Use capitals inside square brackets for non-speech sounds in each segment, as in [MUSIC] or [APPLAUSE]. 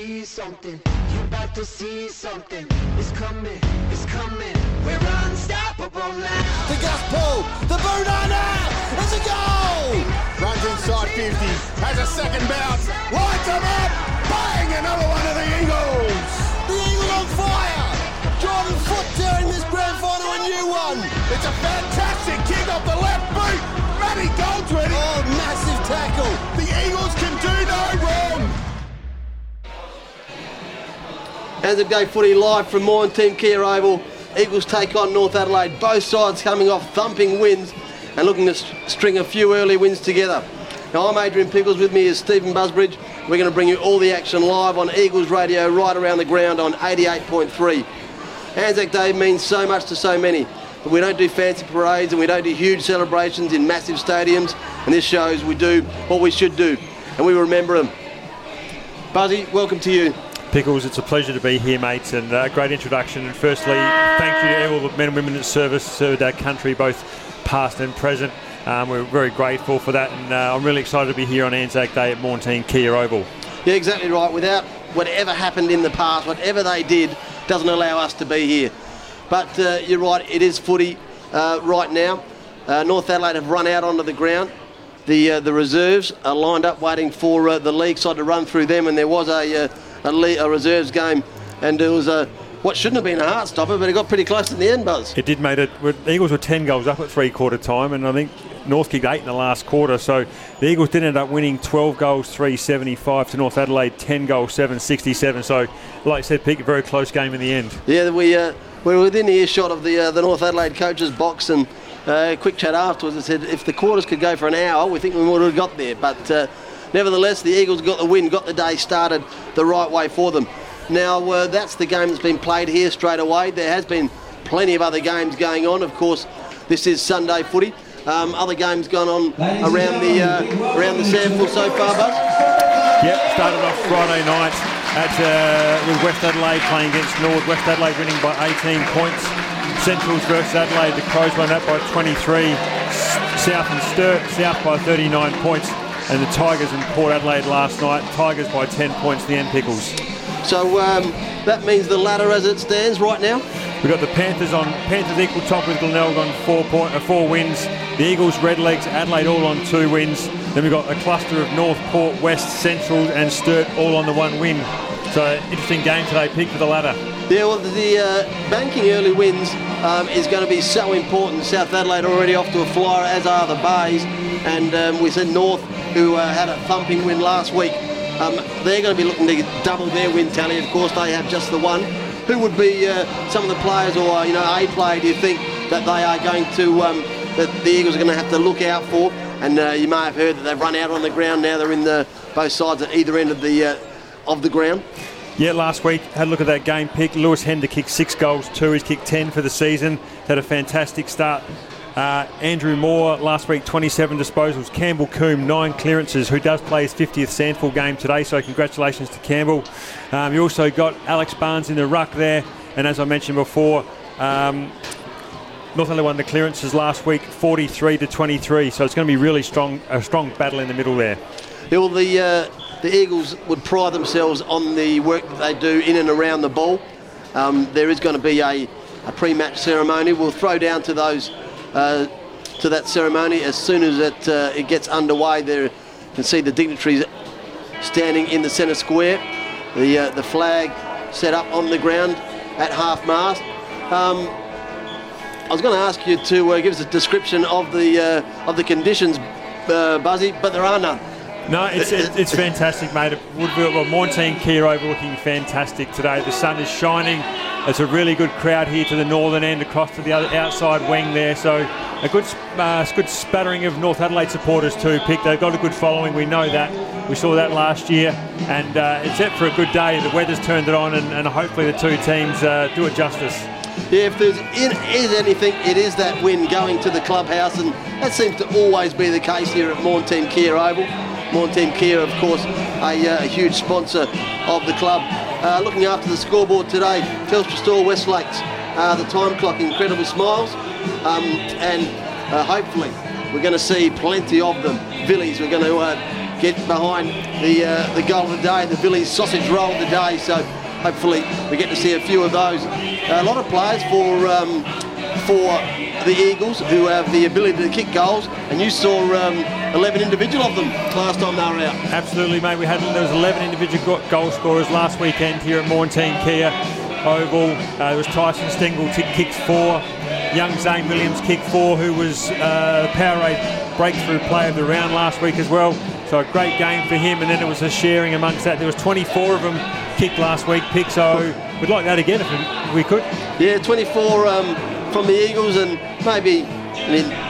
see something. You about to see something. It's coming, it's coming. We're unstoppable now. The gas pull, the boot now. There's a goal. Runs inside 50, has a second bounce, lights them up. Bang! Another one of the Eagles. The Eagles on fire. Jordan Foote tearing this grand final a new one. It's a fantastic kick off the left boot. Matty Goldsworthy. Oh, massive tackle. The Eagles can do no wrong. Anzac Day footy live from Maughan Thiem Kia Oval. Eagles take on North Adelaide. Both sides coming off thumping wins and looking to string a few early wins together. Now I'm Adrian Pickles, with me is Stephen Busbridge. We're going to bring you all the action live on Eagles Radio right around the ground on 88.3. Anzac Day means so much to so many, but we don't do fancy parades and we don't do huge celebrations in massive stadiums, and this shows we do what we should do, and we remember them. Buzzy, welcome to you. Pickles, it's a pleasure to be here, mates, and a uh, great introduction. And firstly, thank you to all the men and women that service served our country, both past and present. Um, we're very grateful for that, and uh, I'm really excited to be here on Anzac Day at Maughan Thiem Kia Oval. Yeah, exactly right. Without whatever happened in the past, whatever they did, doesn't allow us to be here. But uh, you're right, it is footy uh, right now. Uh, North Adelaide have run out onto the ground. The uh, the reserves are lined up waiting for the league side to run through them, and there was a a, a reserves game, and it was a what shouldn't have been a heart stopper, but it got pretty close in the end, Buzz. It did, mate. It, the Eagles were 10 goals up at three quarter time, and I think North kicked eight in the last quarter. So the Eagles did end up winning 12 goals, 375 to North Adelaide, 10 goals, 767. So, like I said, Pete, a very close game in the end. Yeah, we, uh, we were within earshot of the, uh, the North Adelaide coach's box, and uh, quick chat afterwards. I said if the quarters could go for an hour, we think we would have got there. But uh, nevertheless, the Eagles got the win, got the day started the right way for them. Now, uh, that's the game that's been played here straight away. There has been plenty of other games going on. Of course, this is Sunday footy. Um, other games going on around the uh, around the SANFL so far, Buzz? Yep, started off Friday night at uh, with West Adelaide playing against North. West Adelaide winning by 18 points. Centrals versus Adelaide. The Crows won that by 23. South and Sturt, South by 39 points. And the Tigers and Port Adelaide last night. Tigers by 10 points. The end Pickles. So um, that means the ladder as it stands right now. We've got the Panthers on Panthers equal top with Glenelg on four point uh, four wins. The Eagles, Redlegs, Adelaide all on two wins. Then we've got a cluster of North Port, West, Central, and Sturt all on the one win. So interesting game today. Pick for the ladder. Yeah, well, the uh, banking early wins um, is going to be so important. South Adelaide already off to a flyer, as are the Bays, and um, we said North, who uh, had a thumping win last week. Um, they're going to be looking to double their win tally. Of course, they have just the one. Who would be uh, some of the players, or you know, a player? Do you think that they are going to um, that the Eagles are going to have to look out for? And uh, you may have heard that they've run out on the ground now. They're in the both sides at either end of the uh, of the ground. Yeah, last week had a look at that game pick. Lewis Hender kicked six goals, two. He's kicked ten for the season. Had a fantastic start uh, Andrew Moore last week, 27 disposals. Campbell Coombe, nine clearances, who does play his 50th SANFL game today. So congratulations to Campbell. Um, you also got Alex Barnes in the ruck there, and as I mentioned before. Um, North only won the clearances last week, 43 to 23. So it's going to be really strong, a strong battle in the middle there. Yeah, well, the uh, the Eagles would pride themselves on the work that they do in and around the ball. Um, there is going to be a, a pre-match ceremony. We'll throw down to those uh, to that ceremony as soon as it uh, it gets underway. There, you can see the dignitaries standing in the centre square. The uh, the flag set up on the ground at half mast. Um, I was going to ask you to uh, give us a description of the uh, of the conditions, uh, Buzzy, but there are none. No, it's, it's fantastic, mate. Woodville, well, Montine overlooking fantastic today. The sun is shining. It's a really good crowd here to the northern end, across to the other outside wing there. So a good, uh, good spattering of North Adelaide supporters too. Pick they've got a good following. We know that. We saw that last year, and uh, it's set for a good day. The weather's turned it on, and, and hopefully the two teams uh, do it justice. Yeah, if there's is anything, it is that win going to the clubhouse, and that seems to always be the case here at Maughan Thiem Kia Oval. Maughan Thiem Kia, of course, a, uh, a, huge sponsor of the club. Uh, looking after the scoreboard today, Telstra Store West Lakes, uh, the time clock, incredible smiles, um, and uh, hopefully we're going to see plenty of them. Vili's, we're going to uh, get behind the uh, the goal of the day, the Billy's sausage roll of the day. So hopefully we get to see a few of those. a lot of players for um, for the Eagles who have the ability to kick goals, and you saw um, 11 individual of them last time they were out. Absolutely, mate. We had there was 11 individual goal scorers last weekend here at Maughan Thiem Kia Oval. Uh, there was Tyson Stengel kicked four. Young Zane Williams kicked four, who was uh, Powerade breakthrough player of the round last week as well. So a great game for him, and then it was a sharing amongst that. There was 24 of them kicked last week, pick. So we'd like that again if we could. Yeah, 24 um, from the Eagles, and maybe I mean,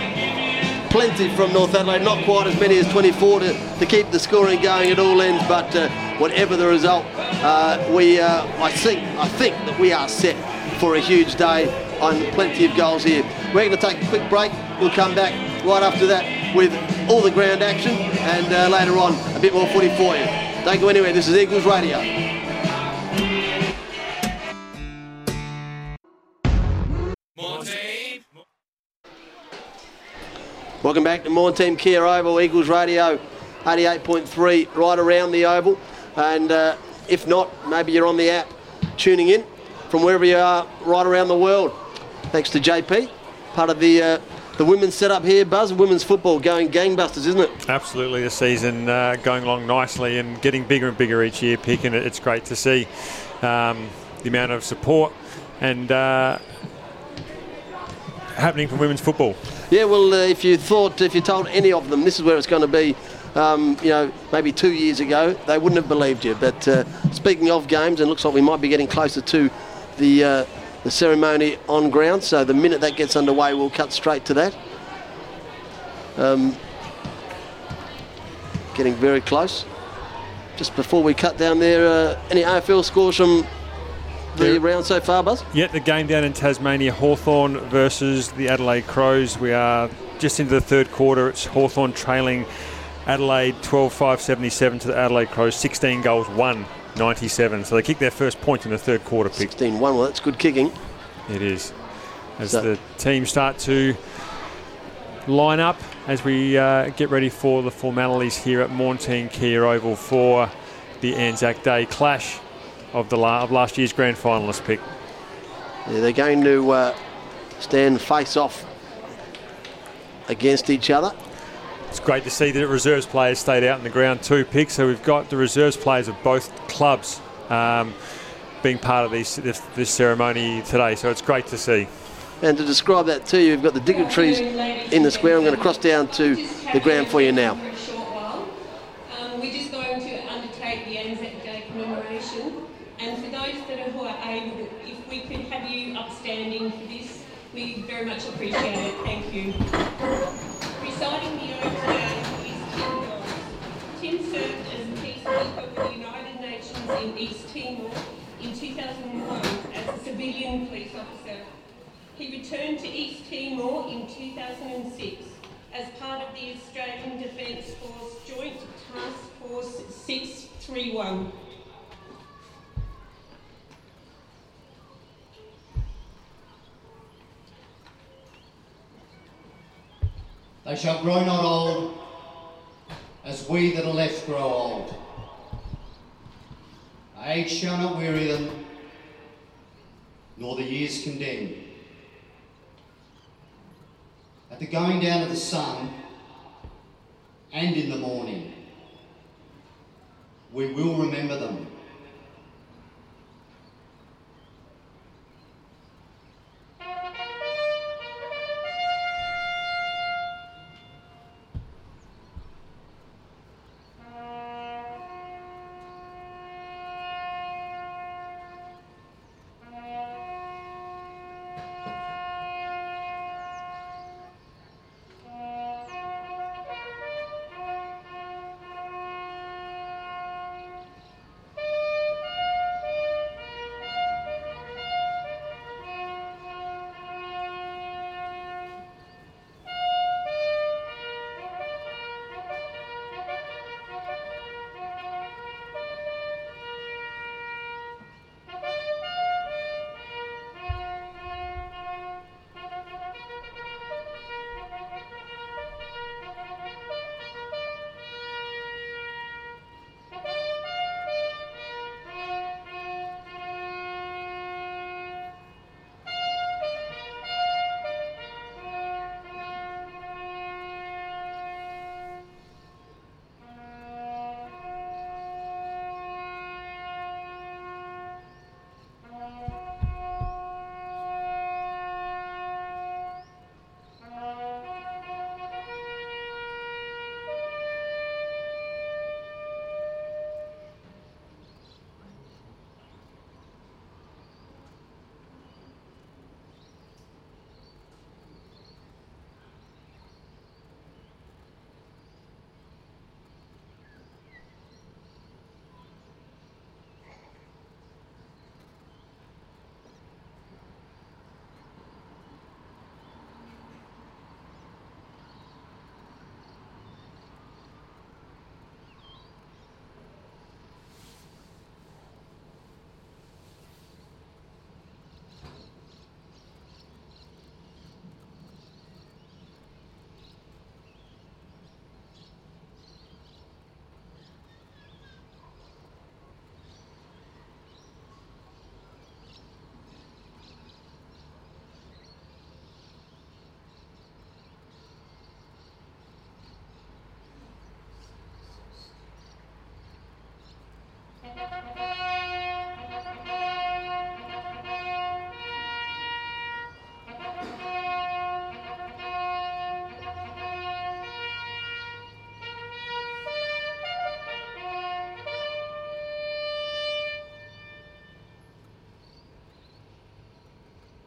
plenty from North Adelaide. Not quite as many as 24 to, to keep the scoring going at all ends, but uh, whatever the result, uh, we uh, I think I think that we are set for a huge day on plenty of goals here. We're going to take a quick break. We'll come back right after that with all the ground action and uh, later on a bit more footy for you. Don't go anywhere. This is Eagles Radio. Welcome back to Maughan Thiem Kia Oval, Eagles Radio 88.3 right around the Oval. And uh, if not, maybe you're on the app tuning in from wherever you are right around the world thanks to JP, part of the uh, the women's setup here. Buzz, women's football going gangbusters, isn't it? Absolutely, the season uh, going along nicely and getting bigger and bigger each year. Picking it, it's great to see um, the amount of support and uh, happening for women's football. Yeah, well, uh, if you thought, if you told any of them this is where it's going to be, um, you know, maybe two years ago, they wouldn't have believed you. But uh, speaking of games, and looks like we might be getting closer to the uh, the ceremony on ground. So the minute that gets underway, we'll cut straight to that. Um, getting very close. Just before we cut down there, uh, any AFL scores from the round so far, Buzz? Yeah, the game down in Tasmania, Hawthorn versus the Adelaide Crows. We are just into the third quarter. It's Hawthorn trailing Adelaide 12 5 77 to the Adelaide Crows, 16 goals, 1 97. So they kick their first point in the third quarter. pick. 16 1. Well, that's good kicking. It is. As so. the teams start to line up as we uh, get ready for the formalities here at Maughan Thiem Kia Oval for the Anzac Day clash of the la- of last year's grand finalist pick. Yeah, they're going to uh, stand face off against each other. It's great to see that reserves players stayed out in the ground too, pick. So we've got the reserves players of both clubs um, being part of this, this, this ceremony today. So it's great to see. And to describe that to you, we've got the dignitaries in the square. I'm going to cross down to the ground for you now. Upstanding for this, we very much appreciate it. Thank you. Reciting the override is Tim. Tim served as a peacekeeper for the United Nations in East Timor in 2001 as a civilian police officer. He returned to East Timor in 2006 as part of the Australian Defence Force Joint Task Force 631. They shall grow not old, as we that are left grow old. Age shall not weary them, nor the years condemn. At the going down of the sun and in the morning, we will remember them.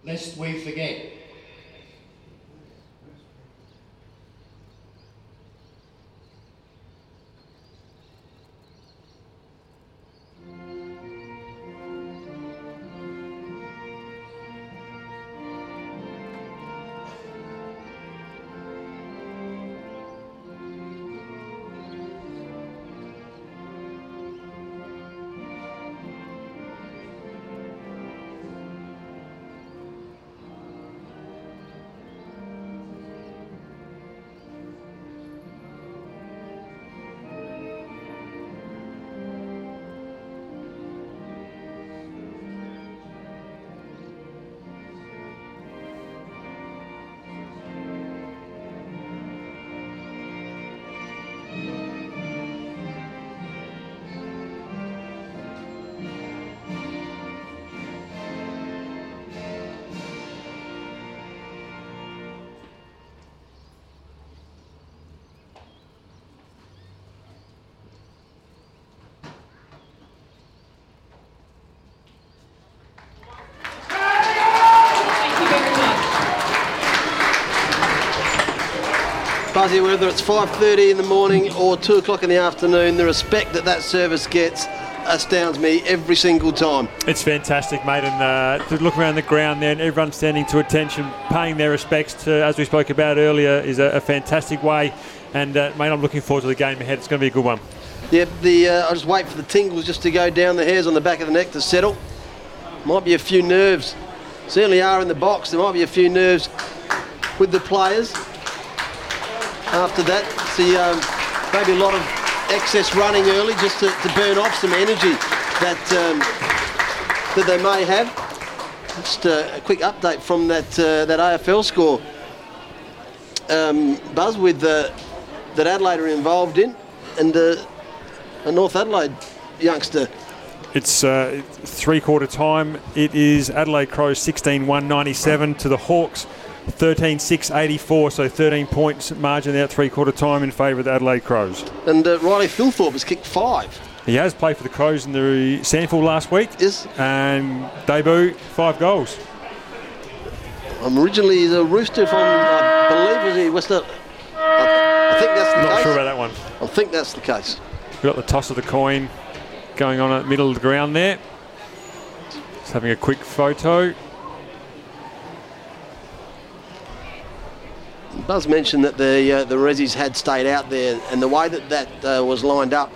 Lest we forget. Buzzy, whether it's 5.30 in the morning or 2 o'clock in the afternoon, the respect that that service gets astounds me every single time. It's fantastic, mate, and uh, to look around the ground there and everyone standing to attention, paying their respects to, as we spoke about earlier, is a, a fantastic way. And uh, mate, I'm looking forward to the game ahead. It's going to be a good one. Yep, the uh, I'll just wait for the tingles just to go down the hairs on the back of the neck to settle. Might be a few nerves. Certainly are in the box. There might be a few nerves with the players. After that, see um, maybe a lot of excess running early just to, to burn off some energy that um, that they may have. Just uh, a quick update from that uh, that AFL score. Um, Buzz with uh, that Adelaide are involved in, and uh, a North Adelaide youngster. It's uh, three quarter time. It is Adelaide Crows 16 1 97 to the Hawks 13 6 84. So 13 points margin out three quarter time in favour of the Adelaide Crows. And uh, Riley Thilthorpe has kicked five. He has played for the Crows in the SANFL last week Yes. and debut five goals. I'm originally he's a rooster from, I believe, was he West I, I think that's the Not case. sure about that one. I think that's the case. We've got the toss of the coin going on at the middle of the ground there. Just having a quick photo. Buzz mentioned that the uh, the Rezzies had stayed out there, and the way that that uh, was lined up.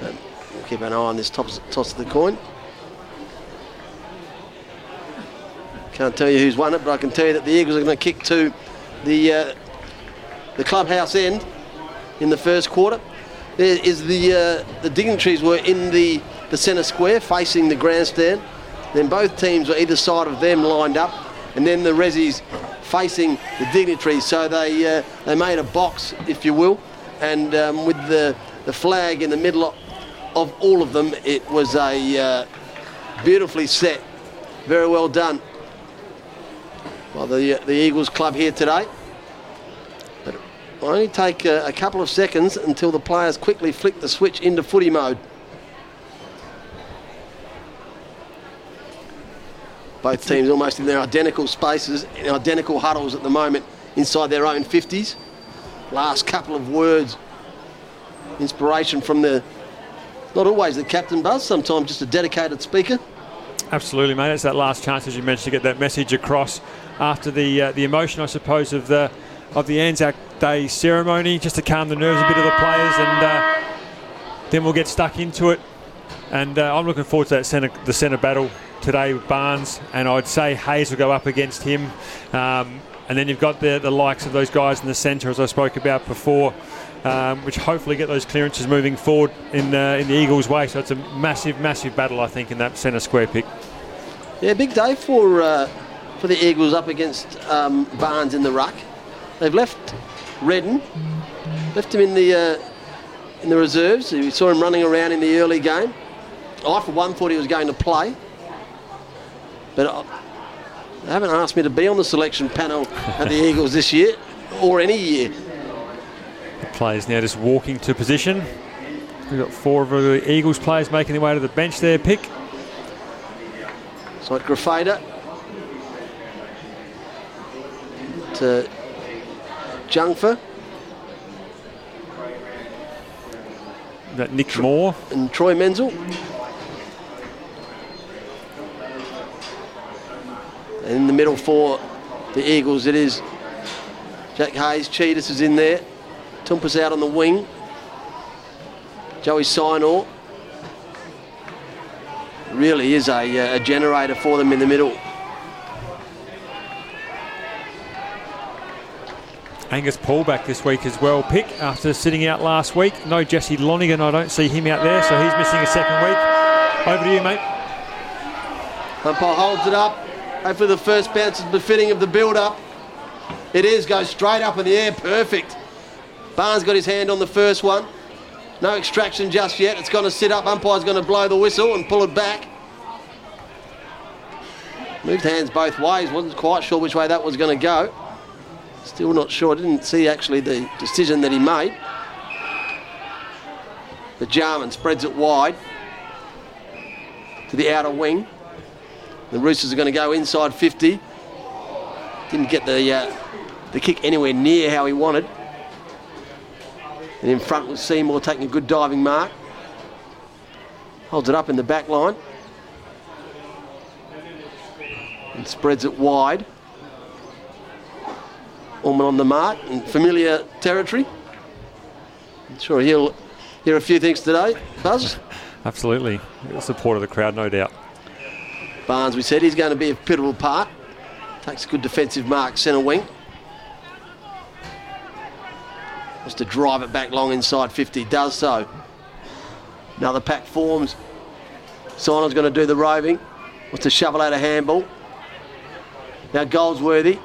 Uh, we'll keep an eye on this toss, toss of the coin. Can't tell you who's won it, but I can tell you that the Eagles are going to kick to the uh, the clubhouse end in the first quarter. There is the uh, the dignitaries were in the the centre square facing the grandstand. Then both teams were either side of them lined up, and then the Rezzies facing the dignitaries. So they uh, they made a box, if you will, and um, with the the flag in the middle of, all of them, it was a uh, beautifully set, very well done by the the Eagles club here today. But it will only take a, a couple of seconds until the players quickly flick the switch into footy mode. Both teams almost in their identical spaces, in identical huddles at the moment, inside their own 50s. Last couple of words. Inspiration from the, not always the captain, Buzz, sometimes just a dedicated speaker. Absolutely, mate. It's that last chance, as you mentioned, to get that message across after the uh, the emotion, I suppose, of the of the Anzac Day ceremony, just to calm the nerves a bit of the players, and uh, then we'll get stuck into it. And uh, I'm looking forward to that centre the centre battle today with Barnes, and I'd say Hayes will go up against him. Um, and then you've got the, the likes of those guys in the centre, as I spoke about before, um, which hopefully get those clearances moving forward in uh, in the Eagles' way. So it's a massive, massive battle, I think, in that centre square pick. Yeah, big day for uh, for the Eagles up against um, Barnes in the ruck. They've left Redden, left him in the uh, in the reserves. We saw him running around in the early game. I, for one, thought he was going to play, but I, they haven't asked me to be on the selection panel at the [LAUGHS] Eagles this year or any year. The players now just walking to position. We've got four of the Eagles players making their way to the bench there. Pick. It's like Grafada. uh, Jungfer That Nick Moore. and Troy Menzel. In the middle for the Eagles, it is Jack Hayes. Cheetahs is in there. Tumpus out on the wing. Joey Sinor really is a, uh, a generator for them in the middle. Angus Paul back this week as well. Pick after sitting out last week. No Jesse Lonergan. I don't see him out there, so he's missing a second week. Over to you, mate. Umpire holds it up. Hopefully the first bounce is befitting of the build-up. It is, goes straight up in the air, perfect. Barnes got his hand on the first one. No extraction just yet. It's going to sit up. Umpire's going to blow the whistle and pull it back. Moved hands both ways. Wasn't quite sure which way that was going to go. Still not sure. Didn't see actually the decision that he made. The Jarman spreads it wide to the outer wing. The Roosters are going to go inside 50. Didn't get the uh, the kick anywhere near how he wanted. And in front was Seymour taking a good diving mark. Holds it up in the back line. And spreads it wide. Orman on the mark in familiar territory. I'm sure he'll hear a few things today. Buzz? Absolutely. Support of the crowd, no doubt. Barnes, we said, he's going to be a pivotal part. Takes a good defensive mark, centre wing. Wants to drive it back long inside 50, does so. Another pack forms. Simon's going to do the roving. Wants to shovel out a handball. Now Goldsworthy.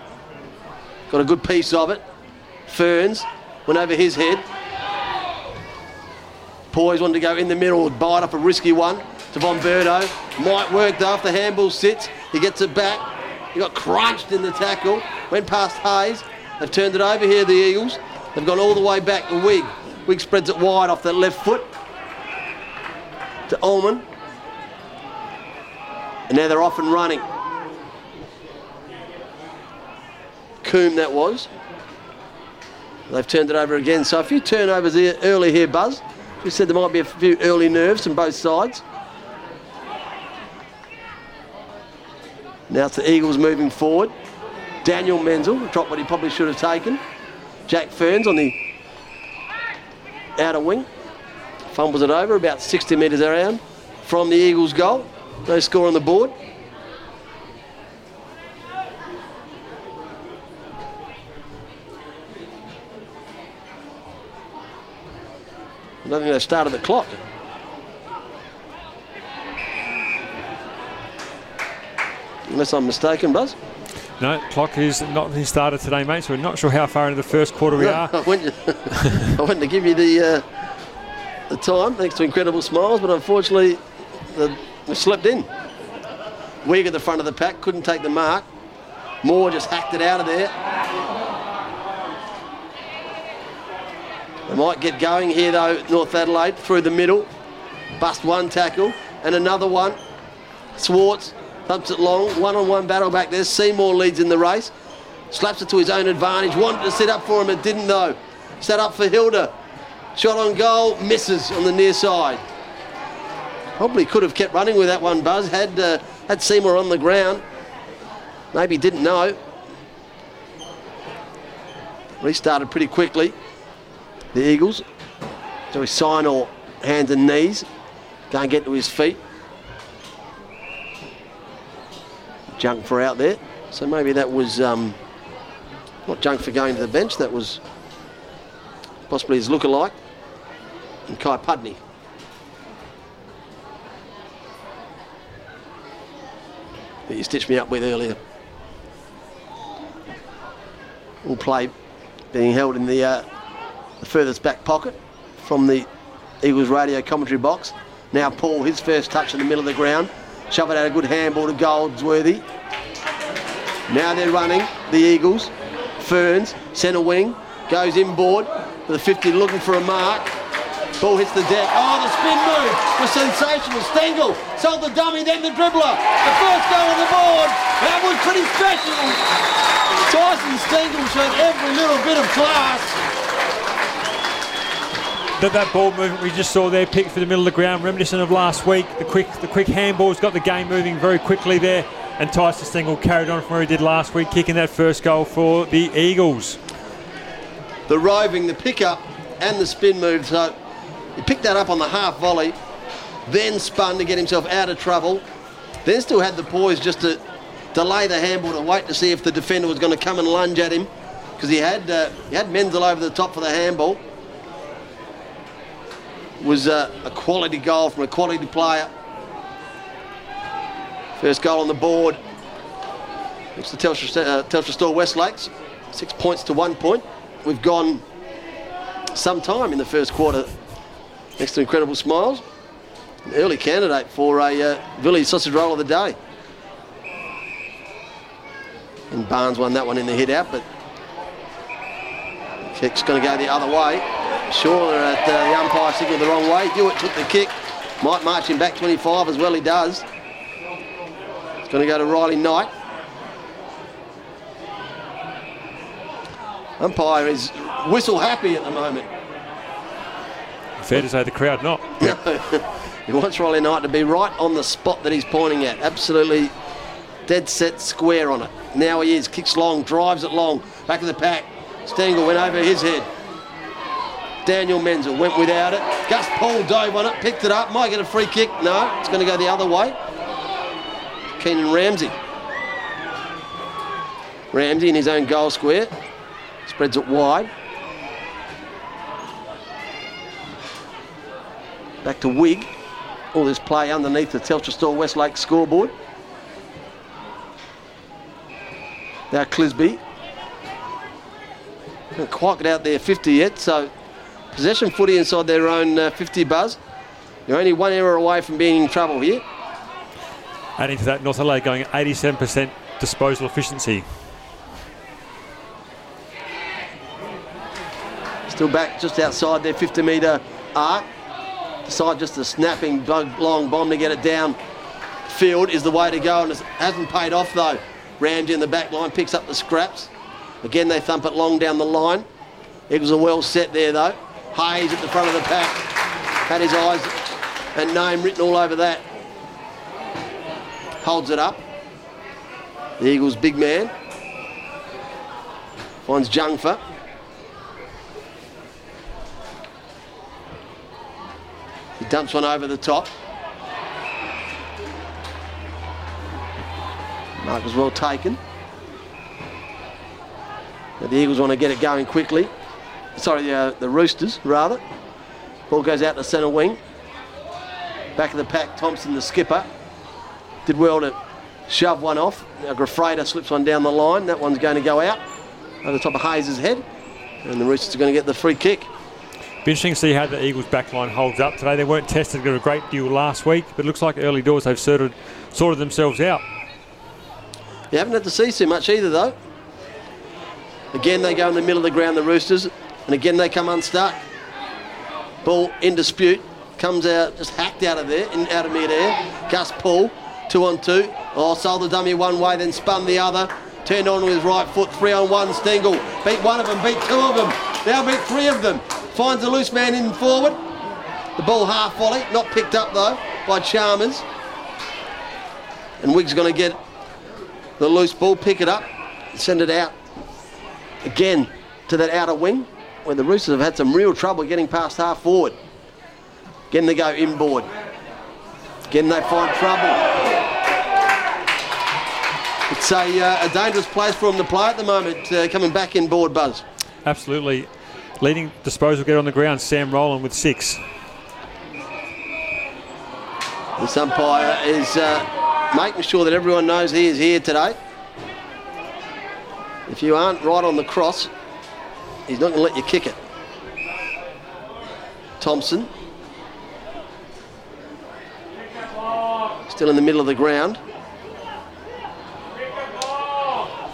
Got a good piece of it. Ferns went over his head. Poise wanted to go in the middle, bite off a risky one to Bomberto. Might work though if the handball sits. He gets it back. He got crunched in the tackle. Went past Hayes. They've turned it over here, the Eagles. They've gone all the way back to Wigg. Wigg spreads it wide off that left foot to Ullman. And now they're off and running. Coombe that was. They've turned it over again. So a few turnovers here, early here, Buzz. We said there might be a few early nerves from both sides. Now it's the Eagles moving forward. Daniel Menzel dropped what he probably should have taken. Jack Ferns on the outer wing. Fumbles it over about 60 metres around from the Eagles' goal. No score on the board. I don't think they started the clock. Unless I'm mistaken, Buzz. No, clock is not been started today, mate, so we're not sure how far into the first quarter we are. [LAUGHS] I went, [LAUGHS] I went to give you the uh, the time, thanks to incredible smiles, but unfortunately, the, we slipped in. Wigg at the front of the pack, couldn't take the mark. Moore just hacked it out of there. They might get going here though, North Adelaide, through the middle. Bust one tackle and another one. Swartz thumps it long, one-on-one battle back there. Seymour leads in the race. Slaps it to his own advantage. Wanted to set up for him, it didn't though. Set up for Hilda. Shot on goal, misses on the near side. Probably could have kept running with that one, Buzz. Had uh, had Seymour on the ground. Maybe didn't know. Restarted pretty quickly. The Eagles. So he sign hands and knees. Can't get to his feet. Junk for out there. So maybe that was um, not junk for going to the bench. That was possibly his lookalike. And Kai Pudney. That you stitched me up with earlier. All play being held in the, uh, the furthest back pocket from the Eagles radio commentary box. Now Paul, his first touch in the middle of the ground. Shove it out a good handball to Goldsworthy. Now they're running, the Eagles. Ferns, centre wing, goes inboard for the 50 looking for a mark. Ball hits the deck. Oh, the spin move was sensational. Stengel sold the dummy, then the dribbler. The first goal on the board. That was pretty special. Tyson Stengel showed every little bit of class. That, that ball movement we just saw there, picked for the middle of the ground, reminiscent of last week. The quick, the quick handball's got the game moving very quickly there, and Tyson Stengel carried on from where he did last week, kicking that first goal for the Eagles. The roving, the pickup, and the spin move. So he picked that up on the half volley, then spun to get himself out of trouble. Then still had the poise just to delay the handball to wait to see if the defender was going to come and lunge at him because he had uh, he had Menzel over the top for the handball. Was uh, a quality goal from a quality player. First goal on the board. It's the Telstra, uh, Telstra Store West Lakes. Six points to one point. We've gone some time in the first quarter next to Incredible Smiles. An early candidate for a uh, Village Sausage Roll of the Day. And Barnes won that one in the hit out, but kick's going to go the other way. Sure, at uh, the umpire signalled the wrong way. Hewitt took the kick. Might march him back 25 as well, he does. It's going to go to Riley Knight. Umpire is whistle happy at the moment. Fair to say the crowd not. [LAUGHS] He wants Riley Knight to be right on the spot that he's pointing at. Absolutely dead set square on it. Now he is. Kicks long, drives it long. Back of the pack. Stengel went over his head. Daniel Menzel went without it. Gus Paul dove on it, picked it up. Might get a free kick. No, it's going to go the other way. Keenan Ramsey. Ramsey in his own goal square. Spreads it wide. Back to Wigg. All this play underneath the Telstra Store Westlake scoreboard. Now Clisby. Haven't quite got out there 50 yet, so possession footy inside their own uh, 50 buzz. You're only one error away from being in trouble here. Adding to that, North Adelaide going 87% disposal efficiency. Still back just outside their 50 metre arc. Decide just a snapping bug- long bomb to get it down field is the way to go, and it hasn't paid off though. Ramsey in the back line picks up the scraps. Again, they thump it long down the line. Eagles are well set there though. Hayes at the front of the pack. Had his eyes and name written all over that. Holds it up. The Eagles' big man. Finds Jungfer. He dumps one over the top. Mark was well taken. The Eagles want to get it going quickly. Sorry, uh, the Roosters, rather. Ball goes out to centre wing. Back of the pack, Thompson, the skipper, did well to shove one off. Now Grafrader slips one down the line. That one's going to go out over the top of Hayes' head. And the Roosters are going to get the free kick. Be interesting to see how the Eagles back line holds up today. They weren't tested a great deal last week, but it looks like early doors they've sorted, sorted themselves out. You haven't had to see too much either, though. Again, they go in the middle of the ground, the Roosters, and again they come unstuck. Ball in dispute, comes out, just hacked out of there, in, out of mid-air. Gus Paul, two on two. Oh, sold the dummy one way, then spun the other. Turned on with his right foot, three on one. Stengel beat one of them, beat two of them. Now beat three of them. Finds a loose man in forward. The ball half volley, not picked up though by Chalmers. And Wigg's going to get the loose ball, pick it up, send it out again to that outer wing where the Roosters have had some real trouble getting past half forward. Again, they go inboard. Again, they find trouble. It's a, uh, a dangerous place for them to play at the moment, uh, coming back inboard, Buzz. Absolutely. Leading disposal get on the ground, Sam Rowland with six. This umpire is uh, making sure that everyone knows he is here today. If you aren't right on the cross, he's not going to let you kick it. Thompson. Still in the middle of the ground.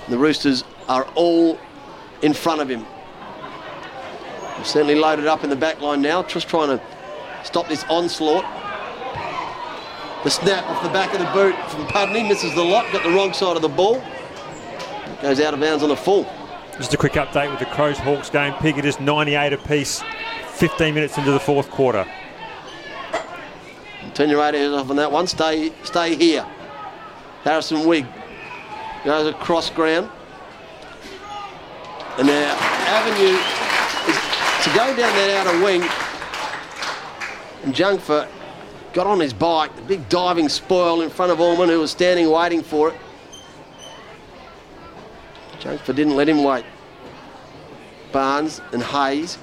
The Roosters are all in front of him. Certainly loaded up in the back line now, just trying to stop this onslaught. The snap off the back of the boot from Pudney misses the lot, got the wrong side of the ball. Goes out of bounds on the full. Just a quick update with the Crows Hawks game. Pig, it is 98 apiece, 15 minutes into the fourth quarter. Turn your radios off on that one. Stay, stay here. Harrison Wigg goes across ground. And now Avenue is to go down that outer wing. And Jungfer got on his bike, the big diving spoil in front of Orman, who was standing waiting for it. Jungfer didn't let him wait. Barnes and Hayes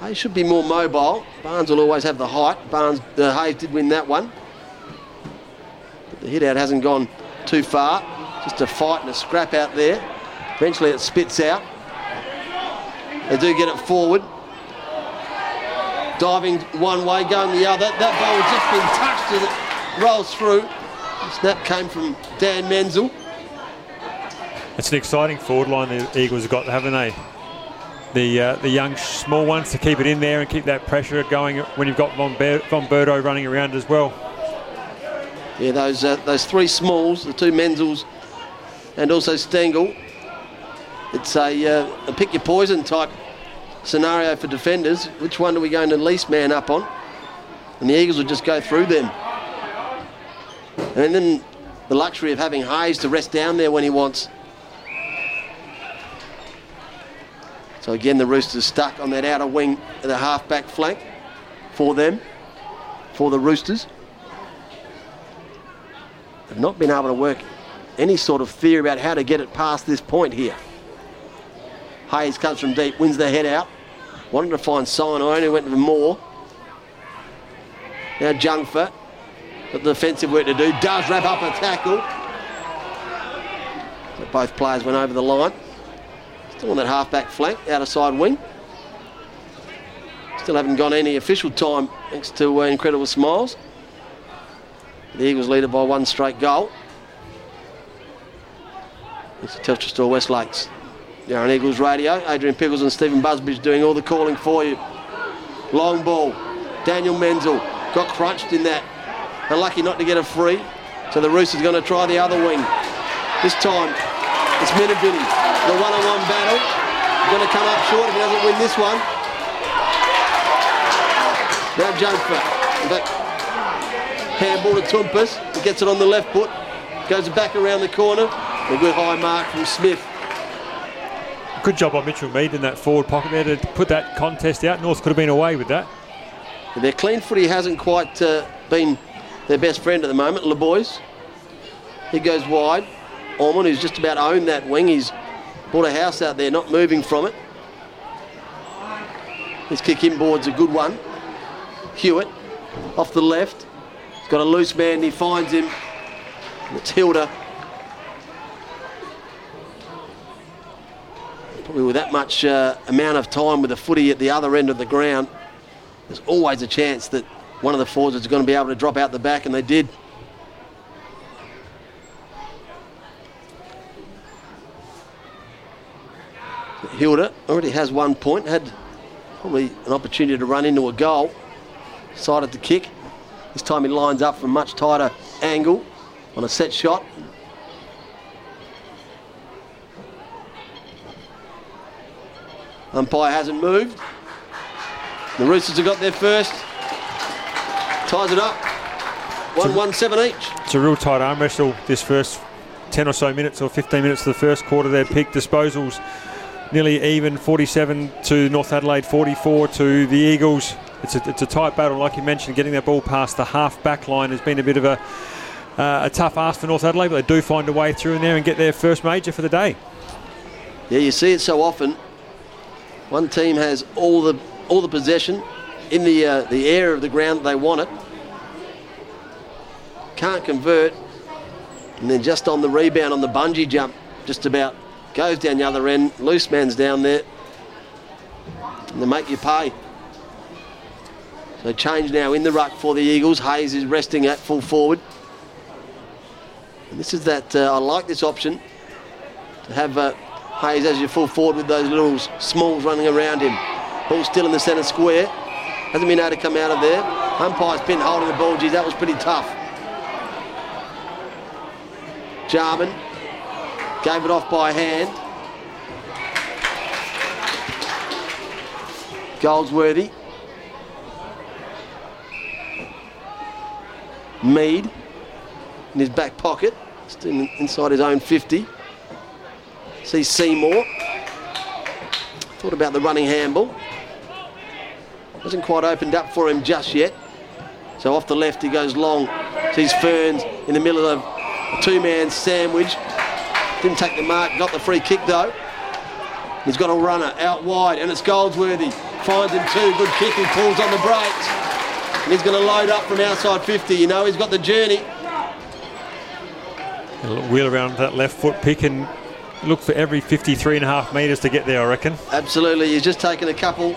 Hayes should be more mobile. Barnes will always have the height. Barnes, uh, Hayes did win that one. But the hit out hasn't gone too far. Just a fight and a scrap out there. Eventually it spits out. They do get it forward. Diving one way, going the other. That ball has just been touched as it rolls through. The snap came from Dan Menzel. It's an exciting forward line the Eagles have got, haven't they? The uh, the young small ones to keep it in there and keep that pressure going when you've got Von, Ber- Von Berto running around as well. Yeah, those uh, those three smalls, the two Menzels, and also Stengel. It's a, uh, a pick your poison type scenario for defenders. Which one are we going to least man up on? And the Eagles will just go through them. And then the luxury of having Hayes to rest down there when he wants. So again, the Roosters stuck on that outer wing the half-back flank for them, for the Roosters. They've not been able to work any sort of theory about how to get it past this point here. Hayes comes from deep, wins the head out. Wanted to find Sinai, who went for more. Now Jungfer, got the defensive work to do, does wrap up a tackle. But both players went over the line. On that half-back flank, outer side wing. Still haven't gone any official time thanks to uh, Incredible Smiles. The Eagles lead it by one straight goal. It's the Telstra Store West Lakes. On Eagles Radio. Adrian Pickles and Stephen Busbridge doing all the calling for you. Long ball. Daniel Menzel got crunched in that. They're lucky not to get a free. So the Roosters going to try the other wing. This time it's Minabini. The one-on-one battle. Going to come up short if he doesn't win this one. Now Jungfer. But handball to Tumpus. He gets it on the left foot. Goes back around the corner. A good high mark from Smith. Good job by Mitchell Mead in that forward pocket there to put that contest out. North could have been away with that. Their clean footy hasn't quite uh, been their best friend at the moment, Le Boys. He goes wide. Ormond, who's just about owned that wing, he's bought a house out there, not moving from it. His kick inboard's a good one. Hewitt off the left. He's got a loose man, he finds him. It's Hilda. Probably with that much uh, amount of time with the footy at the other end of the ground, there's always a chance that one of the forwards is going to be able to drop out the back, and they did. Hilda already has one point, had probably an opportunity to run into a goal. Decided to kick. This time he lines up from a much tighter angle on a set shot. Umpire hasn't moved. The Roosters have got their first. Ties it up. 1 1 7 each. It's a real tight arm wrestle this first 10 or so minutes or 15 minutes of the first quarter there. Pick disposals nearly even 47 to North Adelaide, 44 to the Eagles. It's a, it's a tight battle, like you mentioned, getting that ball past the half back line has been a bit of a, uh, a tough ask for North Adelaide, but they do find a way through in there and get their first major for the day. Yeah, you see it so often. One team has all the all the possession in the uh, the air of the ground they want it. Can't convert, and then just on the rebound on the bungee jump, just about goes down the other end. Loose man's down there, and they make you pay. So change now in the ruck for the Eagles. Hayes is resting at full forward. And this is that uh, I like this option to have uh, Hayes as your full forward with those little smalls running around him. Ball still in the centre square. Hasn't been able to come out of there. Umpire's been holding the ball. Geez, that was pretty tough. Jarman Gave it off by hand. Goldsworthy. Mead in his back pocket, still inside his own 50. See Seymour. Thought about the running handball. Hasn't quite opened up for him just yet. So off the left he goes long. Sees Ferns in the middle of a two-man sandwich. Didn't take the mark, got the free kick though. He's got a runner out wide and it's Goldsworthy. Finds him too, good kick, he pulls on the brakes. And he's going to load up from outside 50. You know, he's got the journey. A little wheel around that left foot pick and look for every 53 and a half metres to get there, I reckon. Absolutely, he's just taken a couple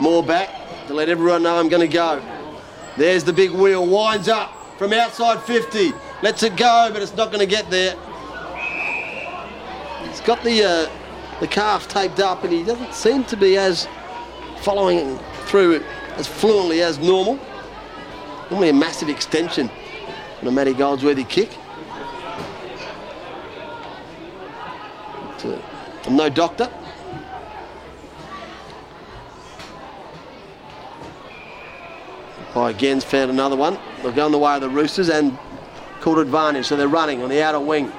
more back to let everyone know I'm going to go. There's the big wheel, winds up from outside 50, lets it go, but it's not going to get there. Got the uh, the calf taped up, and he doesn't seem to be as following through as fluently as normal. Normally a massive extension on a Matty Goldsworthy kick. But, uh, I'm no doctor. By again's found another one. They're going the way of the Roosters and called advantage, so they're running on the outer wing.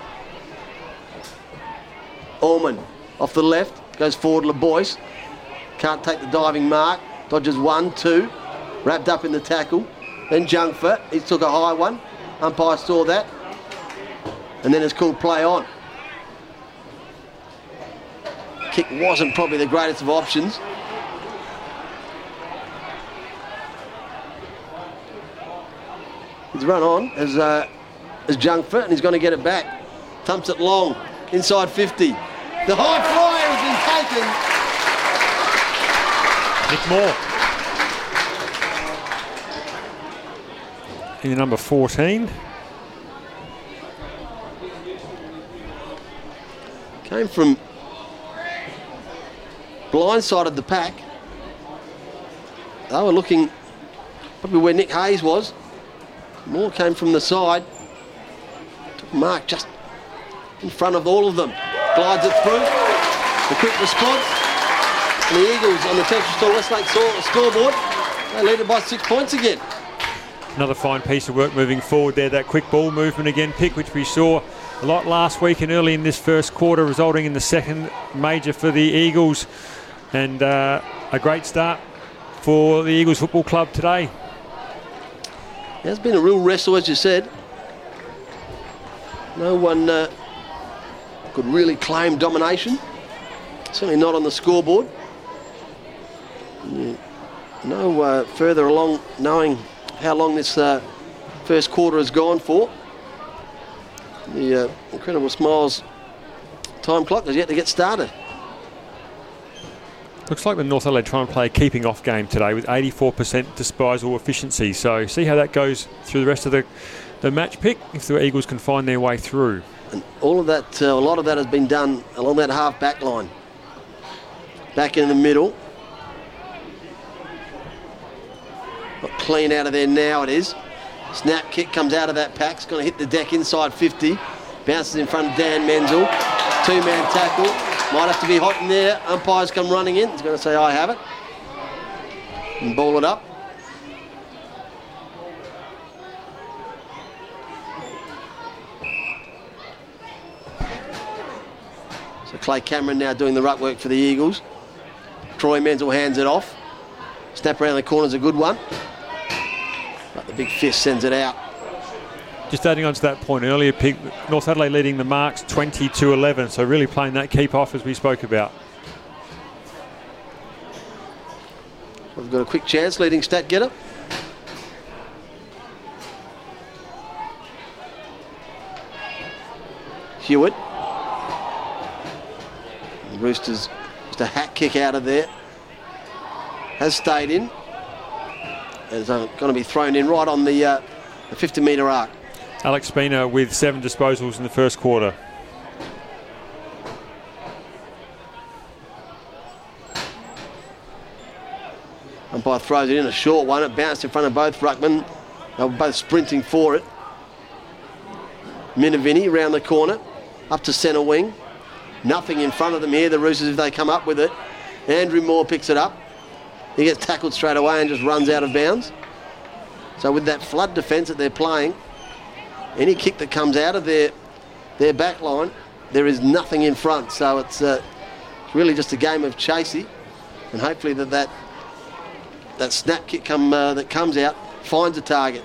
Allman off the left, goes forward LeBoyce. Can't take the diving mark. Dodges one, two. Wrapped up in the tackle. Then Jungfer, he took a high one. Umpire saw that. And then it's called play on. Kick wasn't probably the greatest of options. He's run on as, uh, as Jungfer and he's going to get it back. Thumps it long, inside 50. The high flyer has been taken. Nick Moore. In number 14. Came from blind side of the pack. They were looking probably where Nick Hayes was. Moore came from the side. Took Mark just in front of all of them. Glides it through. The quick response. And the Eagles on the Telstra Store Westlake scoreboard. They lead it by six points again. Another fine piece of work moving forward there. That quick ball movement again, pick, which we saw a lot last week and early in this first quarter, resulting in the second major for the Eagles. And uh, a great start for the Eagles Football Club today. It has been a real wrestle, as you said. No one uh, could really claim domination. Certainly not on the scoreboard. No uh, further along knowing how long this uh, first quarter has gone for. The uh, Incredible Smiles time clock has yet to get started. Looks like the North Adelaide trying to play a keeping off game today with 84% disposal efficiency. So see how that goes through the rest of the, the match pick if the Eagles can find their way through. And all of that, uh, a lot of that has been done along that half back line. Back in the middle. Not clean out of there now it is. Snap kick comes out of that pack. It's going to hit the deck inside 50. Bounces in front of Dan Menzel. Two man tackle. Might have to be hot in there. Umpires come running in. He's going to say, I have it. And ball it up. So Clay Cameron now doing the ruck work for the Eagles. Troy Menzel hands it off. Snap around the corner is a good one. But the big fist sends it out. Just adding on to that point earlier, Pig, North Adelaide leading the marks 20 to 11. So really playing that keep off as we spoke about. We've got a quick chance leading stat getter. Hewitt. The Roosters just a hat kick out of there. Has stayed in. And it's uh, going to be thrown in right on the, uh, the 50 metre arc. Alex Spina with seven disposals in the first quarter. Umpire throws it in a short one. It bounced in front of both Ruckman. They were both sprinting for it. Minavini around the corner. up to centre wing. Nothing in front of them here, the Roosters, if they come up with it. Andrew Moore picks it up. He gets tackled straight away and just runs out of bounds. So with that flood defence that they're playing, any kick that comes out of their their back line, there is nothing in front. So it's, uh, really just a game of chasey, and hopefully that that, that snap kick come uh, that comes out finds a target.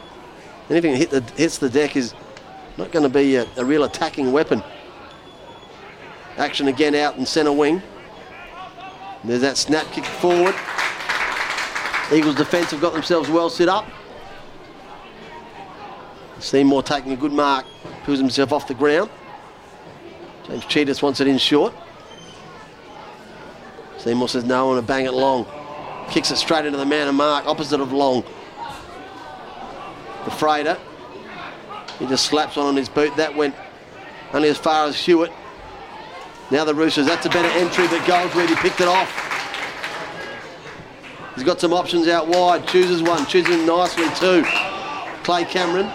Anything that hit the, hits the deck is not going to be a, a real attacking weapon. Action again out in centre wing. There's that snap kick forward. Eagles defence have got themselves well set up. Seymour taking a good mark, pulls himself off the ground. James Tsitas wants it in short. Seymour says no, I want to bang it long. Kicks it straight into the man of mark, opposite of long. The freighter. He just slaps on on his boot. That went only as far as Hewitt. Now the Roosters, that's a better entry, but Goldsworthy picked it off. He's got some options out wide. Chooses one, choosing nicely too. Clay Cameron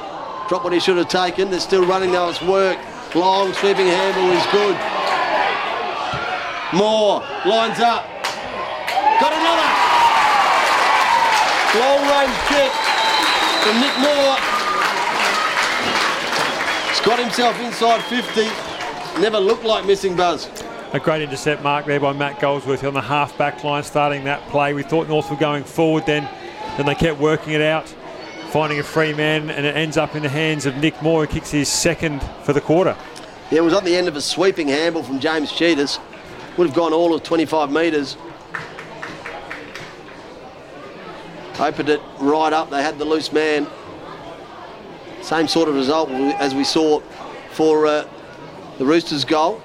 dropped what he should have taken. They're still running though, it's worked. Long sweeping handle is good. Moore lines up. Got another. Long range kick from Nick Moore. He's got himself inside 50. Never looked like missing Buzz. A great intercept mark there by Matt Goldsworthy on the half back line starting that play. We thought North were going forward then, then they kept working it out, finding a free man, and it ends up in the hands of Nick Moore, who kicks his second for the quarter. Yeah, it was on the end of a sweeping handle from James Tsitas. Would have gone all of 25 metres. Opened it right up. They had the loose man. Same sort of result as we saw for uh, the Roosters' goal,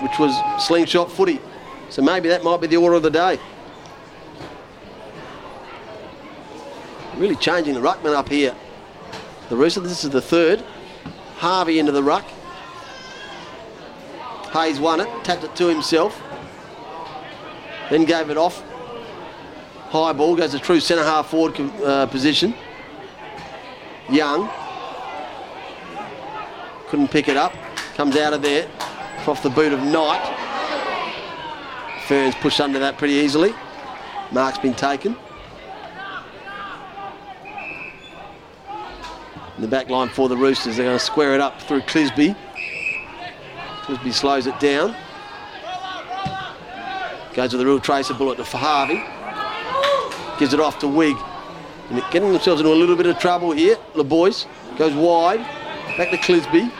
which was slingshot footy. So maybe that might be the order of the day. Really changing the ruckman up here. The Roosters, this is the third. Harvey into the ruck. Hayes won it, tapped it to himself, then gave it off. High ball goes to true centre half forward uh, position. Young couldn't pick it up, comes out of there off the boot of Knight. Ferns pushed under that pretty easily. Mark's been taken. In the back line for the Roosters, they're going to square it up through Clisby. Clisby slows it down. Goes with a real tracer bullet to Harvey. Gives it off to Wigg. And getting themselves into a little bit of trouble here, the boys. Goes wide. Back to Clisby.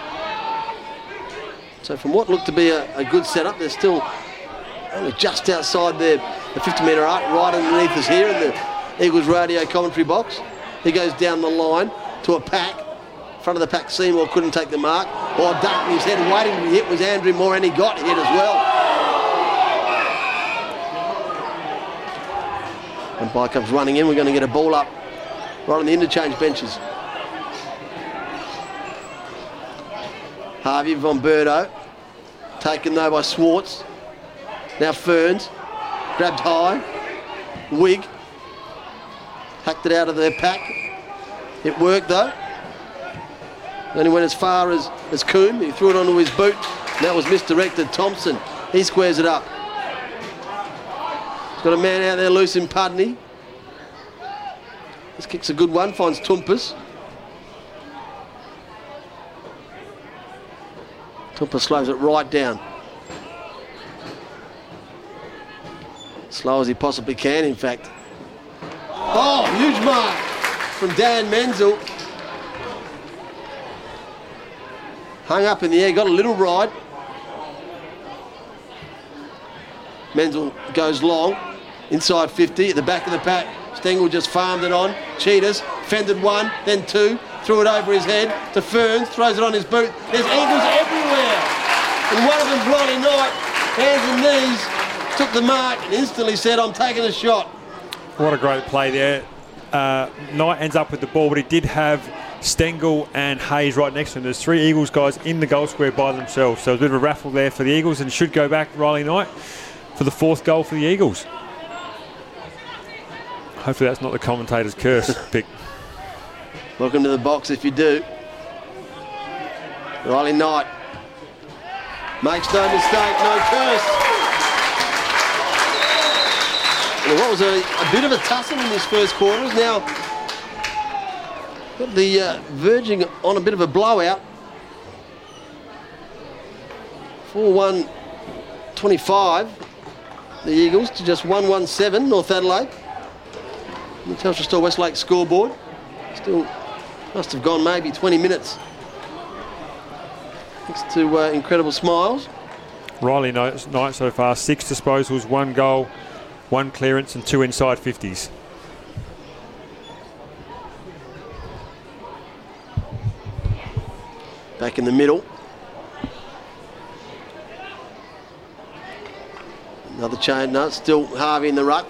So from what looked to be a, a good setup, they're still only just outside their, the 50 metre arc, right underneath us here in the Eagles radio commentary box. He goes down the line to a pack. Front of the pack, Seymour couldn't take the mark. Or ducking his head, waiting to be hit was Andrew Moore, and he got hit as well. And by comes running in, we're going to get a ball up right on the interchange benches. Harvey von Burdo, taken though by Swartz. Now Ferns, grabbed high. Wigg, hacked it out of their pack. It worked though. Then he went as far as, as Coombe. He threw it onto his boot. And that was misdirected. Thompson, he squares it up. He's got a man out there loose in Pudney. This kick's a good one, finds Toumpas. Toumpas slows it right down. Slow as he possibly can, in fact. Oh, huge mark from Dan Menzel. Hung up in the air, got a little ride. Menzel goes long, inside 50, at the back of the pack. Stengle just farmed it on. Tsitas, fended one, then two, threw it over his head to Ferns, throws it on his boot. There's Eagles everywhere. And one of them, Blimey Knight, hands and knees, took the mark and instantly said, I'm taking a shot. What a great play there. Uh, Knight ends up with the ball, but he did have Stengle and Hayes right next to him. There's three Eagles guys in the goal square by themselves. So a bit of a raffle there for the Eagles and should go back Riley Knight for the fourth goal for the Eagles. Hopefully that's not the commentator's curse [LAUGHS] pick. Welcome to the box if you do. Riley Knight Makes no mistake, no curse. And what was a, a bit of a tussle in this first quarter is now got the uh, verging on a bit of a blowout. 4-1 25. The Eagles to just 1-1-7 North Adelaide. The Telstra Store Westlake scoreboard. Still must have gone maybe 20 minutes. Thanks to uh, incredible smiles. Riley Knight so far, six disposals, one goal, one clearance, and two inside 50s. Back in the middle. Another chain, no, still Harvey in the ruck.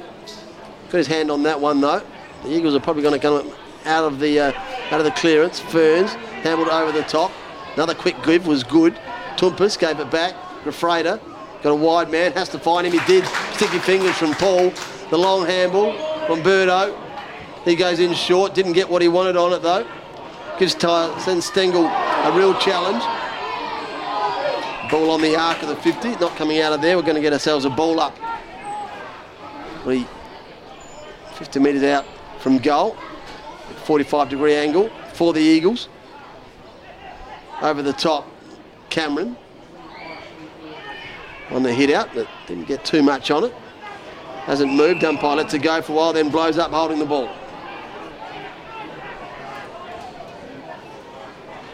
Got his hand on that one though. The Eagles are probably going to come out of the uh, out of the clearance. Ferns handled over the top. Another quick give was good. Toumpas gave it back. Refrader got a wide man, has to find him. He did. Sticky fingers from Paul. The long handball from Birdo. He goes in short. Didn't get what he wanted on it though. Gives Ty, sends Stengle a real challenge. Ball on the arc of the 50, not coming out of there. We're going to get ourselves a ball up. We 50 metres out from goal. 45 degree angle for the Eagles. Over the top, Cameron. On the hit out, but didn't get too much on it. Hasn't moved, umpire lets it go for a while, then blows up holding the ball.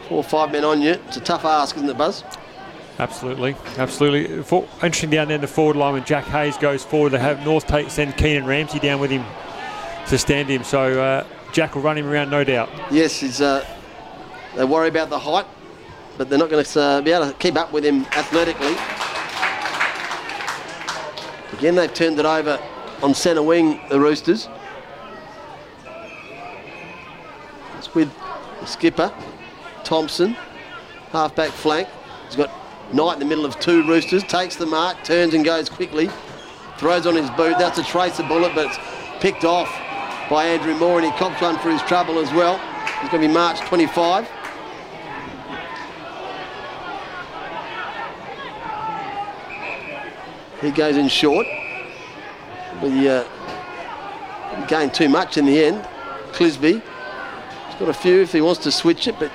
Four or five men on you. It's a tough ask, isn't it, Buzz? Absolutely, absolutely. For, interesting down there in the forward line when Jack Hayes goes forward. They have North take send Keenan Ramsey down with him to stand him. So uh, Jack will run him around, no doubt. Yes, he's, uh, they worry about the height, but they're not going to uh, be able to keep up with him athletically. Again, they've turned it over on centre wing, the Roosters. It's with the skipper, Thompson, half-back flank. He's got Knight in the middle of two Roosters, takes the mark, turns and goes quickly, throws on his boot. That's a tracer bullet, but it's picked off by Andrew Moore, and he cops one for his trouble as well. He's going to be March 25. He goes in short. He uh, gained too much in the end. Clisby. He's got a few if he wants to switch it, but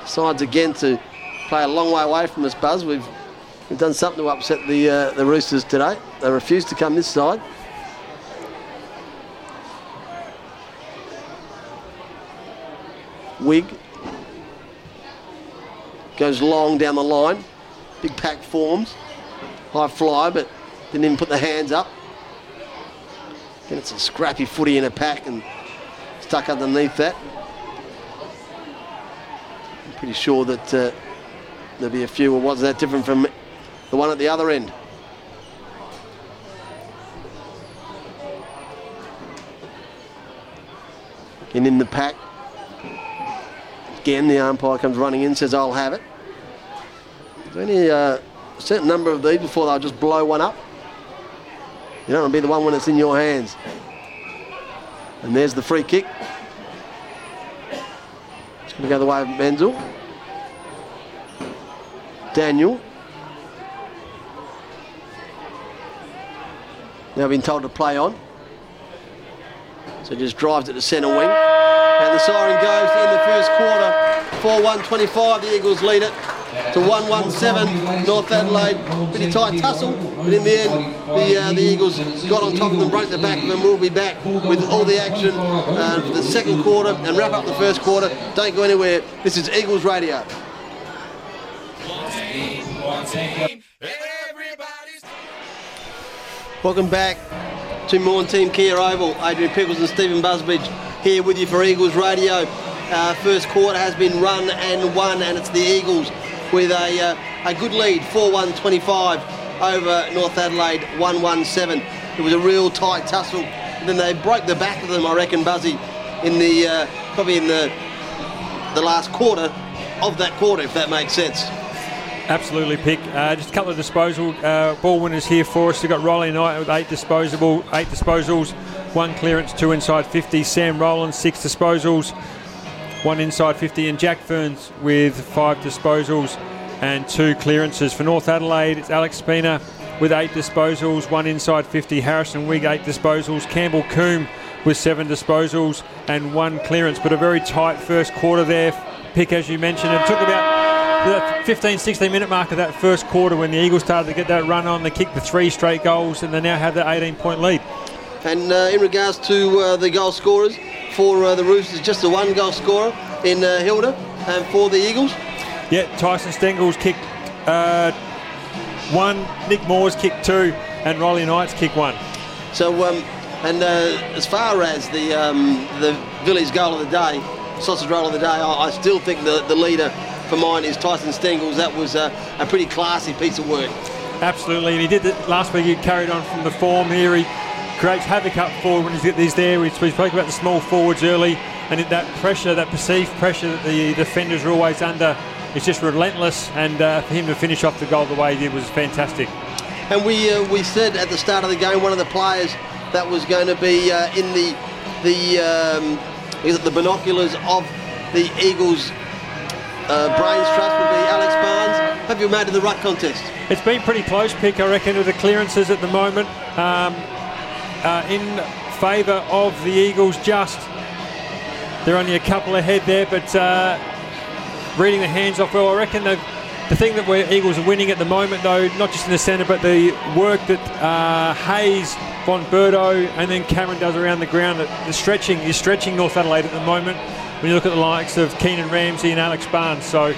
decides again to play a long way away from us, Buzz. We've, we've done something to upset the, uh, the Roosters today. They refuse to come this side. Wigg goes long down the line. Big pack forms. High fly, but didn't even put the hands up. Then it's a scrappy footy in a pack and stuck underneath that. I'm pretty sure that uh, there'll be a few. Well, what's that different from the one at the other end? And in the pack, again the umpire comes running in, says I'll have it. Is any uh, certain number of these before they'll just blow one up? You don't want to be the one when it's in your hands. And there's the free kick. It's going to go the way of Menzel. Daniel. Now been told to play on. So just drives it to centre wing. And the siren goes in the first quarter. 4-1-25, the Eagles lead it to 1-1-7, North Adelaide. Pretty tight tussle, but in the end, the, uh, the Eagles got on top of them, broke the back of them. We'll be back with all the action uh, for the second quarter and wrap up the first quarter. Don't go anywhere. This is Eagles Radio. Welcome back to Maughan Thiem Kia Oval. Adrian Pickles and Stephen Busbridge here with you for Eagles Radio. Uh, first quarter has been run and won, and it's the Eagles with a, uh, a good lead, 4-1-25 over North Adelaide, 1-1-7. It was a real tight tussle. And then they broke the back of them, I reckon, Buzzy, in the uh, probably in the the last quarter of that quarter, if that makes sense. Absolutely, pick. Uh, just a couple of disposal uh, ball winners here for us. We've got Riley Knight with eight disposable, eight disposals, one clearance, two inside 50. Sam Rowland six disposals, one inside 50, and Jack Ferns with five disposals and two clearances. For North Adelaide, it's Alex Spina with eight disposals, one inside 50. Harrison Wigg, eight disposals. Campbell Coombe with seven disposals and one clearance. But a very tight first quarter there, pick as you mentioned. It took about the 15, 16 minute mark of that first quarter when the Eagles started to get that run on. They kicked the three straight goals and they now have that 18 point lead. And uh, in regards to uh, the goal scorers for uh, the Roosters, just the one goal scorer in uh, Hilda, and for the Eagles. Yeah, Tyson Stengle's kicked uh, one, Nick Moore's kicked two, and Riley Knight's kicked one. So, um, and uh, as far as the um, the village goal of the day, sausage roll of the day, I, I still think the, the leader for mine is Tyson Stengle's. That was a, a pretty classy piece of work. Absolutely, and he did it last week. He carried on from the form here. He creates havoc up forward when he's, he's there. We, we spoke about the small forwards early, and that pressure, that perceived pressure that the defenders are always under, is just relentless. And uh, for him to finish off the goal the way he did was fantastic. And we uh, we said at the start of the game, one of the players that was going to be uh, in the the um, is it the binoculars of the Eagles uh, brains trust would be Alex Barnes. Have you made in the ruck contest? It's been pretty close, pick, I reckon, with the clearances at the moment. Um, uh, in favour of the Eagles, just. They're only a couple ahead there, but uh, reading the hands off well, I reckon the the thing that we're Eagles are winning at the moment, though, not just in the centre, but the work that uh, Hayes, Von Berto, and then Cameron does around the ground. The stretching, you're stretching North Adelaide at the moment. When you look at the likes of Keenan Ramsey and Alex Barnes, so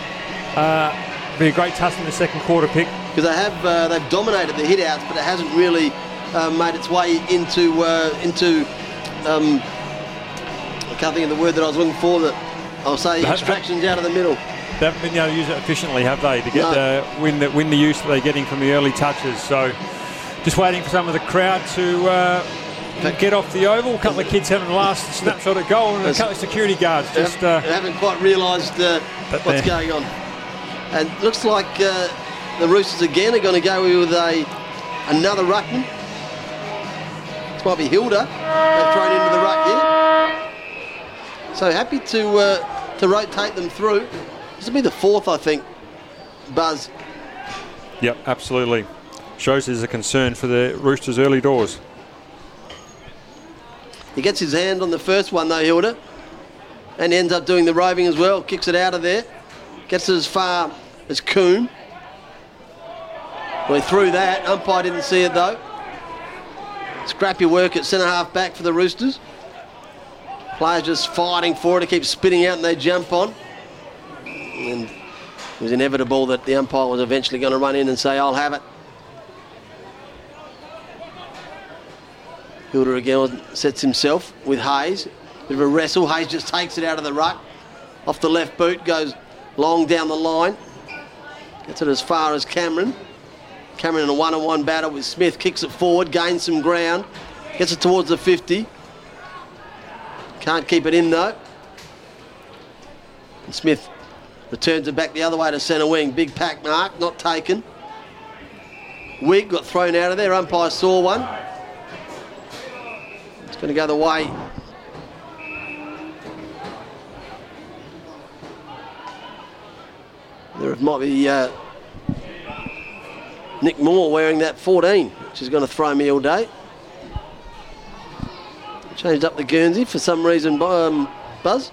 uh, be a great tussle in the second quarter pick. Because they have uh, they've dominated the hitouts, but it hasn't really uh, made its way into uh, into. Um, I can't think of the word that I was looking for. That I'll say extractions out of the middle. They haven't been able to use it efficiently, have they, to get No. the win the win the use that they're getting from the early touches. So, just waiting for some of the crowd to get off the oval. A couple of kids having the last snapshot at goal, and a couple of security guards They just. haven't- Uh, haven't quite realised uh, what's going on. And looks like uh, the Roosters again are going to go with a another ruckman. This might be Hilda. They've thrown into the ruck here. So happy to uh, to rotate them through. This will be the fourth, I think. Buzz. yep, absolutely. Shows there's a concern for the Roosters' early doors. He gets his hand on the first one though, Hilda, and ends up doing the roving as well. Kicks it out of there, gets it as far as Coombe. We're through that. Umpire didn't see it though. Scrappy work at centre half back for the Roosters. Players just fighting for it keep spitting out and they jump on. And it was inevitable that the umpire was eventually going to run in and say, I'll have it. Hilda again sets himself with Hayes. Bit of a wrestle. Hayes just takes it out of the ruck. Off the left boot, goes long down the line. Gets it as far as Cameron. Cameron in a one-on-one battle with Smith. Kicks it forward, gains some ground. Gets it towards the 50. Can't keep it in though. And Smith returns it back the other way to centre wing. Big pack mark, not taken. Wigg got thrown out of there. Umpire saw one. It's going to go the way. There might be uh, Nick Moore wearing that 14, which is going to throw me all day. Changed up the Guernsey for some reason, um, Buzz.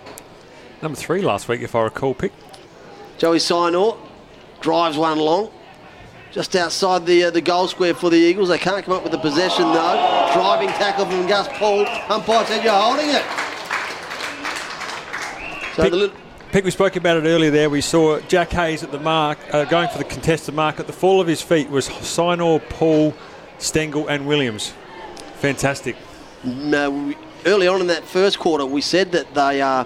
Number three last week, if I recall, pick. Joey Sinor drives one along. Just outside the uh, the goal square for the Eagles. They can't come up with the possession though. Driving tackle from Gus Paul. Umpire said you're holding it. So Pick- the little, Pick, we spoke about it earlier there. We saw Jack Hayes at the mark, uh, going for the contested mark. At the fall of his feet was Sinor, Paul, Stengle, and Williams. Fantastic. uh, we- early on in that first quarter, we said that they are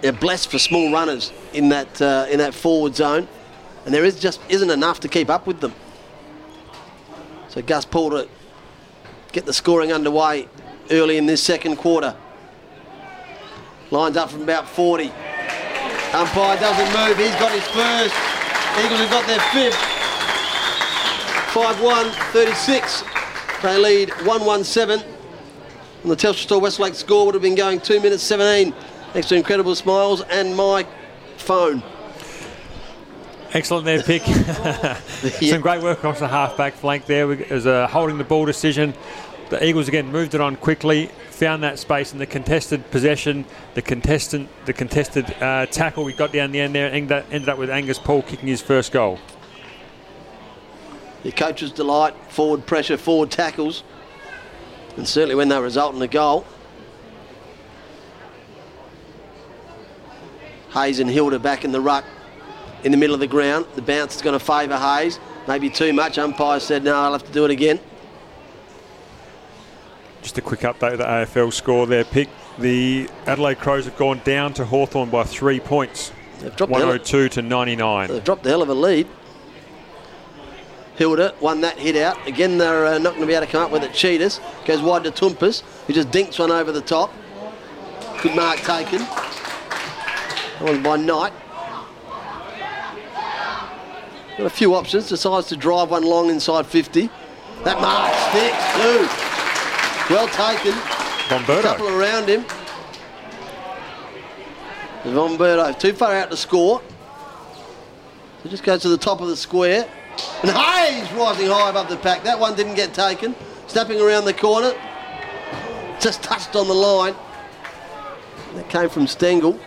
they're blessed for small runners in that uh, in that forward zone, and there is just isn't enough to keep up with them. So Gus Paul to get the scoring underway early in this second quarter. Lines up from about 40. Umpire doesn't move. He's got his first. Eagles have got their fifth. 5-1, 36. They lead 1-1-7. And the Telstra Store Westlake score would have been going 2 minutes 17. Thanks to Incredible Smiles and my phone. Excellent there, pick. [LAUGHS] Some great work across the half-back flank there. It was a holding the ball decision. The Eagles again moved it on quickly, found that space in the contested possession, the contestant, the contested uh, tackle we got down the end there, and ended up with Angus Paul kicking his first goal. Your coach's delight, forward pressure, forward tackles, and certainly when they result in a goal. Hayes and Hilda back in the ruck in the middle of the ground. The bounce is going to favour Hayes. Maybe too much. Umpire said, no, I'll have to do it again. Just a quick update of the AFL score there, pick. The Adelaide Crows have gone down to Hawthorn by three points, They've dropped, the hell, 102 to 99. they've dropped the hell of a lead. Hilda won that hit out. Again, they're uh, not going to be able to come up with it. Tsitas goes wide to Toumpas, who just dinks one over the top. Good mark taken. That was by Knight. Got a few options. Decides to drive one long inside 50. That mark sticks too. Well taken. Bomberto. Couple around him. Bomberto too far out to score. So just goes to the top of the square. And Hayes rising high above the pack. That one didn't get taken. Snapping around the corner. Just touched on the line. That came from Stengle.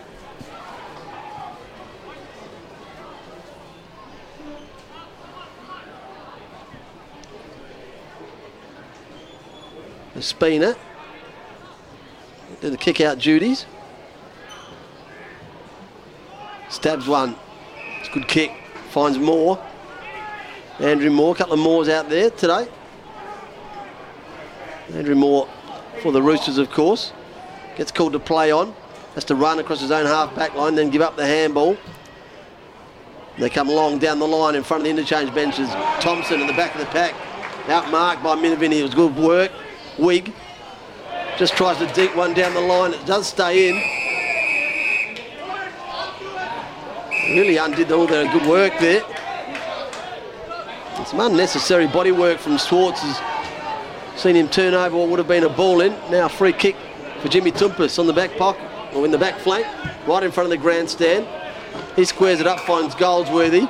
Spina. Do the kick out duties. Stabs one. It's a good kick. Finds Moore. Andrew Moore. A couple of Moores out there today. Andrew Moore for the Roosters, of course. Gets called to play on. Has to run across his own half back line, then give up the handball. They come along down the line in front of the interchange benches. Thompson in the back of the pack. Outmarked by Minavini. It was good work. Wigg just tries to deep one down the line. It does stay in. Really undid all their good work there. Some unnecessary body work from Swartz has seen him turn over what would have been a ball in. Now free kick for Jimmy Toumpas on the back pocket, or in the back flank, right in front of the grandstand. He squares it up, finds Goldsworthy.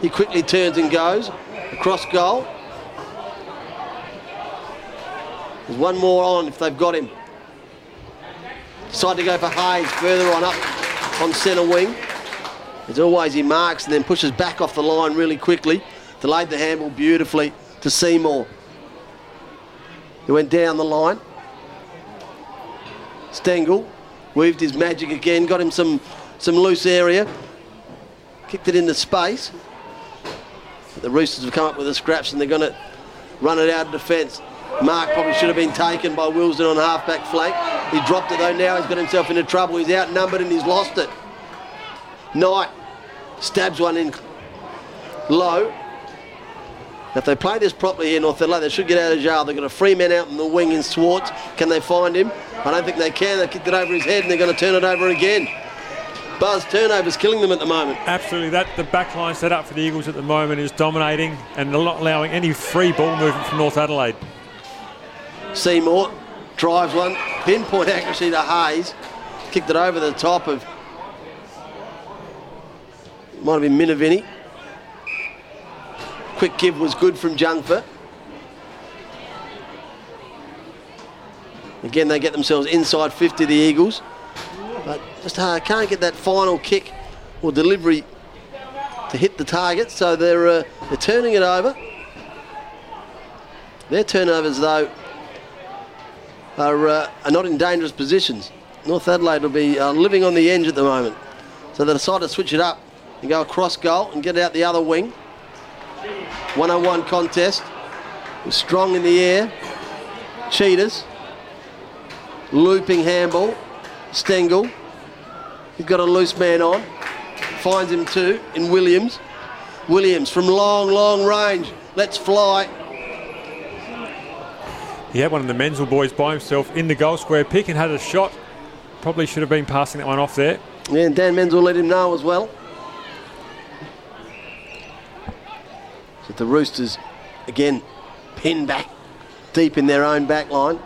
He quickly turns and goes across goal. There's one more on if they've got him. Decide to go for Hayes further on up on centre wing. As always, he marks and then pushes back off the line really quickly. Delayed the handball beautifully to Seymour. He went down the line. Stengle weaved his magic again, got him some, some loose area, kicked it into space. The Roosters have come up with the scraps and they're going to run it out of defence. Mark probably should have been taken by Wilson on half back flank. He dropped it though now, he's got himself into trouble. He's outnumbered and he's lost it. Knight stabs one in low. If they play this properly here, North Adelaide, they should get out of jail. They've got a free man out in the wing in Swartz. Can they find him? I don't think they can. They kicked it over his head and they're going to turn it over again. Buzz turnovers killing them at the moment. Absolutely, that the back line set up for the Eagles at the moment is dominating and not allowing any free ball movement from North Adelaide. Seymour drives one, pinpoint accuracy to Hayes. Kicked it over the top of. Might have been Minavini. Quick give was good from Jungfer. Again, they get themselves inside 50, the Eagles. But just uh, can't get that final kick or delivery to hit the target, so they're, uh, they're turning it over. Their turnovers, though, are, uh, are not in dangerous positions. North Adelaide will be uh, living on the edge at the moment. So they decide to switch it up and go across goal and get out the other wing. One on one contest. Was strong in the air. Tsitas. Looping handball. Stengle. He's got a loose man on. Finds him too in Williams. Williams from long, long range. Let's fly. He had one of the Menzel boys by himself in the goal square pick and had a shot. Probably should have been passing that one off there. Yeah, and Dan Menzel let him know as well. So the Roosters, again, pin back deep in their own back line.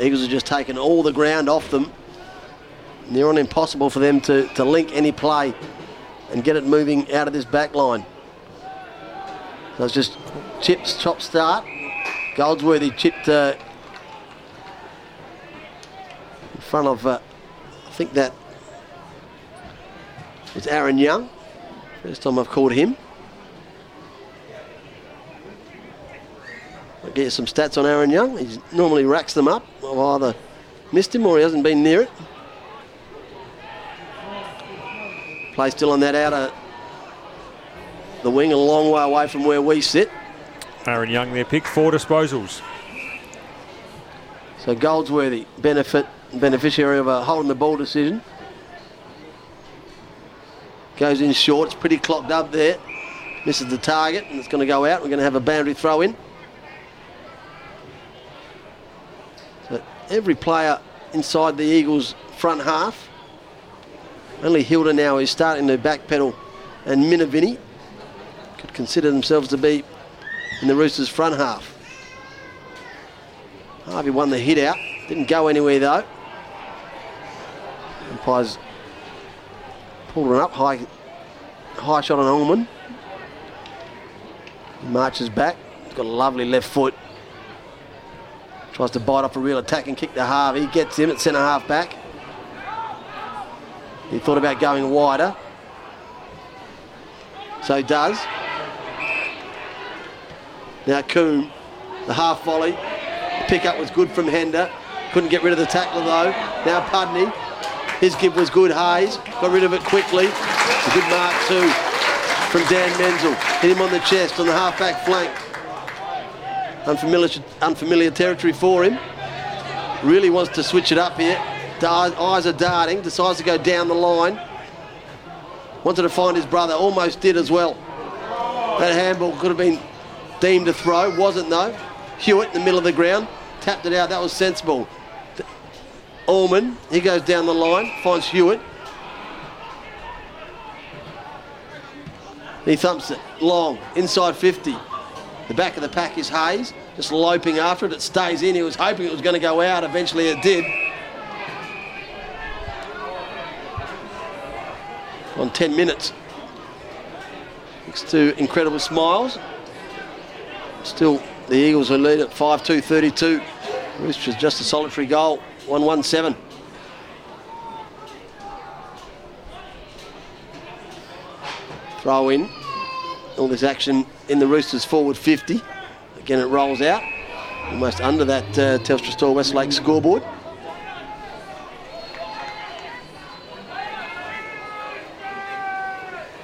Eagles have just taken all the ground off them. Near on impossible for them to, to link any play and get it moving out of this back line. So it's just chips, chop start. Goldsworthy chipped uh, in front of, uh, I think that is Aaron Young. First time I've called him. I'll get you some stats on Aaron Young. He normally racks them up. I've either missed him or he hasn't been near it. Play still on that outer the wing, a long way away from where we sit. Aaron Young there picked four disposals. So Goldsworthy benefit beneficiary of a holding the ball decision. Goes in short. It's pretty clocked up there. Misses the target and it's going to go out. We're going to have a boundary throw in. So every player inside the Eagles front half. Only Hilda now is starting to backpedal and Minavini could consider themselves to be in the Roosters front half. Harvey won the hit out. Didn't go anywhere though. Umpires pulled it up. High, high shot on Ullman. He marches back. He's got a lovely left foot. Tries to bite off a real attack and kick to Harvey. Gets him at centre half back. He thought about going wider. So he does. Now Coombe, the half volley. The pickup was good from Hender. Couldn't get rid of the tackler though. Now Pudney. His give was good. Hayes got rid of it quickly. A good mark too from Dan Menzel. Hit him on the chest on the half-back flank. Unfamiliar, unfamiliar territory for him. Really wants to switch it up here. Eyes are darting. Decides to go down the line. Wanted to find his brother. Almost did as well. That handball could have been deemed a throw. Wasn't though. Hewitt in the middle of the ground. Tapped it out. That was sensible. Allman, he goes down the line. Finds Hewitt. He thumps it long, inside 50. The back of the pack is Hayes, just loping after it. It stays in. He was hoping it was going to go out. Eventually it did. On 10 minutes. Next to incredible smiles. Still, the Eagles are lead at 5 2 32, which was just a solitary goal, 1 1 7. Throw in. All this action in the Roosters forward 50. Again, it rolls out. Almost under that uh, Telstra Store Westlake scoreboard.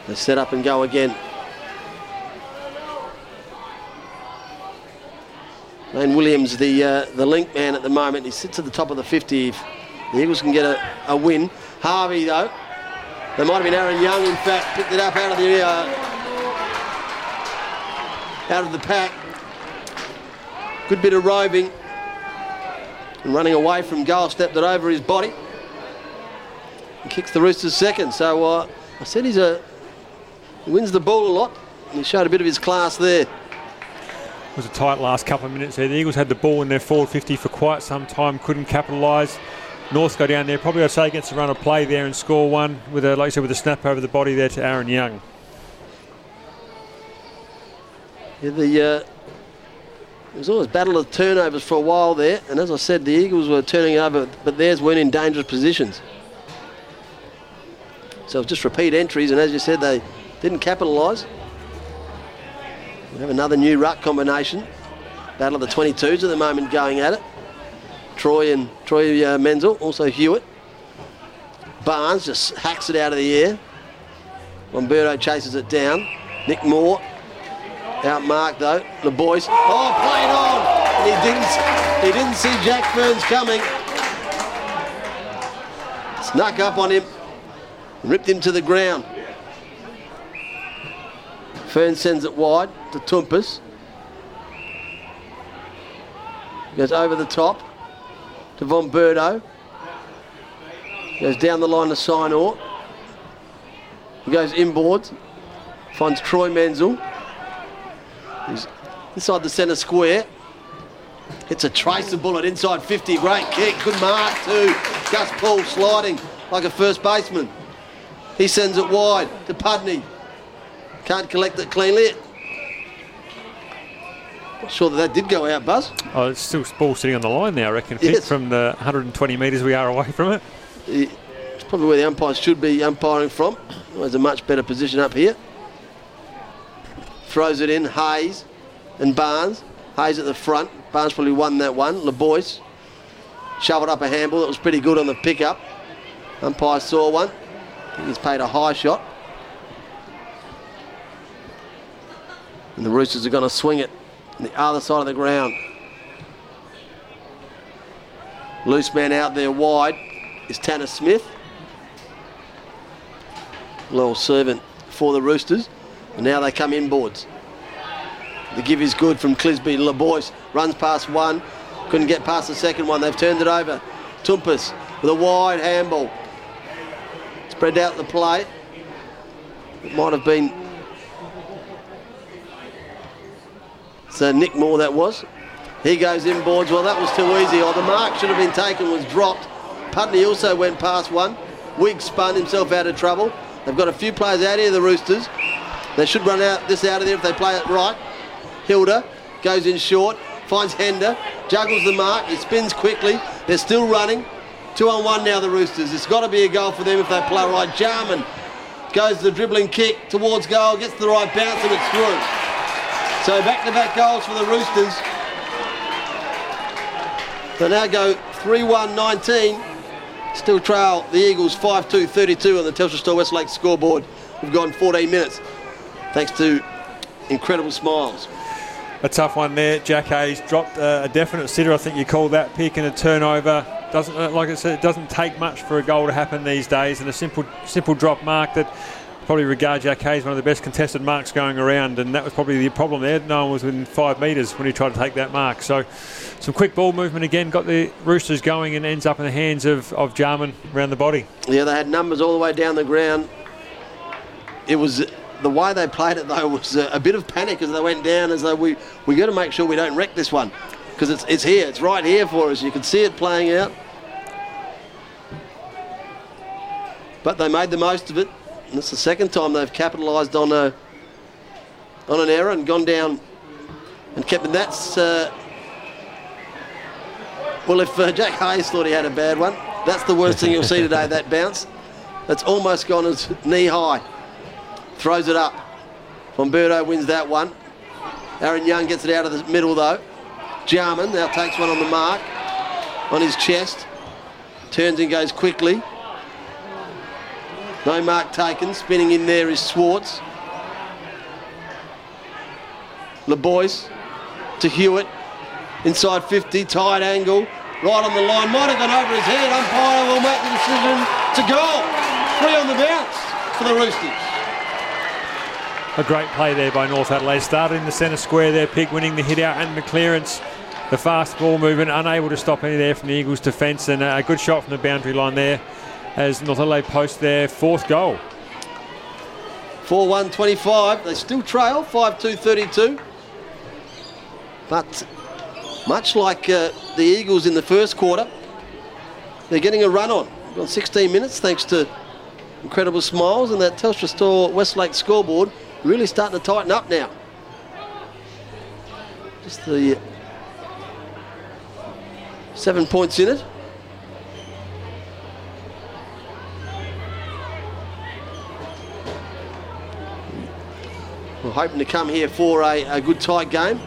They set up and go again. Lane Williams, the uh, the link man at the moment, he sits at the top of the 50. If the Eagles can get a, a win. Harvey, though, there might have been Aaron Young, in fact, picked it up out of the uh, out of the pack. Good bit of roving and running away from goal, stepped it over his body kicks the Roosters second. So uh, I said he's a he wins the ball a lot. He showed a bit of his class there. It was a tight last couple of minutes there. The Eagles had the ball in their forward 50 for quite some time, couldn't capitalise. North go down there, probably I'd say against a run of play there and score one with a, like I said, with a snap over the body there to Aaron Young. Yeah, the uh, it was always battle of turnovers for a while there, and as I said, the Eagles were turning over, but theirs weren't in dangerous positions. So just repeat entries, and as you said, they didn't capitalise. We have another new ruck combination. Battle of the 22s at the moment going at it. Troy and Troy uh, Menzel, also Hewitt. Barnes just hacks it out of the air. Lomberto chases it down. Nick Moore outmarked though. The boys. Oh, played on. He didn't. He didn't see Jack Ferns coming. Snuck up on him. Ripped him to the ground. Fern sends it wide to Toumpas. Goes over the top to Von Berto. Goes down the line to Sinor. He goes inboards. Finds Troy Menzel. He's inside the centre square. Hits a tracer bullet inside 50. Great kick. Good mark too. Gus Paul sliding like a first baseman. He sends it wide to Pudney. Can't collect it cleanly. Not sure that that did go out, Buzz. Oh, it's still ball sitting on the line there, I reckon, Yes. From the 120 metres we are away from it. It's probably where the umpires should be umpiring from. There's a much better position up here. Throws it in, Hayes and Barnes. Hayes at the front. Barnes probably won that one. LeBoyce shoveled up a handball that was pretty good on the pickup. Umpire saw one. I think he's paid a high shot. And the Roosters are going to swing it on the other side of the ground. Loose man out there wide is Tanner Smith. Loyal servant for the Roosters. And now they come inboards. The give is good from Clisby. LeBoyce runs past one. Couldn't get past the second one. They've turned it over. Toumpas with a wide handball. Spread out the play. It might have been. So Nick Moore that was. He goes inboards. Well, that was too easy. Oh, the mark should have been taken, was dropped. Pudney also went past one. Wiggs spun himself out of trouble. They've got a few players out here, the Roosters. They should run out this out of there if they play it right. Hilda goes in short, finds Hender, juggles the mark, he spins quickly. They're still running. Two on one now, the Roosters. It's got to be a goal for them if they play right. Jarman goes the dribbling kick towards goal, gets the right bounce, and it's through. So back to back goals for the Roosters. They now go 3 1 19. Still trail the Eagles 5 2 32 on the Telstra Store Westlake scoreboard. We've gone 14 minutes thanks to incredible smiles. A tough one there. Jack Hayes dropped a definite sitter. I think you call that pick and a turnover. Doesn't uh, like I said, it doesn't take much for a goal to happen these days, and a simple simple drop mark that probably regard Jack Hayes one of the best contested marks going around, and that was probably the problem there. No one was within five metres when he tried to take that mark. So some quick ball movement again got the Roosters going and ends up in the hands of, of Jarman around the body. Yeah, they had numbers all the way down the ground. It was the way they played it though was a, a bit of panic as they went down, as though we we got to make sure we don't wreck this one because it's it's here, it's right here for us. You can see it playing out, but they made the most of it. And it's the second time they've capitalised on a on an error and gone down and kept. And that's uh, well, if uh, Jack Hayes thought he had a bad one, that's the worst thing you'll see today. That bounce, that's almost gone as knee high. Throws it up. Bomberto wins that one. Aaron Young gets it out of the middle though. Jarman now takes one on the mark, on his chest. Turns and goes quickly. No mark taken. Spinning in there is Swartz. LeBoyce to Hewitt. Inside 50, tight angle. Right on the line. Might have gone over his head. Umpire will make the decision to goal. Three on the bounce for the Roosters. A great play there by North Adelaide. Started in the centre square there, Pig winning the hit out and the clearance. The fast ball movement, unable to stop any there from the Eagles' defence, and a good shot from the boundary line there as Adelaide post their fourth goal. 4 1 25. They still trail 5 2 32. But much like uh, the Eagles in the first quarter, they're getting a run on. We've got 16 minutes thanks to incredible smiles and that Telstra Store Westlake scoreboard really starting to tighten up now. Just the seven points in it. We're hoping to come here for a, a good tight game.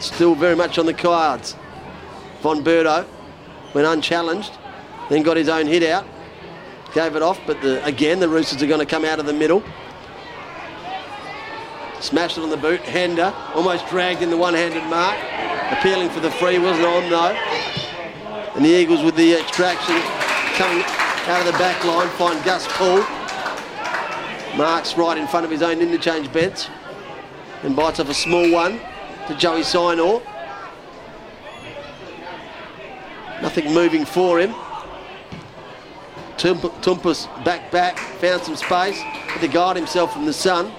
Still very much on the cards. Von Berto went unchallenged, then got his own hit out, gave it off, but the, again the Roosters are going to come out of the middle. Smashed it on the boot. Hender almost dragged in the one-handed mark, appealing for the free, wasn't on though. And the Eagles with the extraction coming out of the back line find Gus Paul. Marks right in front of his own interchange bench and bites off a small one to Joey Sinor. Nothing moving for him. Tump- Toumpas back back, found some space, had to guard himself from the sun.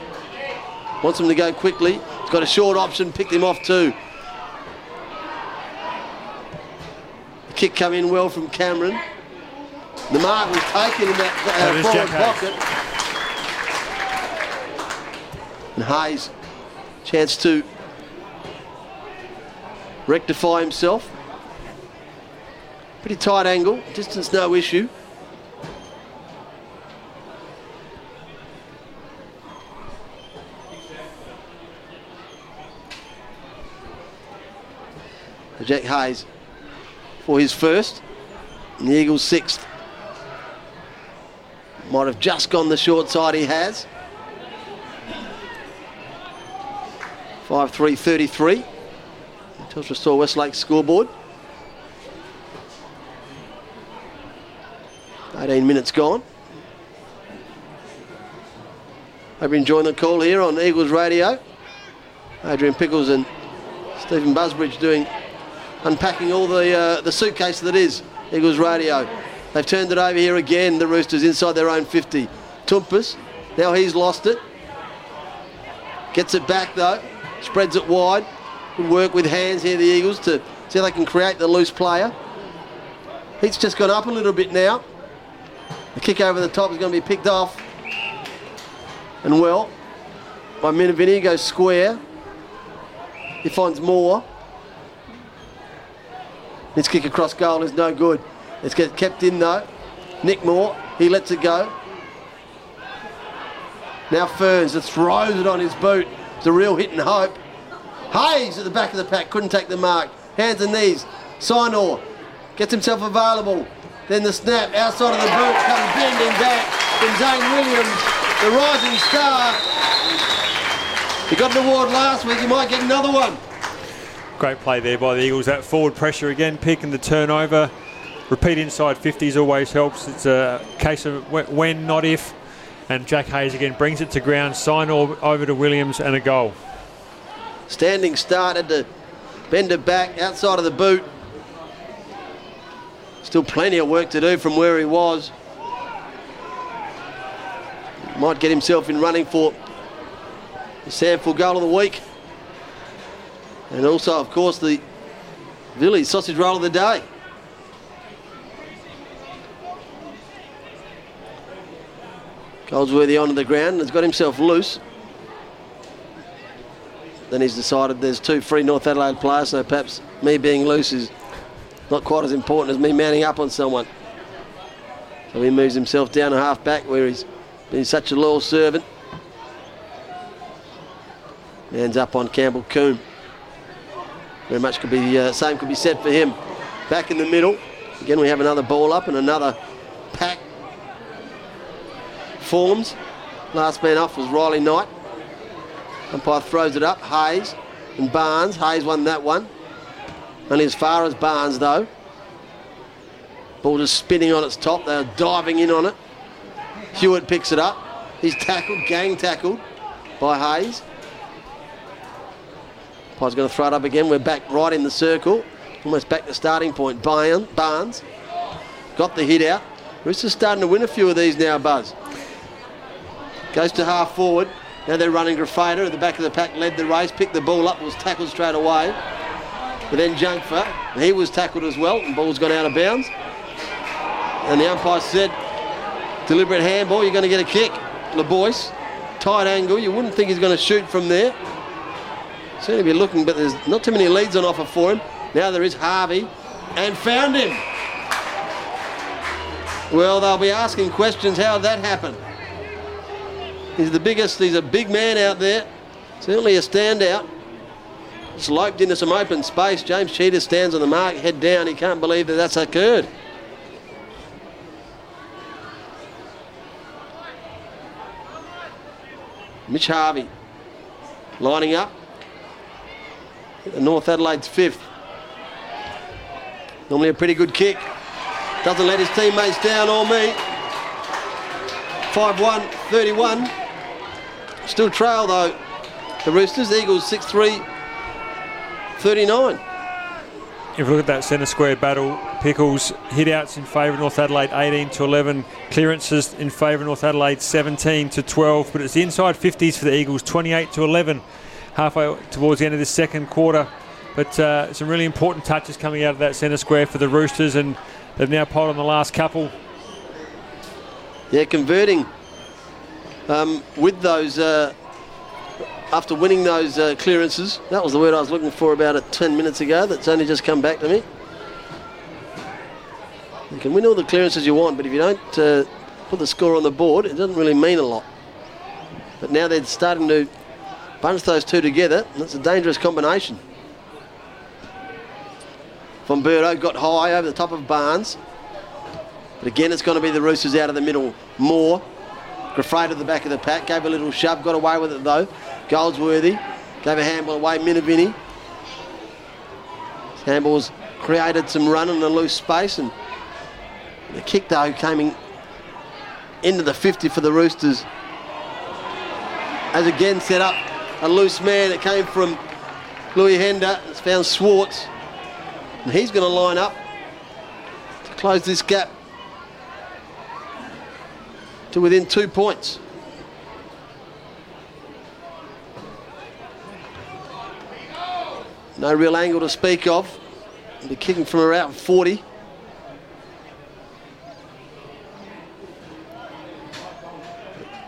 Wants him to go quickly. He's got a short option, picked him off too. The kick come in well from Cameron. The mark was taken in that That uh, is forward pocket. And Hayes, chance to rectify himself. Pretty tight angle, distance no issue. Jack Hayes for his first, and the Eagles sixth. Might have just gone the short side he has. 5 3 33. Telstra Store Westlake scoreboard. 18 minutes gone. Hope you're enjoying the call here on Eagles Radio. Adrian Pickles and Stephen Busbridge doing unpacking all the uh, the suitcase that is Eagles Radio. They've turned it over here again. The Roosters inside their own 50. Toumpas, now he's lost it. Gets it back though. Spreads it wide. Good work with hands here, the Eagles, to see if they can create the loose player. He's just gone up a little bit now. The kick over the top is going to be picked off. And well, by Minavini goes square. He finds more. His kick across goal is no good. It's kept in though. Nick Moore, he lets it go. Now Ferns just throws it on his boot. A real hit and hope. Hayes at the back of the pack couldn't take the mark. Hands and knees. Sinor gets himself available. Then the snap outside of the boot comes bending back from Zane Williams, the rising star. He got an award last week. He might get another one. Great play there by the Eagles. That forward pressure again, picking the turnover. Repeat inside 50s always helps. It's a case of when, not if. And Jack Hayes again brings it to ground. Sign over to Williams and a goal. Standing start had to bend it back outside of the boot. Still plenty of work to do from where he was. Might get himself in running for the Samford goal of the week. And also, of course, the Village sausage roll of the day. Goldsworthy onto the ground and has got himself loose. Then he's decided there's two free North Adelaide players, so perhaps me being loose is not quite as important as me mounting up on someone. So he moves himself down a half back where he's been such a loyal servant. Ends up on Campbell Coombe. Very much could be the uh, same could be said for him. Back in the middle. Again, we have another ball up and another pack Last man off was Riley Knight. Umpire throws it up. Hayes and Barnes. Hayes won that one. Only as far as Barnes though. Ball just spinning on its top. They're diving in on it. Hewitt picks it up. He's tackled, gang tackled by Hayes. Umpire's going to throw it up again. We're back right in the circle. Almost back to starting point. Barnes got the hit out. Roosters starting to win a few of these now, Buzz. Goes to half forward. Now they're running Grafada at the back of the pack, led the race, picked the ball up, was tackled straight away. But then Jungfer, he was tackled as well, and ball's gone out of bounds. And the umpire said, deliberate handball, you're going to get a kick. LeBoyce, tight angle, you wouldn't think he's going to shoot from there. Certainly be looking, but there's not too many leads on offer for him. Now there is Harvey, and found him. Well, they'll be asking questions how that happened. He's the biggest, he's a big man out there. Certainly a standout. Sloped into some open space. James Tsitas stands on the mark, head down. He can't believe that that's occurred. Mitch Harvey lining up. North Adelaide's fifth. Normally a pretty good kick. Doesn't let his teammates down or me. 5-1, 31. Still trail though. The Roosters, Eagles 6-3, 39. If we look at that centre square battle, Pickles hit outs in favour of North Adelaide 18 to 11, clearances in favour of North Adelaide 17 to 12, but it's the inside 50s for the Eagles 28 to 11, halfway towards the end of the second quarter. But uh, some really important touches coming out of that centre square for the Roosters, and they've now polled on the last couple. Yeah, converting um, with those, uh, after winning those uh, clearances. That was the word I was looking for about it 10 minutes ago. That's only just come back to me. You can win all the clearances you want, but if you don't uh, put the score on the board, it doesn't really mean a lot. But now they're starting to bunch those two together. and That's a dangerous combination. Von Berto got high over the top of Barnes. But again, it's going to be the Roosters out of the middle more. Grafrade at the back of the pack, gave a little shove, got away with it though. Goldsworthy gave a handball away, Minavini. Handballs created some run in a loose space and the kick though came in into the 50 for the Roosters. As again set up a loose man. It came from Louis Hender. It's found Swartz. And he's going to line up to close this gap to within two points. No real angle to speak of. They're kicking from around 40.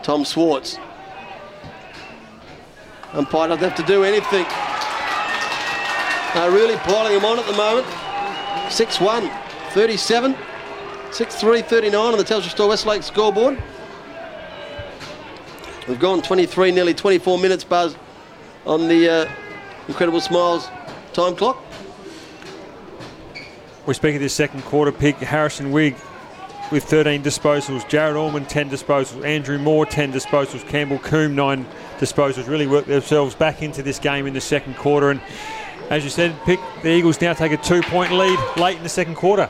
Tom Swartz. Umpire doesn't have to do anything. They're really piling him on at the moment. 6 1, 37, 6 3, 39 on the Telstra Store Westlake scoreboard. We've gone 23, nearly 24 minutes, Buzz, on the uh, Incredible Smiles time clock. We speak of this second quarter pick. Harrison Wigg with 13 disposals. Jared Allman, 10 disposals. Andrew Moore, 10 disposals. Campbell Coombe, 9 disposals. Really worked themselves back into this game in the second quarter. And as you said, pick the Eagles now take a two point lead late in the second quarter.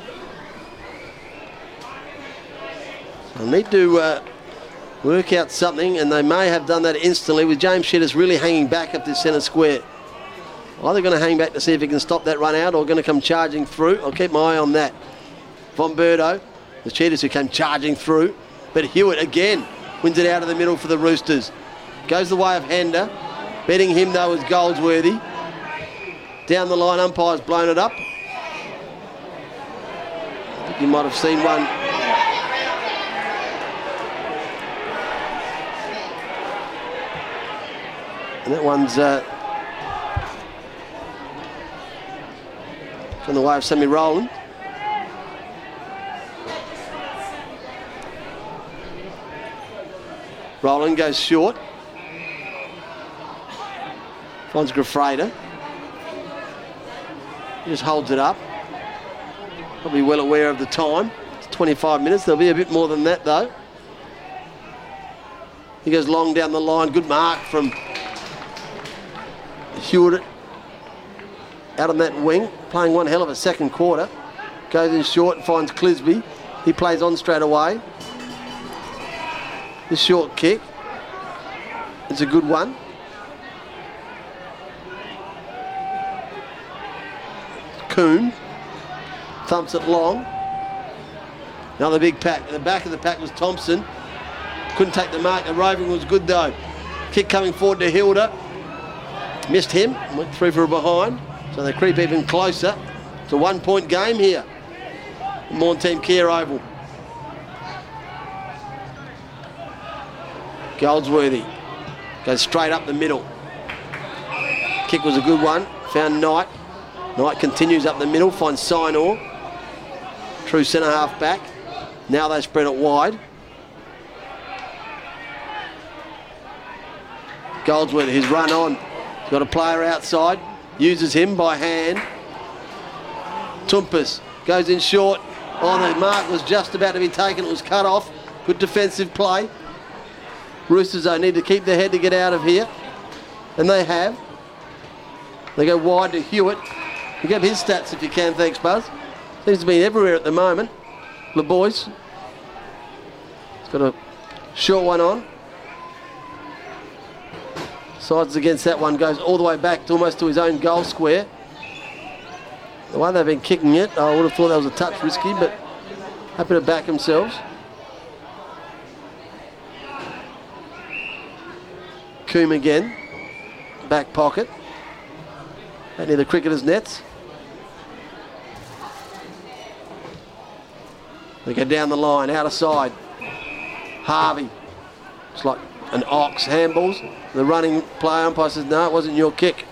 They'll need to uh, work out something, and they may have done that instantly with James Tsitas really hanging back up this centre square. Either going to hang back to see if he can stop that run out or going to come charging through. I'll keep my eye on that. Von Berto, the Tsitas who came charging through. But Hewitt again wins it out of the middle for the Roosters. Goes the way of Hender. Betting him though is Goldsworthy. Down the line, umpire's blown it up. I think you might have seen one And that one's uh, from the way of Sammy Rowland. Rowland goes short. Finds Grafreda. He just holds it up. Probably well aware of the time. It's 25 minutes. There'll be a bit more than that though. He goes long down the line. Good mark from Hewitt out on that wing, playing one hell of a second quarter. Goes in short and finds Clisby. He plays on straight away. This short kick It's a good one. Coombe thumps it long. Another big pack. At the back of the pack was Thompson. Couldn't take the mark. The roving was good though. Kick coming forward to Hilda. Missed him. Went through for a behind. So they creep even closer. It's a one point game here. Maughan Thiem Kia Oval. Goldsworthy goes straight up the middle. Kick was a good one. Found Knight. Knight continues up the middle. Finds Sinor. True centre half back. Now they spread it wide. Goldsworthy, his run on. Got a player outside. Uses him by hand. Toumpas goes in short. Oh, the mark was just about to be taken. It was cut off. Good defensive play. Roosters, though, need to keep their head to get out of here. And they have. They go wide to Hewitt. You get his stats if you can, thanks, Buzz. Seems to be everywhere at the moment. The boys. He's got a short one on. Sides against that one goes all the way back to almost to his own goal square. The way they've been kicking it, I would have thought that was a touch risky, but happy to back themselves. Coombe again, back pocket, right near the cricketers' nets. They go down the line, out of side. Harvey. It's like an ox handballs. The running play umpire says, no, it wasn't your kick.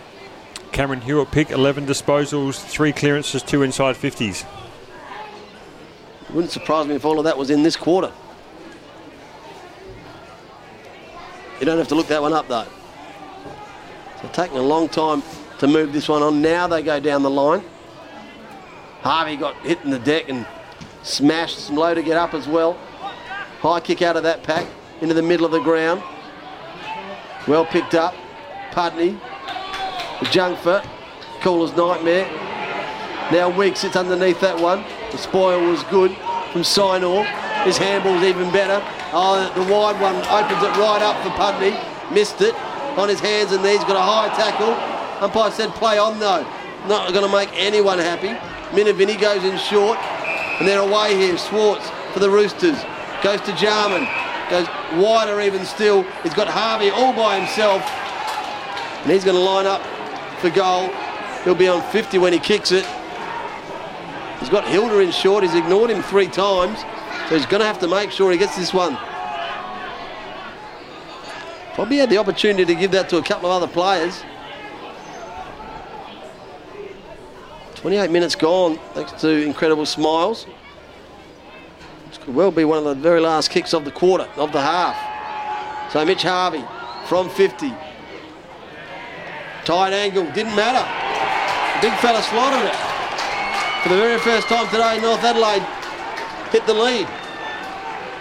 Cameron Hewitt pick 11 disposals, three clearances, two inside 50s. Wouldn't surprise me if all of that was in this quarter. You don't have to look that one up though. So taking a long time to move this one on. Now they go down the line. Harvey got hit in the deck and smashed some low to get up as well. High kick out of that pack into the middle of the ground. Well picked up. Pudney. Jungfer. Caller's nightmare. Now Weeks sits underneath that one. The spoil was good from Sinor. His handball's even better. Oh, the wide one opens it right up for Pudney. Missed it on his hands and knees. Got a high tackle. Umpire said play on though. Not going to make anyone happy. Minavini goes in short. And they're away here. Swartz for the Roosters. Goes to Jarman. Goes wider even still. He's got Harvey all by himself. And he's going to line up for goal. He'll be on 50 when he kicks it. He's got Hilda in short. He's ignored him three times. So he's going to have to make sure he gets this one. Probably had the opportunity to give that to a couple of other players. 28 minutes gone, thanks to incredible smiles. Well be one of the very last kicks of the quarter, of the half. So Mitch Harvey from 50. Tight angle, didn't matter. The big fella slotted it. For the very first time today, North Adelaide hit the lead.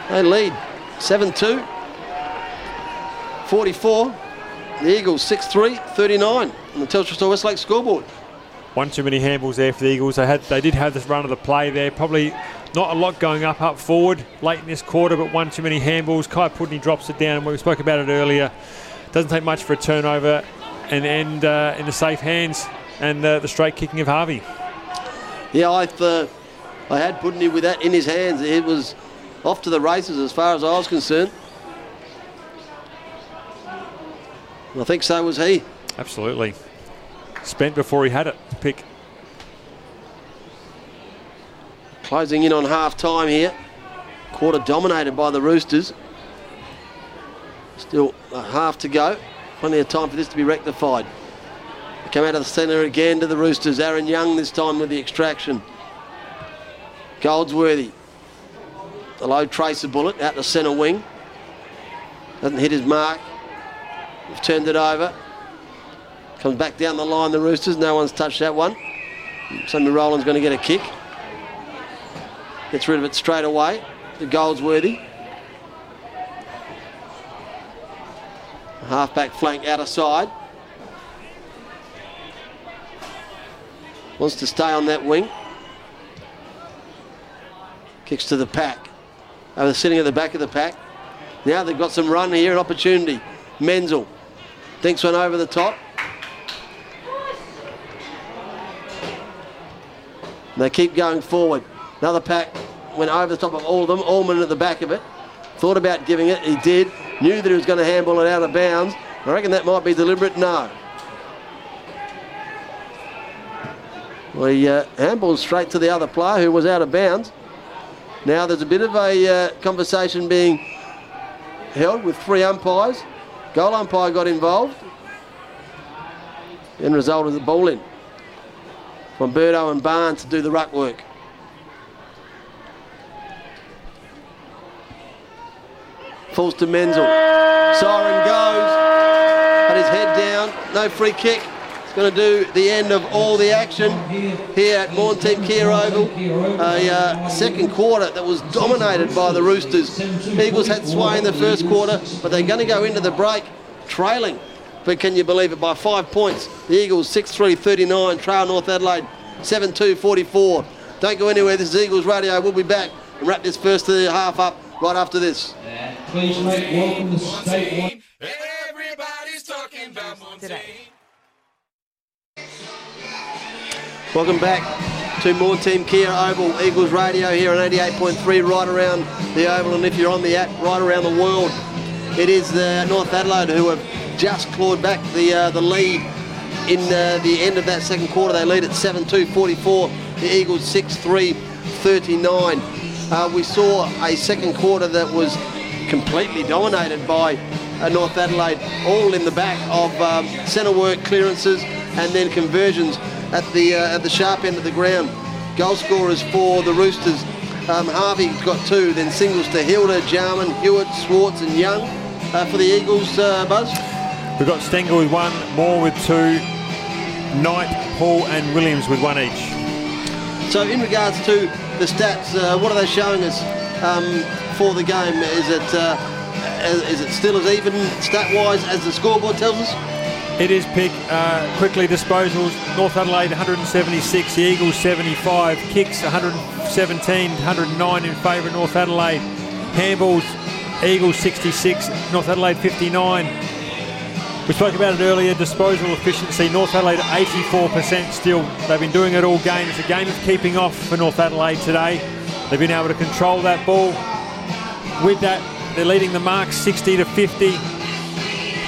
They lead 7-2. 44. The Eagles 6-3, 39 on the Telstra Westlake scoreboard. One too many handballs there for the Eagles. They had, they did have this run of the play there. Probably not a lot going up up forward late in this quarter, but one too many handballs. Kai Pudney drops it down, and we spoke about it earlier. Doesn't take much for a turnover and end uh, in the safe hands and uh, the straight kicking of Harvey. Yeah, I uh, I had Pudney with that in his hands. It was off to the races as far as I was concerned. I think so was he. Absolutely. Spent before he had it. Pick. Closing in on half time here. Quarter dominated by the Roosters. Still a half to go. Plenty of time for this to be rectified. They come out of the centre again to the Roosters. Aaron Young this time with the extraction. Goldsworthy. The low tracer bullet out the centre wing. Doesn't hit his mark. We've turned it over. Comes back down the line, the Roosters. No one's touched that one. Sammy Rowland's going to get a kick. Gets rid of it straight away. The Goldsworthy. Half-back flank out of side. Wants to stay on that wing. Kicks to the pack. Uh, over sitting at the back of the pack. Now they've got some run here, an opportunity. Menzel thinks one over the top. They keep going forward. Another pack went over the top of all of them. Allman at the back of it. Thought about giving it. He did. Knew that he was going to handball it out of bounds. I reckon that might be deliberate. No. Well, he uh, handballed straight to the other player who was out of bounds. Now there's a bit of a uh, conversation being held with three umpires. Goal umpire got involved and resulted in the ball in from Burdo and Barnes to do the ruck work. Falls to Menzel. Siren goes. Had his head down. No free kick. It's going to do the end of all the action here at Thiem Kia Oval. A uh, second quarter that was dominated by the Roosters. Eagles had sway in the first quarter, but they're going to go into the break trailing. But can you believe it? By five points. The Eagles 6-3 39, trail North Adelaide 7-2 44. Don't go anywhere. This is Eagles Radio. We'll be back and wrap this first half up right after this. Please make welcome the state. Everybody's talking about Montane. Welcome back to Maughan Thiem Kia Oval Eagles Radio here on 88.3 right around the Oval and if you're on the app right around the world. It is the North Adelaide who have just clawed back the uh, the lead in uh, the end of that second quarter. They lead at 7-2, 44. The Eagles 6-3, 39. Uh, we saw a second quarter that was completely dominated by uh, North Adelaide, all in the back of um, centre work clearances and then conversions at the uh, at the sharp end of the ground. Goal scorers for the Roosters. Um, Harvey got two, then singles to Hilda, Jarman, Hewitt, Swartz, and Young. Uh, for the Eagles, uh, Buzz. We've got Stengle with one, Moore with two, Knight, Paul, and Williams with one each. So, in regards to the stats, uh, what are they showing us um, for the game? Is it uh, is it still as even stat-wise as the scoreboard tells us? It is pick uh, quickly disposals. North Adelaide 176, the Eagles 75, kicks 117, 109 in favour of North Adelaide. Handballs, Eagles 66, North Adelaide 59. We spoke about it earlier, disposal efficiency. North Adelaide 84% still. They've been doing it all game. It's a game of keeping off for North Adelaide today. They've been able to control that ball. With that, they're leading the mark 60 to 50.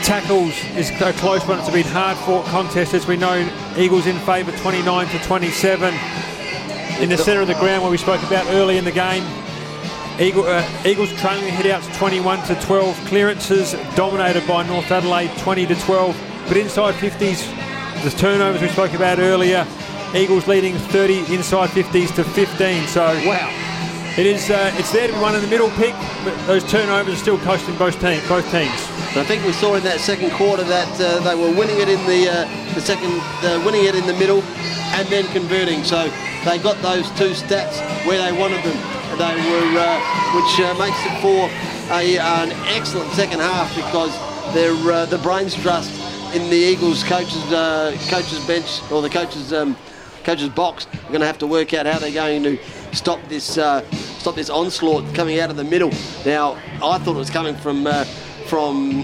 Tackles is a close one. It's a been hard fought contest as we know. Eagles in favour 29 to 27. In the centre of the ground where we spoke about early in the game. Eagle, uh, Eagles trailing the headouts 21 to 12. Clearances dominated by North Adelaide 20 to 12. But inside 50s, the turnovers we spoke about earlier. Eagles leading 30 inside 50s to 15. So Wow. it is uh, it's there to be one in the middle pick, but those turnovers are still costing both teams. Both teams. I think we saw in that second quarter that uh, they were winning it in the uh, the second, uh, winning it in the middle, and then converting. So they got those two stats where they wanted them. They were, uh, which uh, makes it for a, an excellent second half because they're uh, the brains trust in the Eagles coaches uh, coaches bench or the coaches um, coaches box are going to have to work out how they're going to stop this uh, stop this onslaught coming out of the middle. Now I thought it was coming from uh, from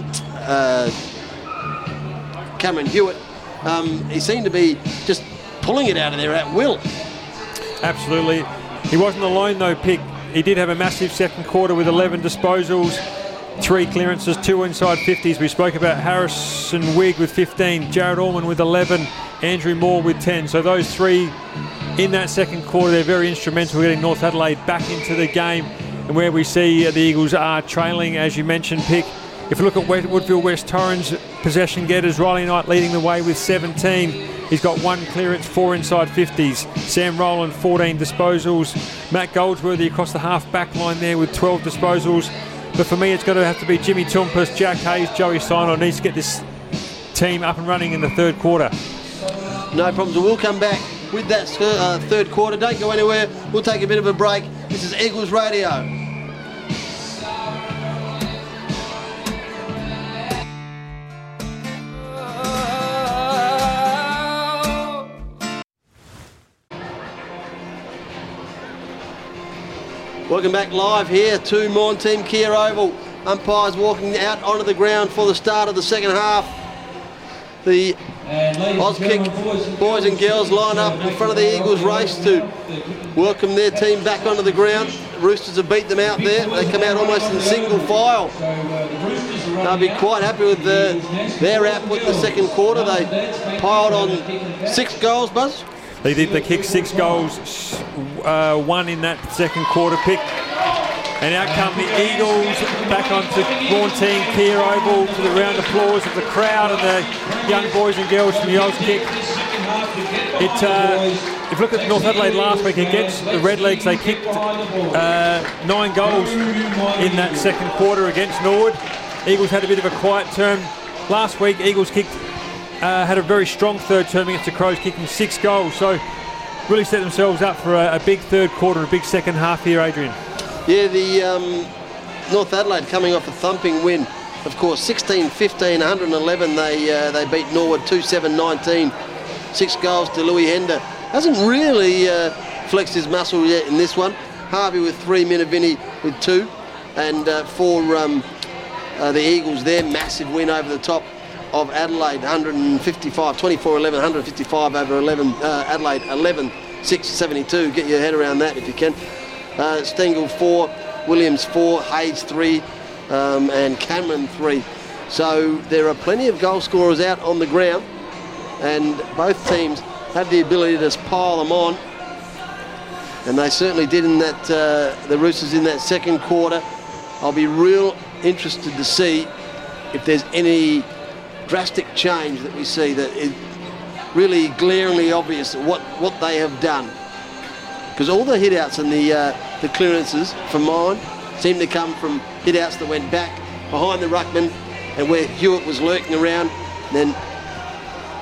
Cameron Hewitt. Um, he seemed to be just pulling it out of there at will. Absolutely. He wasn't alone though, Pick. He did have a massive second quarter with 11 disposals, three clearances, two inside 50s. We spoke about Harrison Wigg with 15, Jared Allman with 11, Andrew Moore with 10. So those three in that second quarter, they're very instrumental in getting North Adelaide back into the game. And where we see the Eagles are trailing, as you mentioned, Pick. If you look at Woodville West Torrens possession getters, Riley Knight leading the way with 17. He's got one clearance, four inside 50s. Sam Rowland, 14 disposals. Matt Goldsworthy across the half back line there with 12 disposals. But for me, it's going to have to be Jimmy Toumpas, Jack Hayes, Joey Sinor needs to get this team up and running in the third quarter. No problems. We'll come back with that uh, third quarter. Don't go anywhere. We'll take a bit of a break. This is Eagles Radio. Welcome back live here to Maughan Thiem Kia Oval. Umpires walking out onto the ground for the start of the second half. The And Auskick, boys and girls line up in front of the Eagles race to welcome their team back onto the ground. Roosters have beat them out there. They come out almost in single file. They'll be quite happy with the, their output in the second quarter. They piled on six goals, Buzz. They did. They kicked six goals, uh, one in that second quarter pick. And out come the Eagles back onto Maughan Kia Oval to the round of applause of the crowd and the young boys and girls from the. It, uh, if you look at North Adelaide last week against the Redlegs, they kicked uh, nine goals in that second quarter against Norwood. Eagles had a bit of a quiet term. Last week, Eagles kicked uh, had a very strong third term against the Crows, kicking six goals. So really set themselves up for a, a big third quarter a big second half here, Adrian. Yeah, the um, North Adelaide coming off a thumping win. Of course, 16 15, 111. They uh, they beat Norwood 2 7 19. Six goals to Louis Hender. Hasn't really uh, flexed his muscle yet in this one. Harvey with three, Minavini with two. And uh, for um, uh, the Eagles, their massive win over the top of Adelaide 155, 24 11, 155 over 11, uh, Adelaide 11 6 72. Get your head around that if you can. Uh, Stengle 4, Williams 4, Hayes 3, um, and Cameron 3. So there are plenty of goal scorers out on the ground, and both teams have the ability to pile them on. And they certainly did in that, uh, the Roosters in that second quarter. I'll be real interested to see if there's any drastic change that we see that is really glaringly obvious what, what they have done. Because all the hitouts and the, uh, the clearances from mine seem to come from hitouts that went back behind the ruckman and where Hewitt was lurking around. Then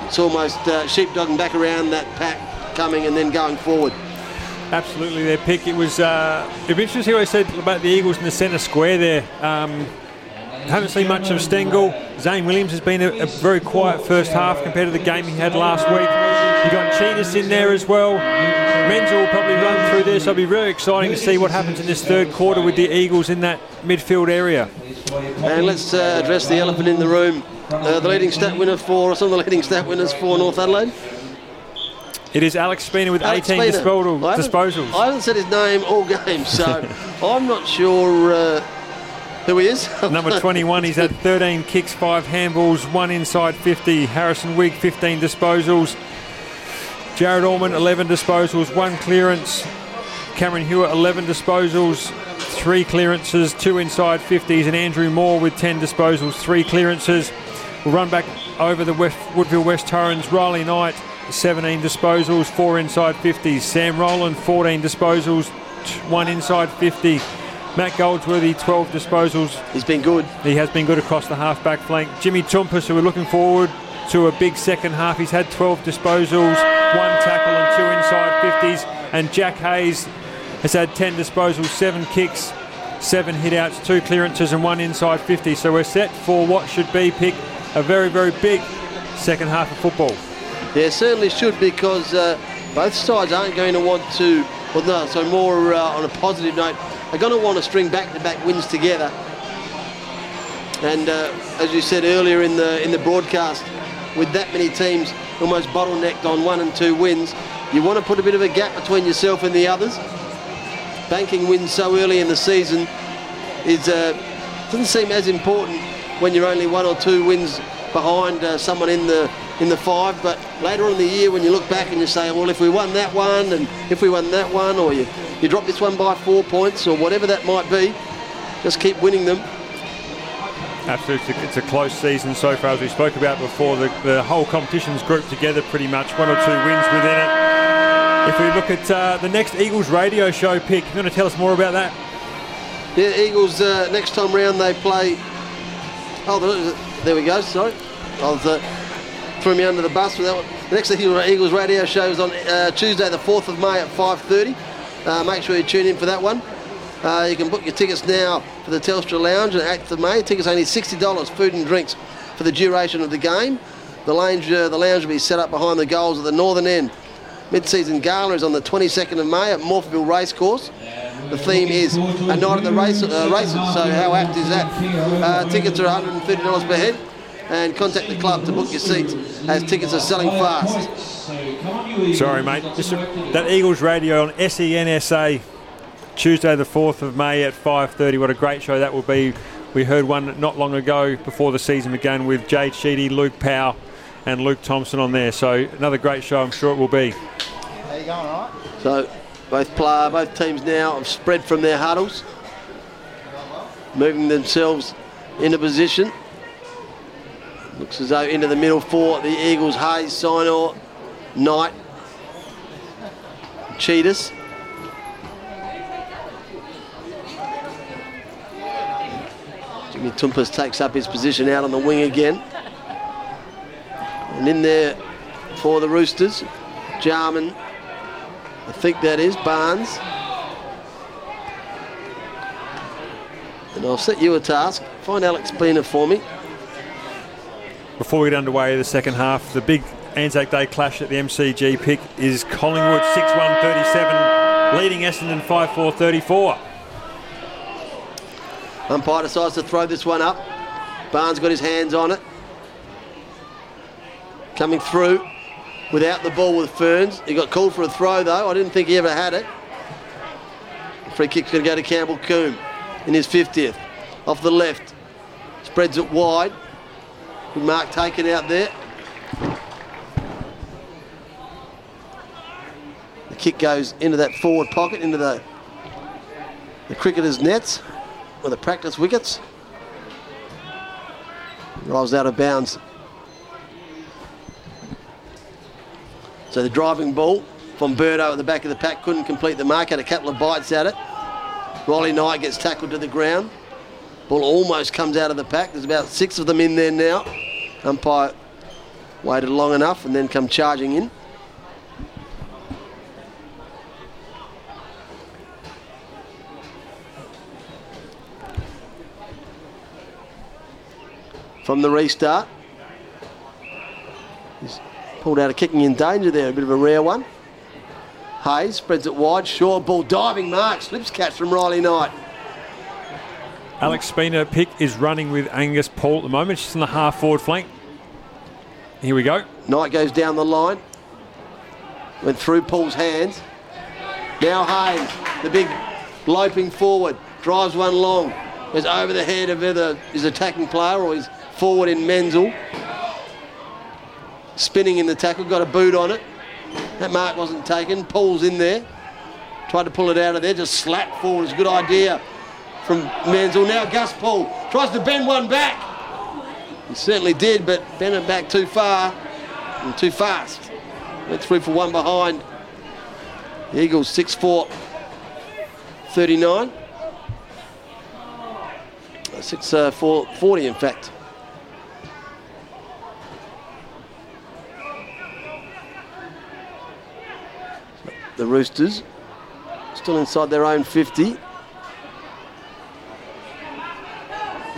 it's almost uh, sheepdogging back around that pack coming and then going forward. Absolutely, their pick. It was. Uh, it'd interesting what I said about the Eagles in the centre square there. Um, haven't seen much of Stengle. Zane Williams has been a, a, very quiet first half compared to the game he had last week. You got Tsitas in there as well. Menzel will probably run through this. So it'll be very exciting to see what happens in this third quarter with the Eagles in that midfield area. And let's uh, address the elephant in the room. Uh, the leading stat winner for some of the leading stat winners for North Adelaide. It is Alex Spina with Alex 18 Spina. disposal, I disposals. I haven't said his name all game, so [LAUGHS] I'm not sure uh, who he is. [LAUGHS] Number 21, he's had 13 kicks, 5 handballs, 1 inside 50. Harrison Wigg, 15 disposals. Jared Allman, 11 disposals, 1 clearance. Cameron Hewitt, 11 disposals, 3 clearances, 2 inside 50s. And Andrew Moore with 10 disposals, 3 clearances. We'll run back over the West, Woodville West Torrens. Riley Knight, 17 disposals, 4 inside 50s. Sam Rowland, 14 disposals, 1 inside 50. Matt Goldsworthy, 12 disposals, He's been good. he has been good across the half-back flank. Jimmy Toumpas, who we're looking forward to a big second half. He's had 12 disposals, one tackle and two inside 50s. And Jack Hayes has had 10 disposals, seven kicks, seven hit-outs, two clearances and one inside 50. So we're set for what should be pick a very, very big second half of football. Yeah, certainly should because uh, both sides aren't going to want to. Well, no. So more uh, on a positive note, they're going to want to string back-to-back wins together. And uh, as you said earlier in the in the broadcast, with that many teams almost bottlenecked on one and two wins, you want to put a bit of a gap between yourself and the others. Banking wins so early in the season is uh, doesn't seem as important when you're only one or two wins behind uh, someone in the in the five. But later on in the year, when you look back and you say, well, if we won that one and if we won that one, or you you drop this one by four points or whatever that might be, just keep winning them. Absolutely, it's a close season so far, as we spoke about before. The, the whole competition's grouped together pretty much, one or two wins within it. If we look at uh, the next Eagles radio show pick, you want to tell us more about that? Yeah, Eagles uh, next time round they play. Oh, there- there we go. Sorry, was, uh, threw me under the bus with that one. The next Eagles radio show is on uh, Tuesday, the 4th of May at 5:30. Uh, make sure you tune in for that one. Uh, you can book your tickets now for the Telstra Lounge on 8th of May. Tickets only $60, food and drinks for the duration of the game. The lounge, uh, the lounge will be set up behind the goals at the northern end. Mid-season gala is on the 22nd of May at Morphettville Racecourse. The theme is a night at the race, uh, races, so how apt is that? Uh, tickets are $130 per head and contact the club to book your seats as tickets are selling fast. Sorry, mate. Just a- that Eagles radio on E SENSA, Tuesday the 4th of May at 5.30. What a great show that will be. We heard one not long ago before the season began with Jade Sheedy, Luke Powell and Luke Thompson on there. So another great show, I'm sure it will be. How you going, all right? So both player, both teams now have spread from their huddles, moving themselves into position. Looks as though into the middle for the Eagles, Hayes, Sinor, Knight, Tsitas. Jimmy Toumpas takes up his position out on the wing again. And in there for the Roosters, Jarman, I think that is Barnes. And I'll set you a task. Find Alex Spina for me. Before we get underway the second half, the big Anzac Day clash at the MCG pick is Collingwood 6-1 37, leading Essendon 5-4 34. Umpire decides to throw this one up. Barnes got his hands on it. Coming through without the ball with Ferns. He got called for a throw though. I didn't think he ever had it. Free kick's going to go to Campbell Coombe in his 50th. Off the left. Spreads it wide. Good mark taken out there. The kick goes into that forward pocket, into the, the cricketer's nets. with the practice wickets. Rolls out of bounds. So the driving ball from Birdo at the back of the pack couldn't complete the mark, had a couple of bites at it. Riley Knight gets tackled to the ground. Ball almost comes out of the pack. There's about six of them in there now. Umpire waited long enough and then come charging in. From the restart. He's pulled out a kicking in danger there, a bit of a rare one. Hayes spreads it wide, short ball, diving mark, slips catch from Riley Knight. Um, Alex Spina pick is running with Angus Paul at the moment. She's on the half forward flank. Here we go. Knight goes down the line. Went through Paul's hands. Now Hayes, the big loping forward, drives one long. Goes over the head of either his attacking player or his forward in Menzel. Spinning in the tackle, got a boot on it. That mark wasn't taken. Paul's in there. Tried to pull it out of there, just slapped forward. It's a good idea from Menzel. Now Gus Paul tries to bend one back. He certainly did, but bent it back too far and too fast. Went three for one behind. Eagles 6 4 39. 6 uh, 4 40, in fact. The Roosters still inside their own 50.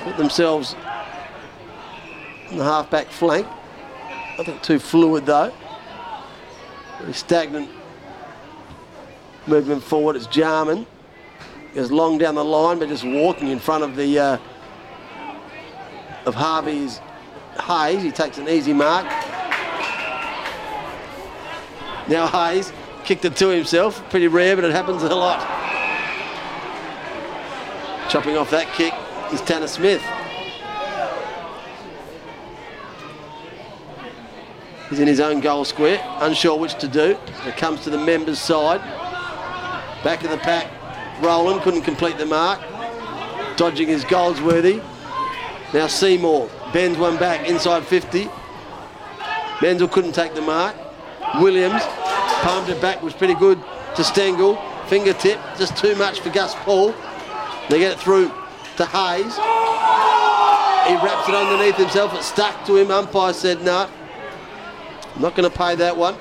Put themselves on the half-back flank. I think too fluid though. Very stagnant movement forward. It's Jarman. Goes long down the line, but just walking in front of the uh, of Harvey's Hayes. He takes an easy mark. Now Hayes kicked it to himself. Pretty rare, but it happens a lot. Chopping off that kick is Tanner Smith. He's in his own goal square, unsure which to do. It comes to the members' side. Back of the pack, Roland couldn't complete the mark. Dodging his Goldsworthy. Now Seymour bends one back inside 50. Menzel couldn't take the mark. Williams palmed it back, was pretty good to Stengle. Fingertip, just too much for Gus Paul. They get it through to Hayes. He wraps it underneath himself. It stuck to him. Umpire said no. I'm not going to pay that one.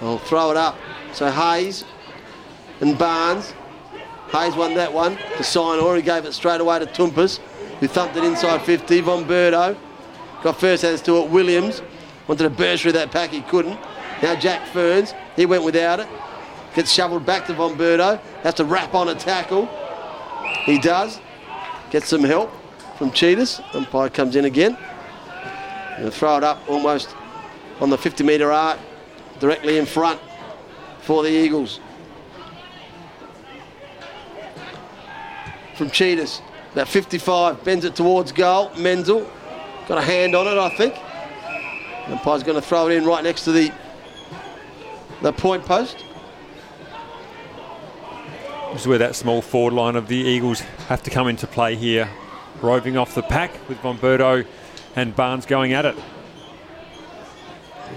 I'll throw it up. So Hayes and Barnes. Hayes won that one to Sinor. He gave it straight away to Toumpas, who thumped it inside 50. Von Birdo got first hands to it. Williams wanted to burst through that pack. He couldn't. Now Jack Ferns. He went without it. Gets shoveled back to Von Birdo. Has to wrap on a tackle. He does. Gets some help from Tsitas. Umpire comes in again. And throw it up almost on the 50 metre arc, directly in front for the Eagles. From Tsitas, about 55, bends it towards goal. Menzel got a hand on it, I think. Umpire's going to throw it in right next to the the point post. This is where that small forward line of the Eagles have to come into play here. Roving off the pack with Bomberto and Barnes going at it.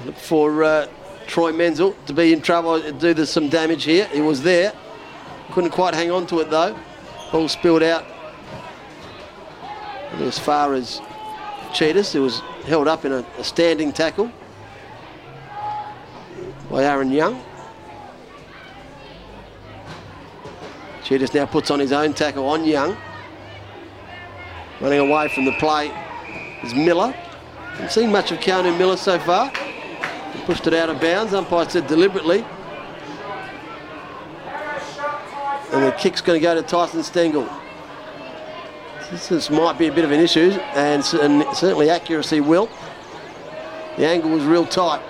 Look for uh, Troy Menzel to be in trouble, do the, some damage here. He was there. Couldn't quite hang on to it though. Ball spilled out. And as far as Tsitas, it was held up in a, a standing tackle by Aaron Young. Tsitas now puts on his own tackle on Young. Running away from the play is Miller. Haven't seen much of Keanu Miller so far. He pushed it out of bounds. Umpire said deliberately. And the kick's going to go to Tyson Stengle. This, this might be a bit of an issue, and, and certainly accuracy will. The angle was real tight.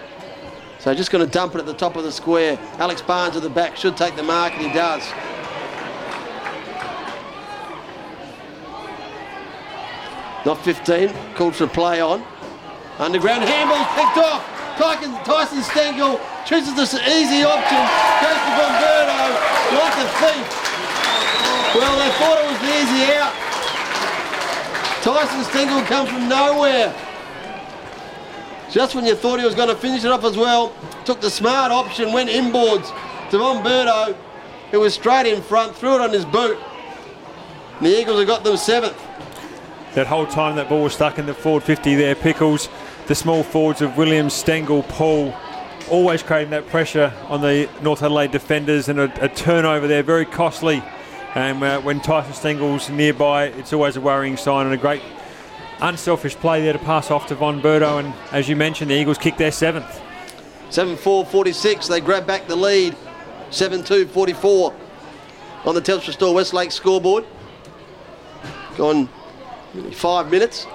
So just going to dump it at the top of the square. Alex Barnes at the back should take the mark, and he does. Not 15, called for play on. Underground handball's picked off. Tyson, Tyson Stengle chooses this easy option. Goes to Bomberto. like a thief. Well, they thought it was the easy out. Tyson Stengle come from nowhere. Just when you thought he was going to finish it off as well, took the smart option, went inboards to Monberto, who was straight in front, threw it on his boot. And the Eagles have got them seventh. That whole time that ball was stuck in the forward 50 there, Pickles, the small forwards of Williams, Stengle, Paul, always creating that pressure on the North Adelaide defenders and a, a turnover there, very costly. And uh, when Tyson Stengle's nearby, it's always a worrying sign and a great unselfish play there to pass off to Von Berto. And as you mentioned, the Eagles kick their seventh. 7 4 46, they grab back the lead. 7 2 44 on the Telstra Store Westlake scoreboard. Gone nearly five minutes.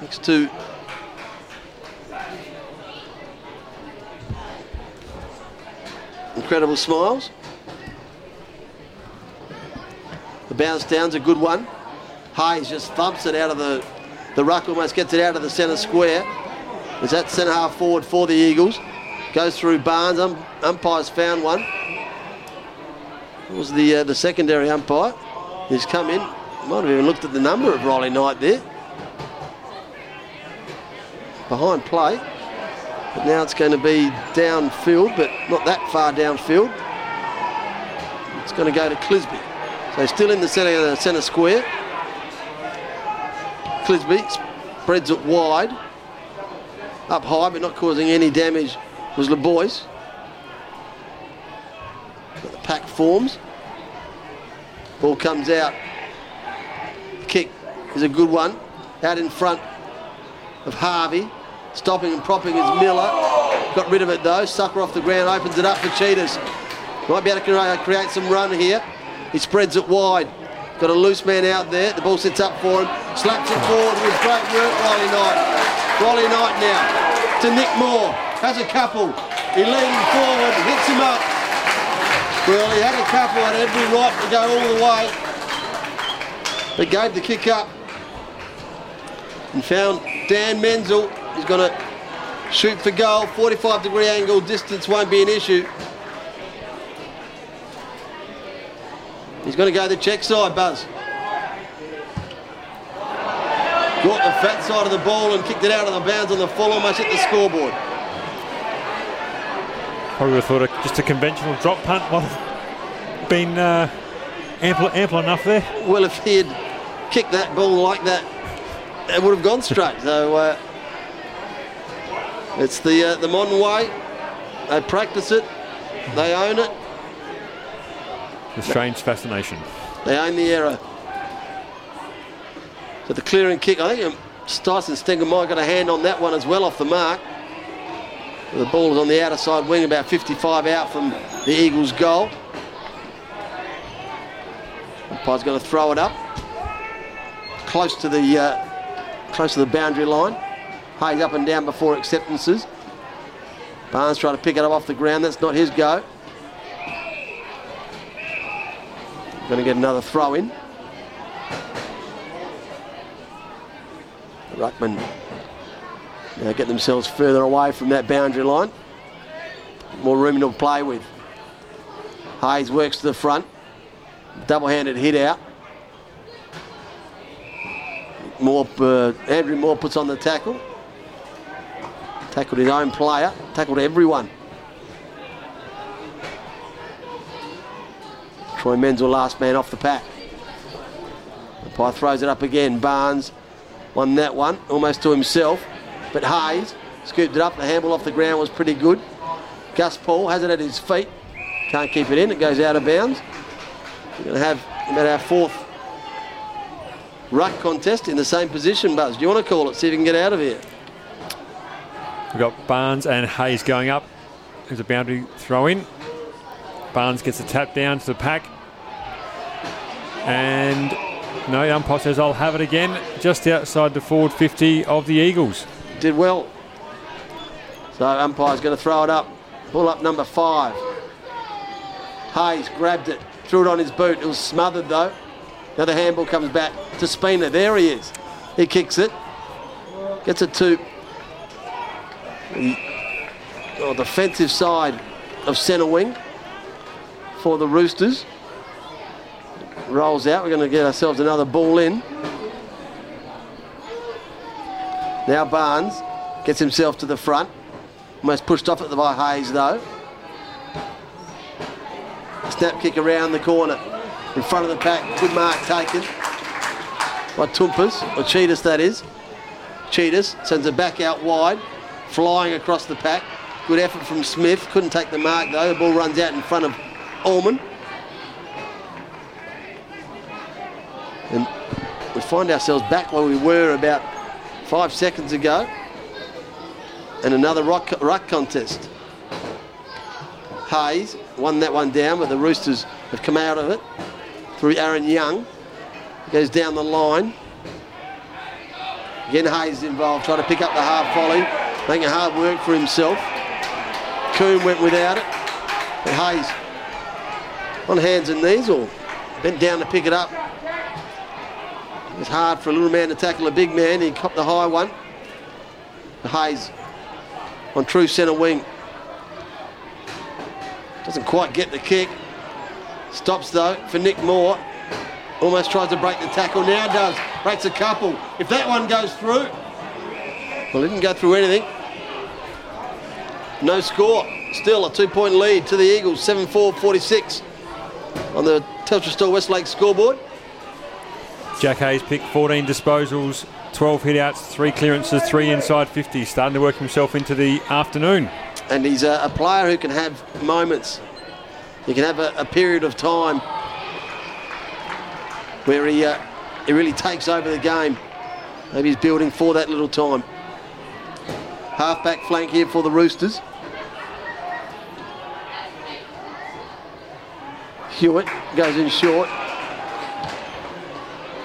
Next to incredible smiles. The bounce down's a good one. Hayes just thumps it out of the, the ruck, almost gets it out of the centre square. Is that centre half forward for the Eagles? Goes through Barnes. Um, umpire's found one. It was the uh, the secondary umpire. He's come in. Might have even looked at the number of Riley Knight there. Behind play. But now it's going to be downfield, but not that far downfield. It's going to go to Clisby. So still in the centre, centre square. Clisby spreads it wide. Up high, but not causing any damage was LeBoyce. Got the pack forms. Ball comes out. Kick is a good one. Out in front of Harvey. Stopping and propping is Miller. Got rid of it though. Sucker off the ground, opens it up for Tsitas. Might be able to create some run here. He spreads it wide. Got a loose man out there. The ball sits up for him. Slaps it forward with great work, Riley Knight. Riley Knight now to Nick Moore. Has a couple. He leaning forward, hits him up. Well, he had a couple, had every right to go all the way. But gave the kick up and found Dan Menzel. He's going to shoot for goal. 45 degree angle, distance won't be an issue. He's going to go the check side, Buzz. Got the fat side of the ball and kicked it out of the bounds on the full, almost hit the scoreboard. Probably would have thought a, just a conventional drop punt might have been uh, ample, ample enough there. Well, if he had kicked that ball like that, it would have gone straight. so uh, it's the uh, the modern way. They practice it, they own it, The strange fascination. they own the error. So the clearing kick, I think um, Stenger might have got a hand on that one as well off the mark. The ball is on the outer side wing, about 55 out from the Eagles' goal. Umpire's going to throw it up, close to the uh, close to the boundary line. Hayes up and down before acceptances. Barnes trying to pick it up off the ground. That's not his go. Going to get another throw in. Ruckman now get themselves further away from that boundary line. More room to play with. Hayes works to the front. Double-handed hit out. Moore, uh, Andrew Moore puts on the tackle. Tackled his own player. Tackled everyone. Troy Menzel last man off the pack. Umpire throws it up again. Barnes won that one almost to himself. But Hayes scooped it up. The handball off the ground was pretty good. Gus Paul has it at his feet. Can't keep it in. It goes out of bounds. We're going to have about our fourth ruck contest in the same position, Buzz. Do you want to call it? See if we can get out of here. We've got Barnes and Hayes going up. There's a boundary throw in. Barnes gets a tap down to the pack. And no, umpire says, I'll have it again, just outside the forward 50 of the Eagles. Did well. So umpire's going to throw it up. Pull up number five. Hayes grabbed it, threw it on his boot. It was smothered though. Now the handball comes back to Spina. There he is. He kicks it. Gets it to the defensive side of centre wing. for the Roosters. Rolls out. We're going to get ourselves another ball in. Now Barnes gets himself to the front. Almost pushed off it by Hayes though. Snap kick around the corner. In front of the pack. Good mark taken by Toumpas, or Tsitas that is. Tsitas sends it back out wide, flying across the pack. Good effort from Smith. Couldn't take the mark though. The ball runs out in front of Allman. And we find ourselves back where we were about five seconds ago. And another rock, ruck contest. Hayes won that one down, but the Roosters have come out of it through Aaron Young. Goes down the line. Again, Hayes involved, trying to pick up the half volley, making hard work for himself. Coombe went without it. But Hayes on hands and knees or bent down to pick it up. It's hard for a little man to tackle a big man. He copped the high one. Hayes on true centre wing. Doesn't quite get the kick. Stops though for Nick Moore. Almost tries to break the tackle. Now does. Breaks a couple. If that one goes through. Well, it didn't go through anything. No score. Still a two point lead to the Eagles. 7 4 46 on the Telstra Store Westlake scoreboard. Jack Hayes picked 14 disposals, 12 hitouts, three clearances, three inside 50. Starting to work himself into the afternoon. And he's a, a player who can have moments. He can have a, a period of time where he, uh, he really takes over the game. Maybe he's building for that little time. Half-back flank here for the Roosters. Hewitt goes in short.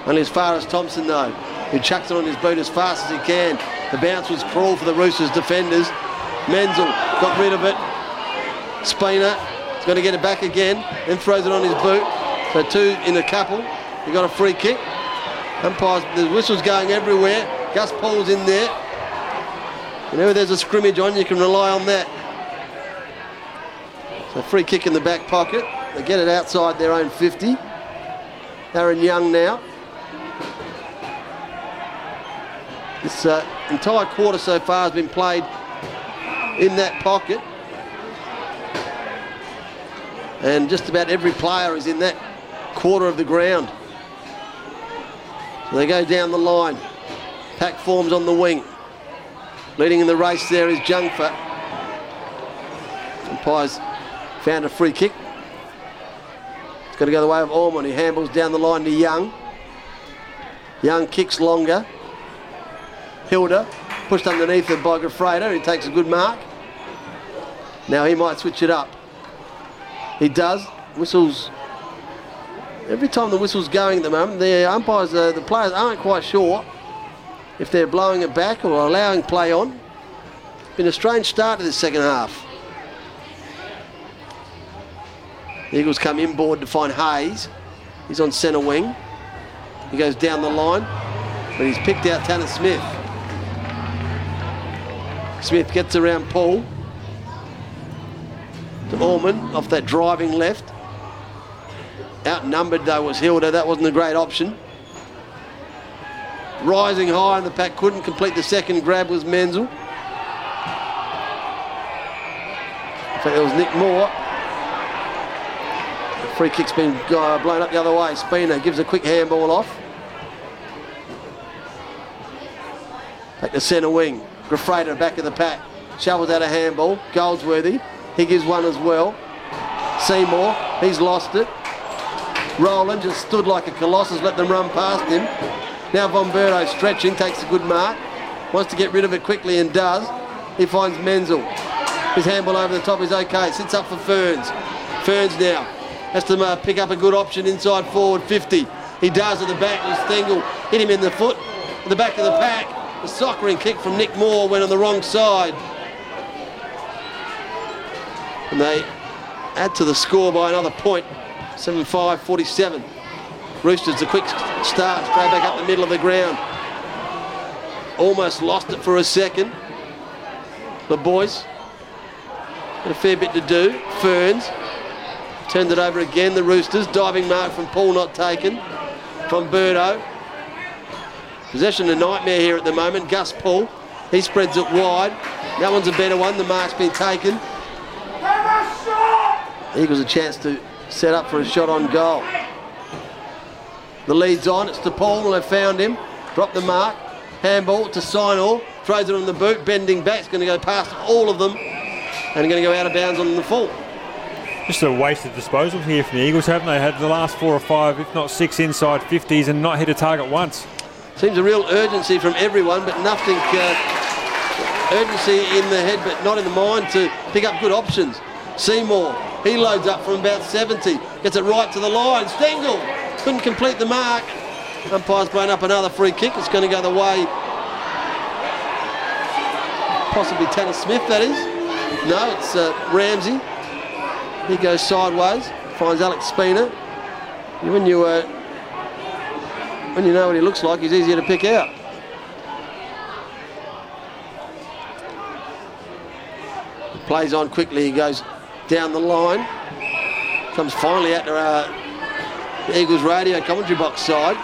Only as far as Thompson though, who chucks it on his boot as fast as he can. The bounce was cruel for the Roosters defenders. Menzel got rid of it. Spina is going to get it back again, then throws it on his boot. So two in a couple. He got a free kick. Umpires, the whistle's going everywhere. Gus Paul's in there. Whenever there's a scrimmage on, you can rely on that. So free kick in the back pocket. They get it outside their own 50. Aaron Young now. This uh, entire quarter so far has been played in that pocket. And just about every player is in that quarter of the ground. So they go down the line. Pack forms on the wing. Leading in the race there is Jungfer. Umpires found a free kick. It's got to go the way of Ormond. He handles down the line to Young. Young kicks longer. Hilda pushed underneath it by Grafredo. He takes a good mark. Now he might switch it up. He does. Whistles. Every time the whistle's going at the moment, the umpires, uh, the players aren't quite sure if they're blowing it back or allowing play on. Been a strange start to this second half. The Eagles come inboard to find Hayes. He's on centre wing. He goes down the line, but he's picked out Tanner Smith. Smith gets around Paul to Orman off that driving left. Outnumbered though was Hilda. That wasn't a great option. Rising high in the pack, couldn't complete the second grab was Menzel. In fact, it was Nick Moore. The free kick's been uh, blown up the other way. Spina gives a quick handball off. Back to centre wing. Grafredo back of the pack. Shovels out a handball. Goldsworthy. He gives one as well. Seymour. He's lost it. Roland just stood like a colossus, let them run past him. Now Von Berto stretching, takes a good mark. Wants to get rid of it quickly and does. He finds Menzel. His handball over the top is okay. Sits up for Ferns. Ferns now has to uh, pick up a good option inside forward 50. He does at the back Stengle. Hit him in the foot. At the back of the pack. The soccering kick from Nick Moore went on the wrong side. And they add to the score by another point. 7-5, 47. Roosters a quick start, straight back up the middle of the ground. Almost lost it for a second. The boys got a fair bit to do. Ferns Turned it over again, the Roosters. Diving mark from Paul not taken. From Birdo. Possession a nightmare here at the moment. Gus Paul. He spreads it wide. That one's a better one. The mark's been taken. Eagles a chance to set up for a shot on goal. The lead's on. It's to Paul. They've found him. Drop the mark. Handball to Sinor. Throws it on the boot. Bending back. It's going to go past all of them. And going to go out of bounds on the full. Just a wasted disposal here from the Eagles, haven't they? Had the last four or five, if not six, inside 50s and not hit a target once. Seems a real urgency from everyone, but nothing. Uh, urgency in the head, but not in the mind to pick up good options. Seymour, he loads up from about 70, gets it right to the line. Stengle couldn't complete the mark. Umpire's blown up another free kick. It's going to go the way, possibly Tanner Smith, that is. No, it's uh, Ramsey. He goes sideways, finds Alex Spina. When you uh, when you know what he looks like, he's easier to pick out. Plays on quickly. He goes down the line. Comes finally out to uh, the Eagles radio commentary box side.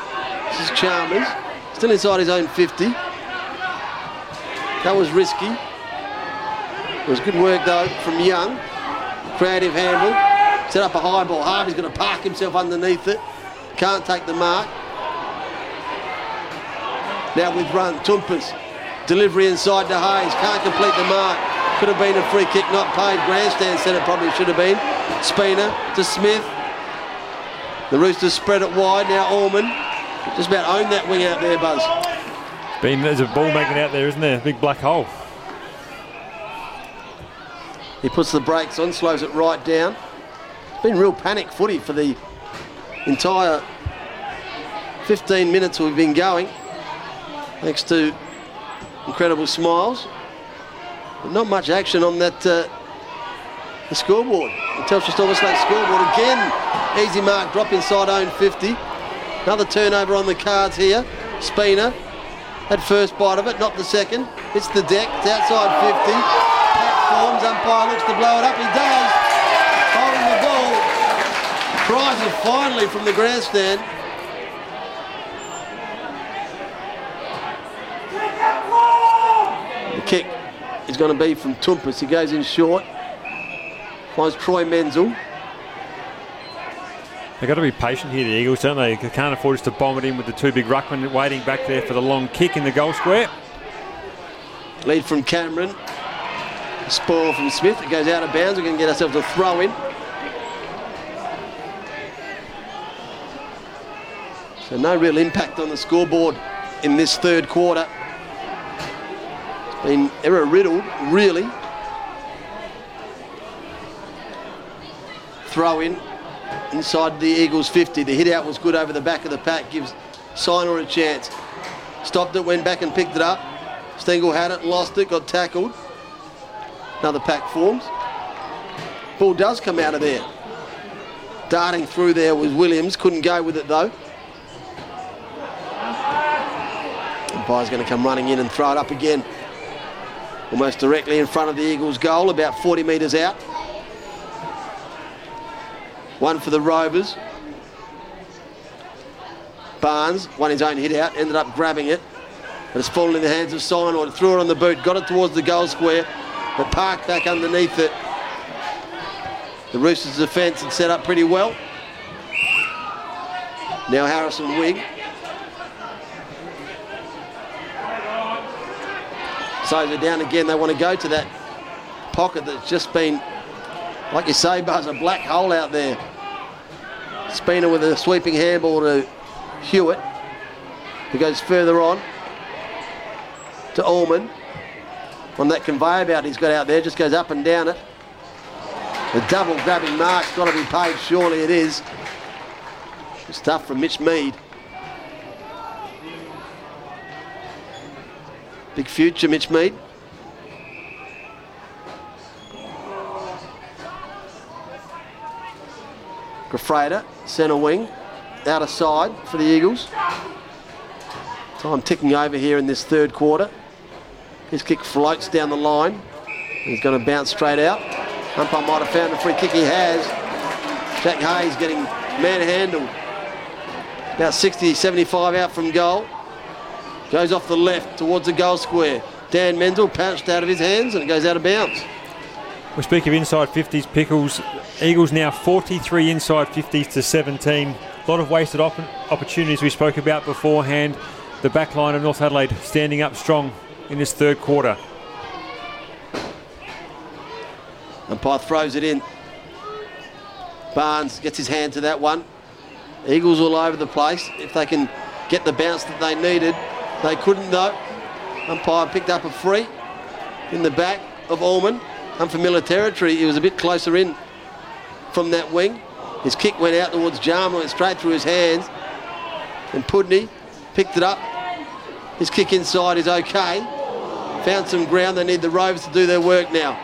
This is Chalmers. Still inside his own 50. That was risky. It was good work though from Young. Creative handle. Set up a high ball. Harvey's going to park himself underneath it. Can't take the mark. Now with run, Toumpas. Delivery inside to Hayes. Can't complete the mark. Could have been a free kick, not paid. Grandstand said it probably should have been. Spina to Smith. The Roosters spread it wide. Now Allman just about owned that wing out there, Buzz. Been, there's a ball making out there, isn't there? Big black hole. He puts the brakes on, slows it right down. It's been real panic footy for the entire 15 minutes we've been going. Thanks to incredible smiles. But not much action on that uh, the scoreboard. Telstra Silver Snake scoreboard again. Easy mark, drop inside own 50. Another turnover on the cards here. Spina had first bite of it, not the second. It's the deck, it's outside 50. Pat forms, umpire looks to blow it up. He does. Holding the ball. It finally from the grandstand. The kick is going to be from Toumpas. He goes in short. Finds Troy Menzel. They've got to be patient here, the Eagles, don't they? They can't afford us to bomb it in with the two big ruckmen waiting back there for the long kick in the goal square. Lead from Cameron. Spoil from Smith. It goes out of bounds. We're going to get ourselves a throw in. So no real impact on the scoreboard in this third quarter. Been error riddled, really. Throw in inside the Eagles 50. The hit out was good over the back of the pack, gives Sinor a chance. Stopped it, went back and picked it up. Stengle had it, lost it, got tackled. Another pack forms. Ball does come out of there. Darting through there was Williams, couldn't go with it though. Umpire's going to come running in and throw it up again. Almost directly in front of the Eagles' goal, about 40 metres out. One for the Rovers. Barnes won his own hit out, ended up grabbing it. But it's fallen in the hands of Sinor. Threw it on the boot, got it towards the goal square, but parked back underneath it. The Roosters' defence had set up pretty well. Now Harrison Wigg. So they're down again. They want to go to that pocket that's just been, like you say, Buzz, a black hole out there. Spina with a sweeping handball to Hewitt, who goes further on to Allman. On that conveyor belt he's got out there, just goes up and down it. The double grabbing mark's got to be paid, surely it is. It's tough from Mitch Mead. Big future, Mitch Mead. Grafreda, centre wing, out of side for the Eagles. Time ticking over here in this third quarter. His kick floats down the line. He's going to bounce straight out. Umpire might have found the free kick he has. Jack Hayes getting manhandled. About 60, 75 out from goal. Goes off the left towards the goal square. Dan Menzel pounced out of his hands and it goes out of bounds. We speak of inside 50s, Pickles. Eagles now 43 inside 50s to 17. A lot of wasted op- opportunities we spoke about beforehand. The back line of North Adelaide standing up strong in this third quarter. And Umpire throws it in. Barnes gets his hand to that one. Eagles all over the place. If they can get the bounce that they needed, they couldn't though. Umpire picked up a free in the back of Allman. Unfamiliar territory. He was a bit closer in from that wing. His kick went out towards Jarman, went straight through his hands. And Pudney picked it up. His kick inside is okay. Found some ground. They need the Rovers to do their work now.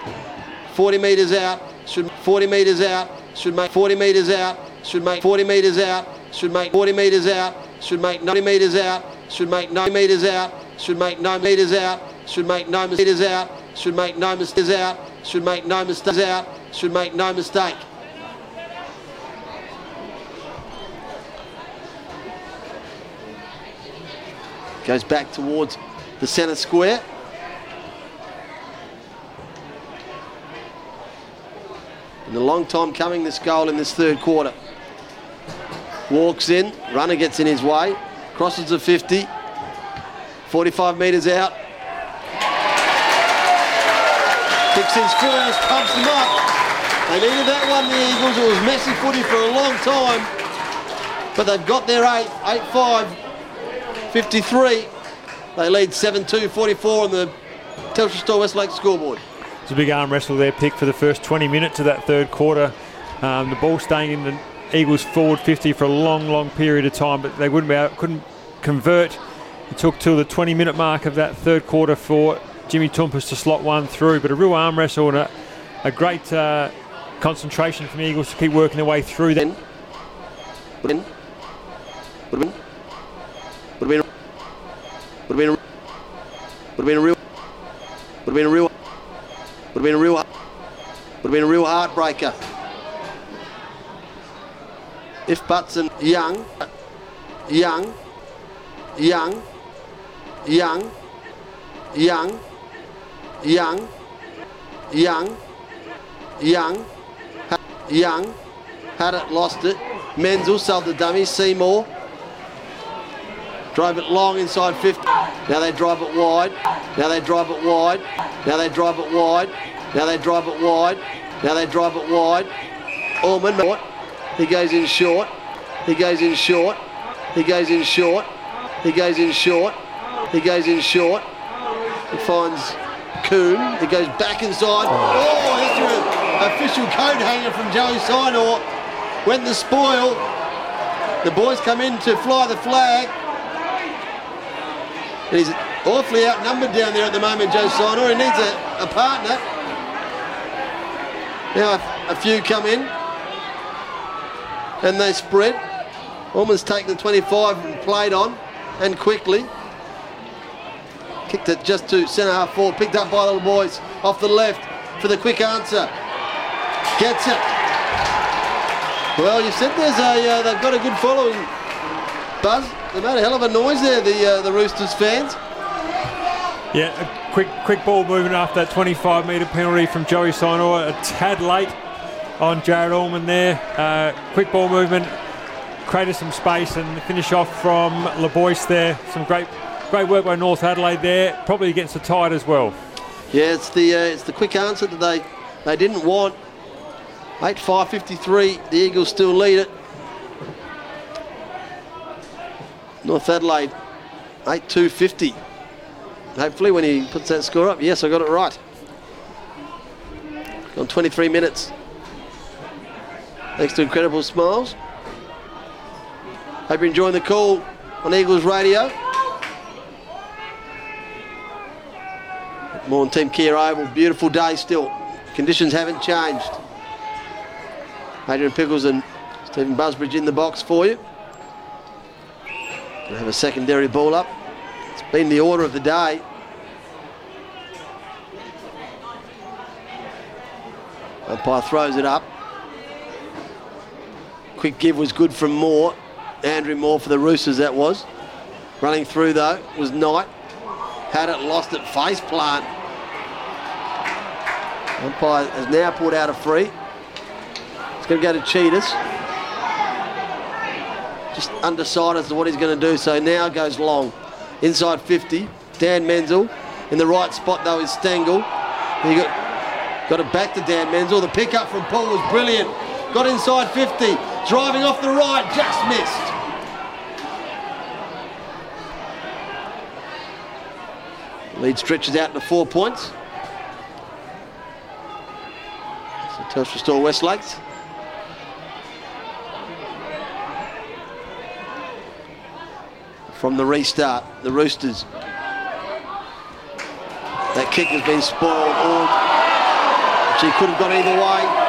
40 metres out, should 40 metres out, should make 40 metres out, should make 40 metres out, should make 40 metres out, should make 90 metres out, should make no metres out, should make no metres out, should make no metres out, should make 9 mistakes out, should make no mistakes out, should make no mistake. Goes back towards the centre square. And a long time coming, this goal in this third quarter. Walks in, runner gets in his way, crosses the 50, 45 metres out. Kicks his first, pumps them up. They needed that one, the Eagles. It was messy footy for a long time. But they've got their 8, 8-5, 53. They lead 7-2, 44 on the Telstra Store Westlake scoreboard. It's a big arm wrestle there, pick for the first 20 minutes of that third quarter. Um, the ball staying in the Eagles forward 50 for a long, long period of time, but they wouldn't be able, couldn't convert. It took till the 20 minute mark of that third quarter for Jimmy Toumpas to slot one through, but a real arm wrestle and a, a great uh, concentration from the Eagles to keep working their way through that. Would have been, would have been, would have been, would have been a real, would have been a real, would have been a real, would have been a real heartbreaker. If Butson young, young, young, young, young, young, young, young, young, had it, lost it. Menzel sold the dummy. Seymour drove it long inside 50. Now they drive it wide. Now they drive it wide. Now they drive it wide. Now they drive it wide. Now they drive it wide. Short. He goes in short. He goes in short. He goes in short. He goes in short. He goes in short. He finds Coombe. He goes back inside. Oh, oh here's your official coat hanger from Joey Sinor. Went the spoil. The boys come in to fly the flag. And he's awfully outnumbered down there at the moment, Joe Sinor. He needs a, a partner. Now a, a few come in. And they spread. Almost taken the 25 and played on. And quickly. Kicked it just to centre half forward. Picked up by the boys off the left for the quick answer. Gets it. Well, you said there's a uh, they've got a good following. Buzz, they made a hell of a noise there, the uh, the Roosters fans. Yeah, a quick quick ball movement after that 25 metre penalty from Joey Sinor. A tad late on Jared Allman there. Uh, quick ball movement, created some space and finish off from LeBoyce there. Some great great work by North Adelaide there. Probably against the tide as well. Yeah, it's the uh, it's the quick answer that they they didn't want. 8 5 53, the Eagles still lead it. North Adelaide 8 2 50. Hopefully, when he puts that score up, yes, I got it right. On 23 minutes. Thanks to Incredible Smiles. Hope you're enjoying the call on Eagles Radio. More on Thiem Kia Oval. Beautiful day still. Conditions haven't changed. Adrian Pickles and Stephen Busbridge in the box for you. Gonna have a secondary ball up. It's been the order of the day. Umpire throws it up. Quick give was good from Moore. Andrew Moore for the Roosters, that was. Running through, though, was Knight. Had it, lost it, face plant. Umpire has now pulled out a free. It's going to go to Tsitas. Just undecided as to what he's going to do, so now goes long. Inside 50, Dan Menzel. In the right spot, though, is Stengle. He got, got it back to Dan Menzel. The pickup from Paul was brilliant. Got inside 50, driving off the right, just missed. Lead stretches out to four points. So Telstra Store West Lakes. From the restart, the Roosters. That kick has been spoiled. Or she could have gone either way.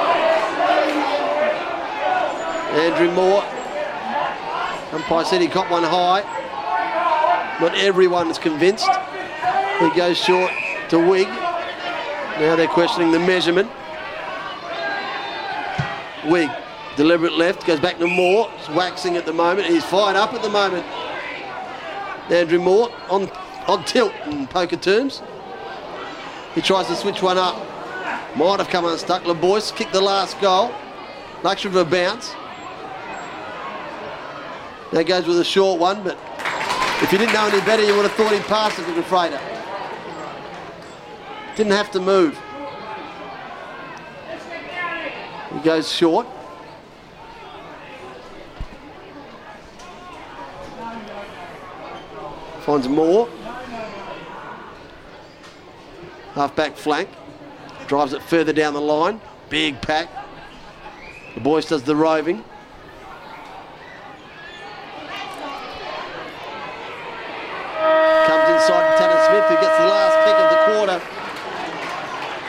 Andrew Moore. Umpire said he got one high. Not everyone is convinced. He goes short to Wigg. Now they're questioning the measurement. Wigg, deliberate left, goes back to Moore. He's waxing at the moment. He's fired up at the moment. Andrew Moore on, on tilt in poker terms. He tries to switch one up. Might have come unstuck. LeBoyce kicked the last goal. Luxury of a bounce. That goes with a short one, but if you didn't know any better, you would have thought he'd passed it to Freighter. Didn't have to move. He goes short. Finds more. Half back flank. Drives it further down the line. Big pack. The boys does the roving. Gets the last kick of the quarter.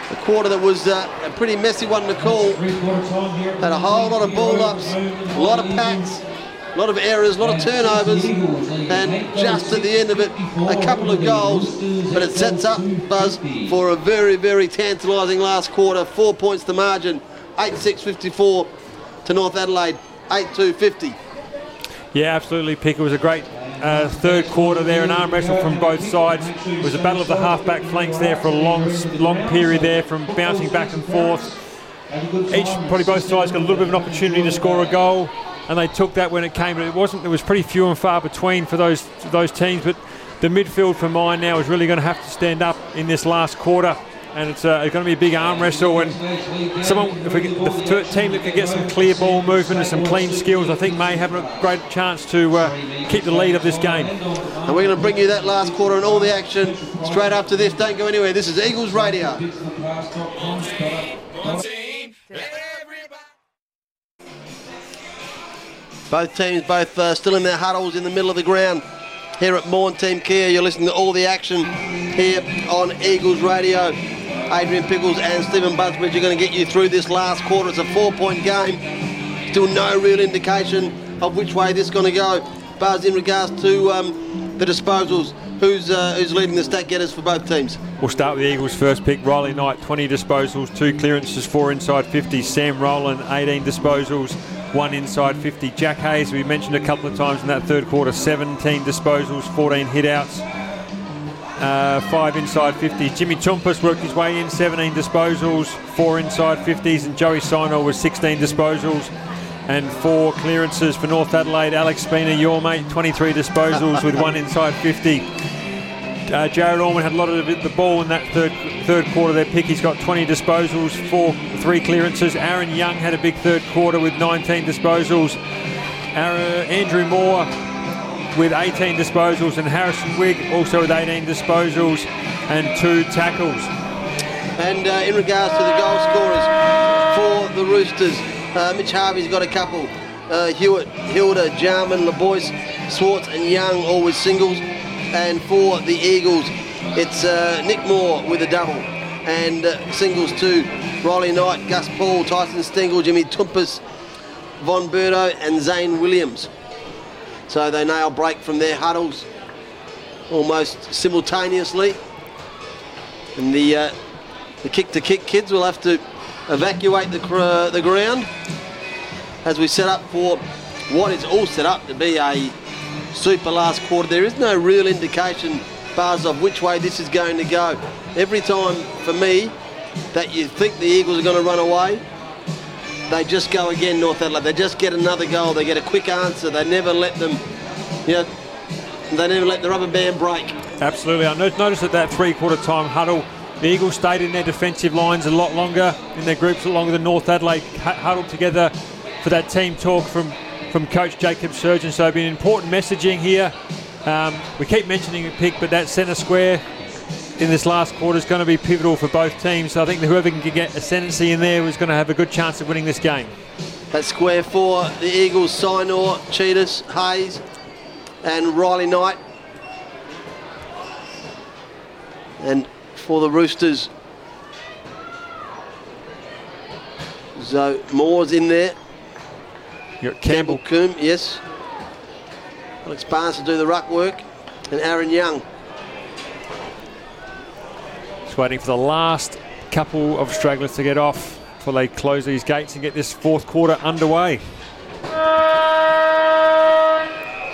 A quarter that was uh, a pretty messy one to call. Had a whole lot of ball ups, a lot of packs, a lot of errors, a lot of turnovers, and just at the end of it, a couple of goals. But it sets up Buzz for a very, very tantalising last quarter. Four points to margin, 8-6-54 to North Adelaide, 8-2-50. Yeah, absolutely, Pick. It was a great uh, third quarter there, an arm wrestle from both sides. It was a battle of the half-back flanks there for a long, long period there, from bouncing back and forth. Each, probably both sides got a little bit of an opportunity to score a goal, and they took that when it came. But it wasn't. It was pretty few and far between for those those teams. But the midfield for mine now is really going to have to stand up in this last quarter. And it's, uh, it's going to be a big arm wrestle. And someone, if we get the team that can get some clear ball movement and some clean skills, I think may have a great chance to uh, keep the lead of this game. And we're going to bring you that last quarter and all the action straight after this. Don't go anywhere. This is Eagles Radio. Both teams, both uh, still in their huddles in the middle of the ground. Here at Maughan Thiem Kia, you're listening to all the action here on Eagles Radio. Adrian Pickles and Stephen Busbridge are going to get you through this last quarter. It's a four-point game. Still no real indication of which way this is going to go. Buzz, in regards to um, the disposals, who's uh, who's leading the stat getters for both teams? We'll start with the Eagles first pick. Riley Knight, 20 disposals, two clearances, four inside 50. Sam Rowland, 18 disposals, one inside 50. Jack Hayes, we mentioned a couple of times in that third quarter, 17 disposals, 14 hitouts, uh, five inside 50s. Jimmy Toumpas worked his way in, 17 disposals, four inside 50s, and Joey Sinor was 16 disposals and four clearances for North Adelaide. Alex Spina, your mate, 23 disposals with one [LAUGHS] inside 50. Uh, Jared Orman had a lot of the ball in that third third quarter. Their pick, he's got 20 disposals, four three clearances. Aaron Young had a big third quarter with 19 disposals. Aaron, Andrew Moore with 18 disposals, and Harrison Wigg also with 18 disposals and two tackles. And uh, in regards to the goal scorers for the Roosters, uh, Mitch Harvey's got a couple. Uh, Hewitt, Hilda, Jarman, LeBoyce, Swartz, and Young all with singles. And for the Eagles, it's uh, Nick Moore with a double. And uh, singles to Riley Knight, Gus Paul, Tyson Stengle, Jimmy Toumpas, Von Berto, and Zane Williams. So they nail break from their huddles almost simultaneously. And the uh, the kick to kick kids will have to evacuate the, cr- the ground. as we set up for what is all set up to be a super last quarter. There is no real indication, bars of which way this is going to go. Every time, for me, that you think the Eagles are going to run away, they just go again, North Adelaide. They just get another goal. They get a quick answer. They never let them, you know, they never let the rubber band break. Absolutely. I noticed at that three-quarter time huddle, the Eagles stayed in their defensive lines a lot longer, in their groups a lot longer than North Adelaide hu- huddled together for that team talk from, from Coach Jacob Surjan. So it'll be an important messaging here. Um, we keep mentioning it, Pick, but that centre square in this last quarter is going to be pivotal for both teams. So I think whoever can get ascendancy in there is going to have a good chance of winning this game. That's square four. The Eagles, Sinor, Tsitas, Hayes, and Riley Knight. And for the Roosters, so Moore's in there. You got Campbell Campbell, Coombe, yes. Alex Barnes to do the ruck work. And Aaron Young. just waiting for the last couple of stragglers to get off before they close these gates and get this fourth quarter underway.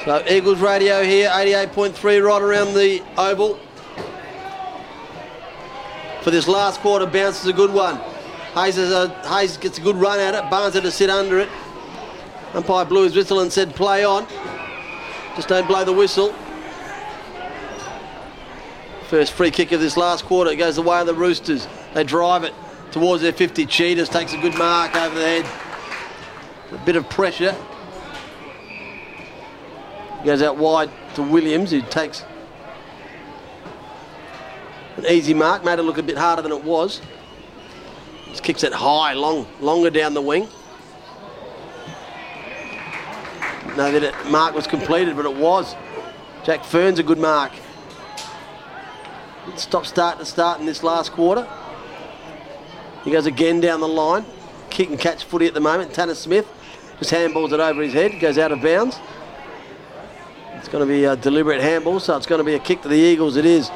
So Eagles radio here, 88.3 right around the oval. For this last quarter, bounce is a good one. Hayes, is a, Hayes gets a good run at it. Barnes had to sit under it. Umpire blew his whistle and said, play on. Just don't blow the whistle. First free kick of this last quarter it goes the way of the Roosters. They drive it towards their 50. Tsitas takes a good mark over the head. A bit of pressure. Goes out wide to Williams, who takes an easy mark. Made it look a bit harder than it was. Just kicks it high, long, longer down the wing. No, that it, mark was completed, but it was. Jack Fern's a good mark. Stop, start to start in this last quarter. He goes again down the line. Kick and catch footy at the moment. Tanner Smith just handballs it over his head, goes out of bounds. It's going to be a deliberate handball, so it's going to be a kick to the Eagles. It is.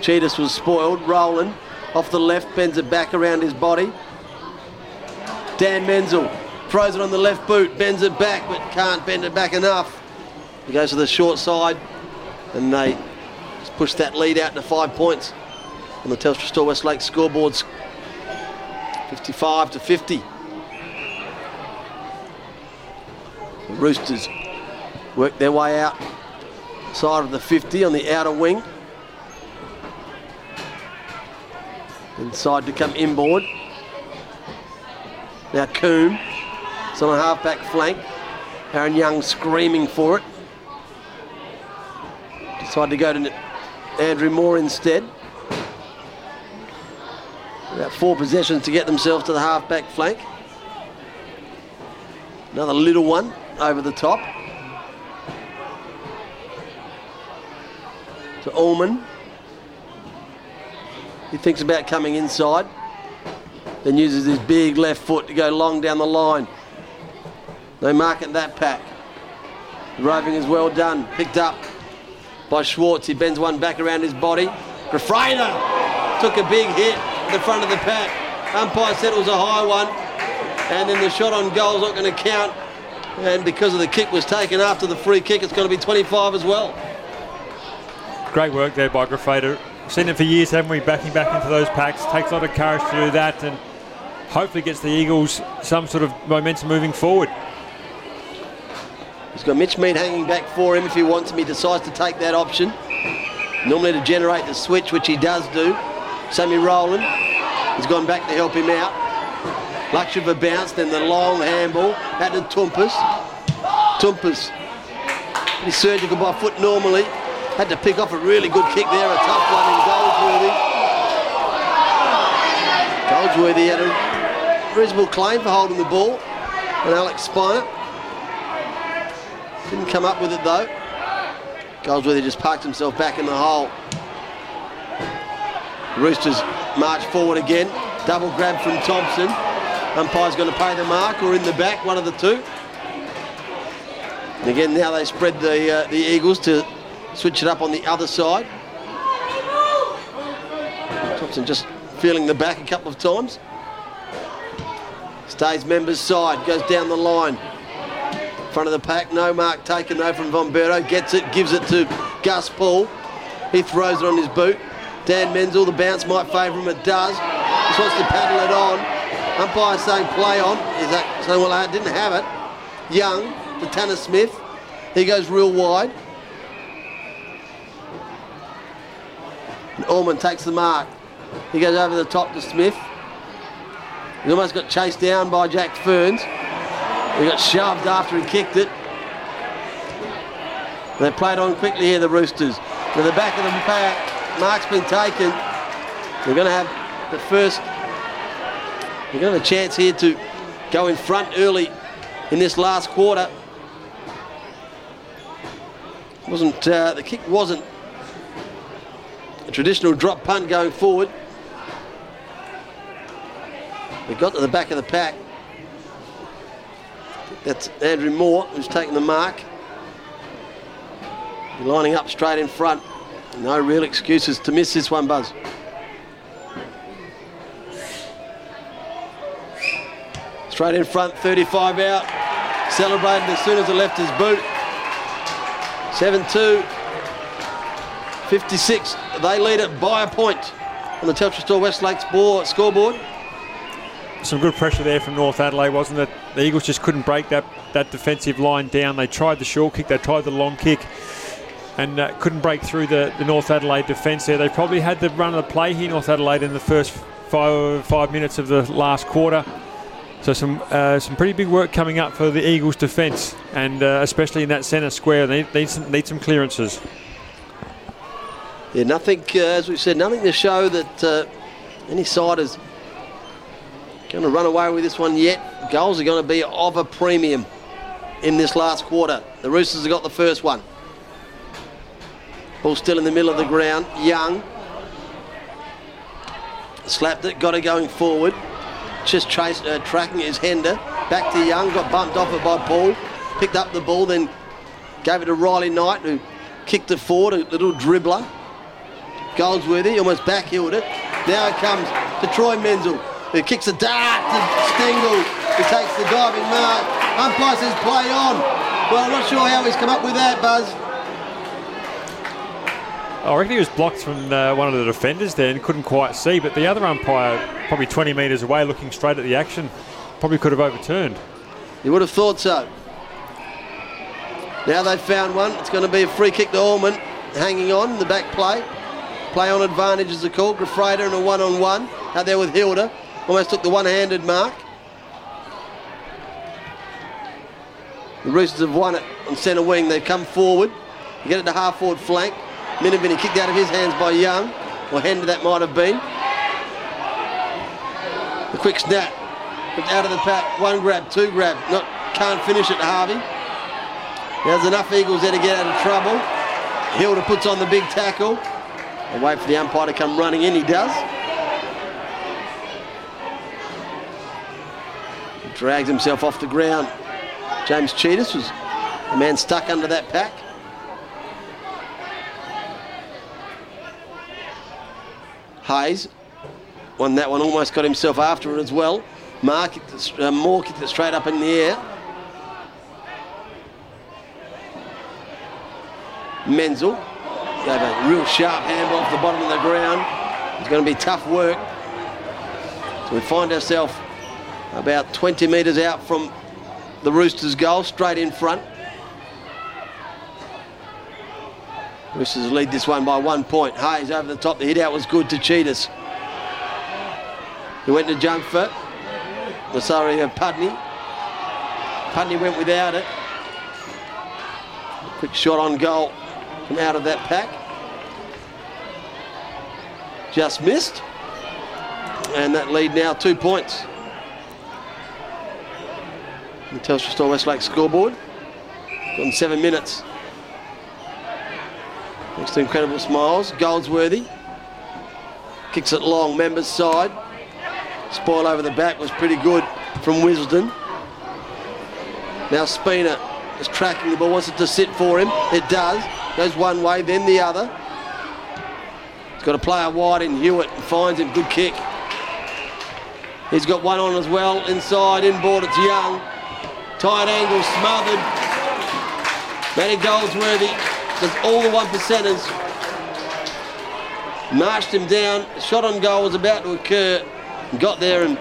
Tsitas was spoiled, rolling off the left, bends it back around his body. Dan Menzel throws it on the left boot, bends it back, but can't bend it back enough. He goes to the short side, and they just push that lead out to five points on the Telstra Store Westlake scoreboards. 55 to 50. The Roosters work their way out side of the 50 on the outer wing. Inside to come inboard. Now Coombe. It's on a half-back flank. Aaron Young screaming for it. Decide to go to Andrew Moore instead. About four possessions to get themselves to the half-back flank. Another little one over the top. To Allman. He thinks about coming inside. Then uses his big left foot to go long down the line. They mark it that pack. The roving is well done. Picked up by Schwartz. He bends one back around his body. Grafrader took a big hit at the front of the pack. Umpire was a high one. And then the shot on goal is not going to count. And because of the kick was taken after the free kick, it's going to be 25 as well. Great work there by Graffader. Seen it for years, haven't we? Backing back into those packs. Takes a lot of courage to do that and hopefully gets the Eagles some sort of momentum moving forward. He's got Mitch Mead hanging back for him if he wants him. He decides to take that option. Normally to generate the switch, which he does do. Sammy Rowland has gone back to help him out. Luxury of a bounce, then the long handball out to Toumpas. Toumpas, pretty surgical by foot normally. Had to pick off a really good kick there, a tough one in Goldsworthy. Goldsworthy had a reasonable claim for holding the ball. And Alex Spina didn't come up with it though. Goldsworthy just parked himself back in the hole. Roosters march forward again. Double grab from Thompson. Umpire's going to pay the mark or in the back, one of the two. And again, now they spread the uh, the Eagles to switch it up on the other side. Thompson just feeling the back a couple of times. Stays members side, goes down the line. Front of the pack, no mark taken though from Bombero. Gets it, gives it to Gus Paul. He throws it on his boot. Dan Menzel, the bounce might favour him, it does. Just wants to paddle it on. Umpire saying play on. Is that saying, well, I didn't have it. Young to Tanner Smith. He goes real wide. And takes the mark. He goes over the top to Smith. He almost got chased down by Jack Ferns. He got shoved after he kicked it. They played on quickly here, the Roosters. To the back of the pack, mark's been taken. We're going to have the first. They're going to have a chance here to go in front early in this last quarter. Wasn't uh, the kick wasn't a traditional drop punt going forward. We got to the back of the pack. That's Andrew Moore who's taking the mark. Lining up straight in front. No real excuses to miss this one, Buzz. Straight in front, 35 out. Celebrated as soon as it left his boot. 7-2. 56. They lead it by a point on the Telstra Store Westlake's board, scoreboard. Some good pressure there from North Adelaide, wasn't it? The Eagles just couldn't break that, that defensive line down. They tried the short kick, they tried the long kick, and uh, couldn't break through the, the North Adelaide defence there. They probably had the run of the play here, North Adelaide, in the first five, five minutes of the last quarter. So some uh, some pretty big work coming up for the Eagles' defence, and uh, especially in that centre square, they need some, need some clearances. Yeah, nothing, uh, as we said, nothing to show that uh, any side is going to run away with this one yet. Goals are going to be of a premium in this last quarter. The Roosters have got the first one. Ball still in the middle of the ground. Young slapped it, got it going forward. Just chased, uh, tracking his Hender. Back to Young, got bumped off it by Paul. Picked up the ball, then gave it to Riley Knight, who kicked it forward, a little dribbler. Goldsworthy almost backheeled it. Now it comes to Troy Menzel, who kicks a dart to Stengle, who takes the diving mark. Umpire says play on. Well, I'm not sure how he's come up with that, Buzz. I reckon he was blocked from uh, one of the defenders there and couldn't quite see, but the other umpire, probably 20 metres away, looking straight at the action, probably could have overturned. You would have thought so. Now they've found one. It's going to be a free kick to Ormond, hanging on in the back play. Play on advantage is the call. Grafrader and a one-on-one out there with Hilda. Almost took the one-handed mark. The Roosters have won it on centre wing. They've come forward. Get it to half forward flank. Minivini kicked out of his hands by Young, or Hender that might have been. The quick snap but out of the pack. One grab, two grab. Not can't finish it, Harvey. There's enough Eagles there to get out of trouble. Hilda puts on the big tackle. And wait for the umpire to come running in. He does. Drags himself off the ground. James Tsitas was a man stuck under that pack. Hayes won that one, almost got himself after it as well. Mark it, uh, Moore kicked it straight up in the air. Menzel gave a real sharp handball off the bottom of the ground. It's going to be tough work. So we find ourselves about 20 metres out from the Roosters' goal, straight in front. Roosters lead this one by one point. Hayes over the top. The hit out was good to Tsitas. He went to Jungfer. The sorry, uh, Pudney. Pudney went without it. Quick shot on goal from out of that pack. Just missed. And that lead now two points. The Telstra Store Westlake scoreboard. Gone seven minutes. Thanks to incredible smiles. Goldsworthy kicks it long, members side. Spoil over the back was pretty good from Wisden. Now Spina is tracking the ball, wants it to sit for him. It does. Goes one way, then the other. He's got a player wide in Hewitt and finds him. Good kick. He's got one on as well. Inside, inboard, it's Young. Tight angle, smothered. Matty Goldsworthy does all the one percenters. Marched him down. Shot on goal was about to occur. Got there and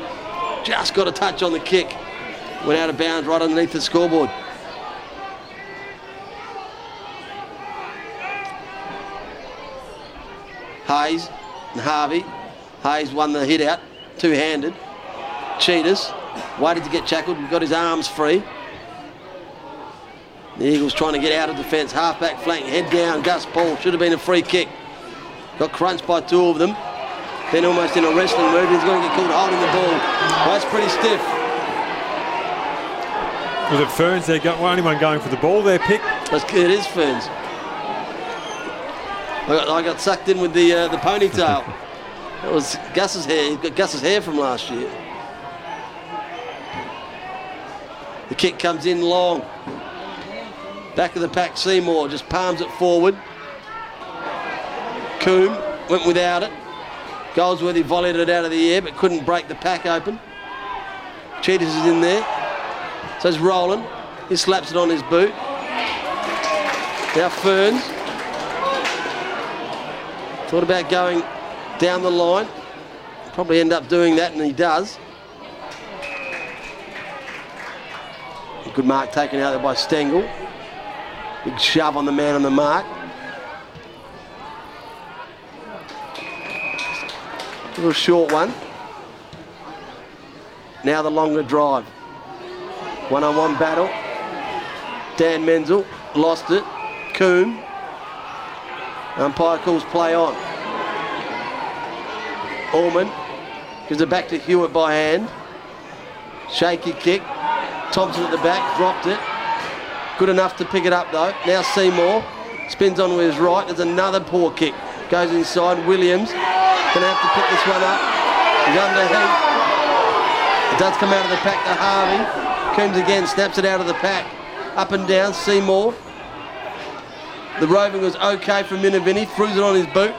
just got a touch on the kick. Went out of bounds right underneath the scoreboard. Hayes and Harvey. Hayes won the hit out, two-handed. Tsitas waited to get tackled, got his arms free. The Eagles trying to get out of defence, half-back flank, head down. Gus Paul should have been a free kick. Got crunched by two of them. Then almost in a wrestling move, he's going to get called holding the ball. Well, that's pretty stiff. Was it Ferns? There got well, only one going for the ball there, pick. It is Ferns. I got, I got sucked in with the uh, the ponytail. [LAUGHS] it was Gus's hair. He got Gus's hair from last year. The kick comes in long. Back of the pack, Seymour just palms it forward. Coombe went without it. Goldsworthy volleyed it out of the air but couldn't break the pack open. Tsitas is in there. So it's Rowland. He slaps it on his boot. Now Ferns. Thought about going down the line. Probably end up doing that, and he does. Good mark taken out there by Stengle. Big shove on the man on the mark. Little short one. Now the longer drive. One on one battle. Dan Menzel lost it. Coombe. Umpire calls play on. Orman gives it back to Hewitt by hand. Shaky kick. Thompson at the back, dropped it. Good enough to pick it up though. Now Seymour spins on with his right. There's another poor kick. Goes inside. Williams gonna have to pick this one up. He's under heat. It does come out of the pack to Harvey. Coombs again, snaps it out of the pack. Up and down, Seymour. The roving was okay from Minavini. Throws it on his boot.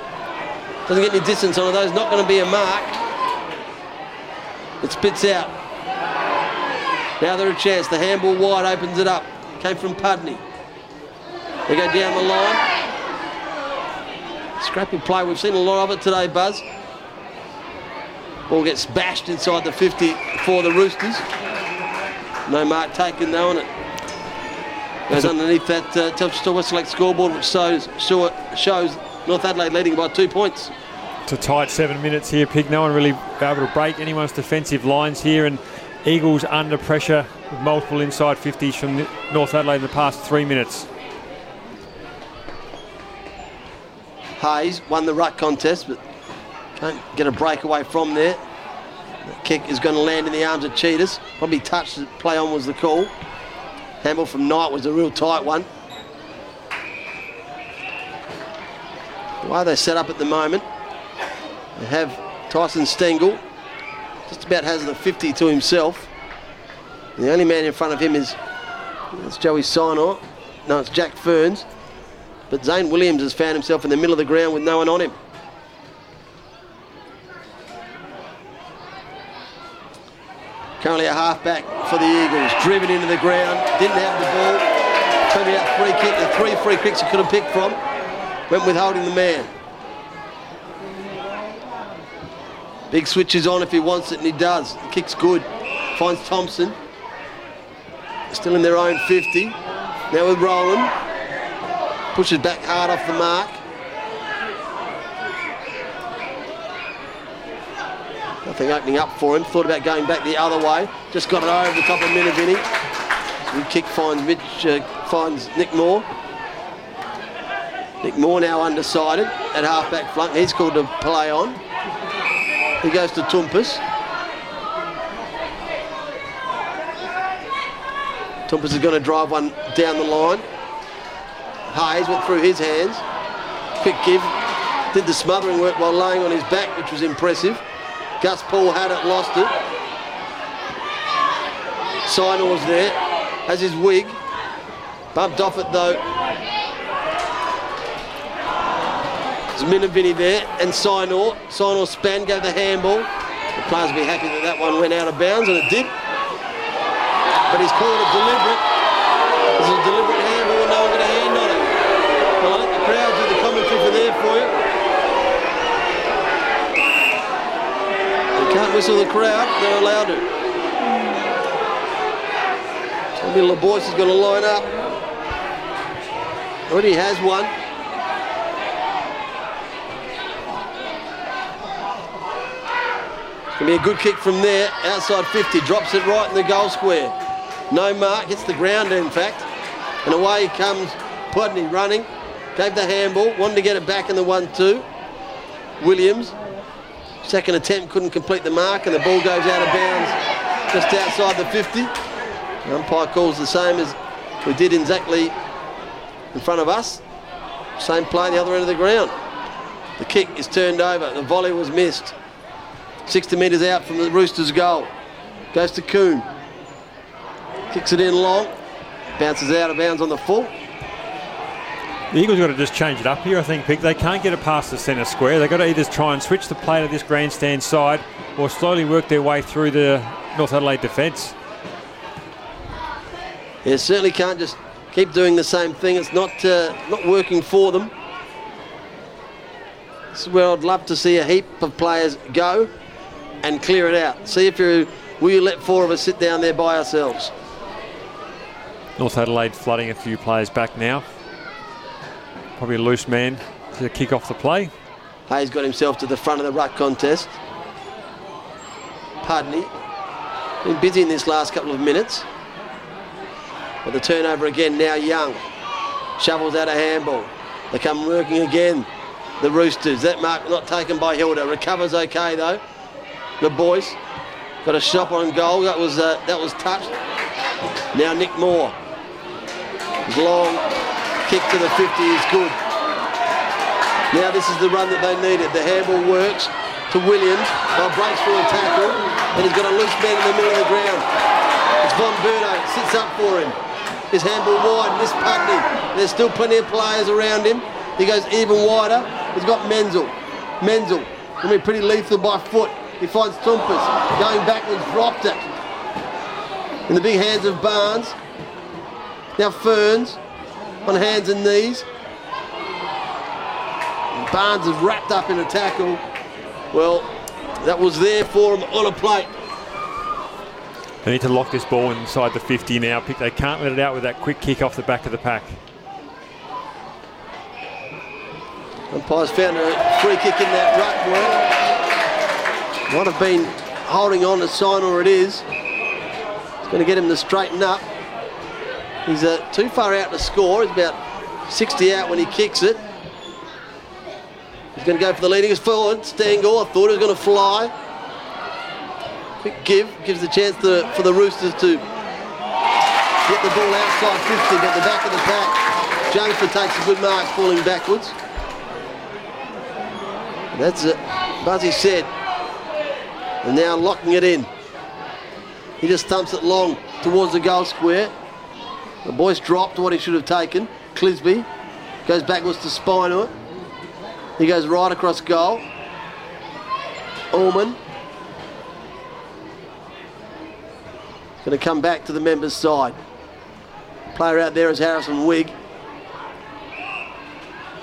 Doesn't get any distance on it though. It's not going to be a mark. It spits out. Now they're a chance. The handball wide opens it up. Came from Pudney. They go down the line. Scrappy play. We've seen a lot of it today, Buzz. Ball gets bashed inside the 50 for the Roosters. No mark taken though on it. Goes underneath that uh, Telstra Westlake scoreboard, which shows, show- shows North Adelaide leading by two points. It's a tight seven minutes here, pick. No one really able to break anyone's defensive lines here, and Eagles under pressure with multiple inside 50s from North Adelaide in the past three minutes. Hayes won the ruck contest, but can't get a breakaway from there. The kick is going to land in the arms of Tsitas. Probably touched. Play on was the call. Handball from Knight was a real tight one. The way they set up at the moment, they have Tyson Stengle. Just about has the 50 to himself. And the only man in front of him is it's Joey Sinor. No, it's Jack Ferns. But Zane Williams has found himself in the middle of the ground with no one on him. Currently a halfback for the Eagles, driven into the ground, didn't have the ball. Turned out free kick, the three free kicks he could have picked from. Went with holding the man. Big switches on if he wants it, and he does. The kick's good. Finds Thompson. Still in their own 50. Now with Rowland. Pushes back hard off the mark. Nothing opening up for him. Thought about going back the other way. Just got it over the top of Minavini. Good kick finds Mitch, uh, finds Nick Moore. Nick Moore now undecided at halfback flank. He's called to play on. He goes to Toumpas. Toumpas is going to drive one down the line. Hayes went through his hands. Quick give. Did the smothering work while laying on his back, which was impressive. Gus Paul had it, lost it. Sinor's there. Has his wig. Bumped off it though. There's Minavini there and Sinor. Sinor span, gave the handball. The players will be happy that that one went out of bounds, and it did. But he's called it deliberate. Is a deliberate handball, and no one got a hand on it. Well, I let the crowd do the commentary for there for you. You can't whistle the crowd, they're allowed to. So little Boyce is going to line up. Already has one. Going be a good kick from there. Outside 50, drops it right in the goal square. No mark, hits the ground in fact. And away comes Pudney running. Gave the handball, wanted to get it back in the 1-2. Williams, second attempt, couldn't complete the mark, and the ball goes out of bounds just outside the 50. The umpire calls the same as we did exactly in front of us. Same play the other end of the ground. The kick is turned over. The volley was missed. 60 metres out from the Roosters' goal. Goes to Coon. Kicks it in long. Bounces out of bounds on the full. The Eagles got to just change it up here, I think, Pick. They can't get it past the centre square. They've got to either try and switch the play to this grandstand side or slowly work their way through the North Adelaide defence. Yeah, certainly can't just keep doing the same thing. It's not uh, not working for them. This is where I'd love to see a heap of players go and clear it out. See if you will you let four of us sit down there by ourselves. North Adelaide flooding a few players back now. Probably a loose man to kick off the play. Hayes got himself to the front of the ruck contest. Pudney been busy in this last couple of minutes. But the turnover again now Young. Shovels out a handball. They come working again. The Roosters. That mark not taken by Hilda. Recovers okay though. The boys got a shot on goal. That was uh, that was touched. Now Nick Moore. Long kick to the 50 is good. Now this is the run that they needed. The handball works to Williams. They'll breaks for a tackle. And he's got a loose man in the middle of the ground. It's Von Berto. Sits up for him. His handball wide. Miss Pudney. There's still plenty of players around him. He goes even wider. He's got Menzel. Menzel. Going to be pretty lethal by foot. He finds Toumpas. Going backwards. Dropped it. In the big hands of Barnes. Now Ferns on hands and knees. And Barnes is wrapped up in a tackle. Well, that was there for him on a plate. They need to lock this ball inside the 50 now. They can't let it out with that quick kick off the back of the pack. Umpire's found a free kick in that ruck. Might have been holding on to sign or it is. It's going to get him to straighten up. He's uh, too far out to score. He's about 60 out when he kicks it. He's going to go for the leading. Forward. Stangor. I thought he was going to fly. Quick give. Gives the chance to, for the Roosters to get the ball outside 50, but the back of the pack. Jungfer takes a good mark falling backwards. That's it. Buzzy said. And now locking it in. He just thumps it long towards the goal square. The boy's dropped what he should have taken. Clisby goes backwards to Spina. He goes right across goal. Allman. Going to come back to the members' side. Player out there is Harrison Wigg.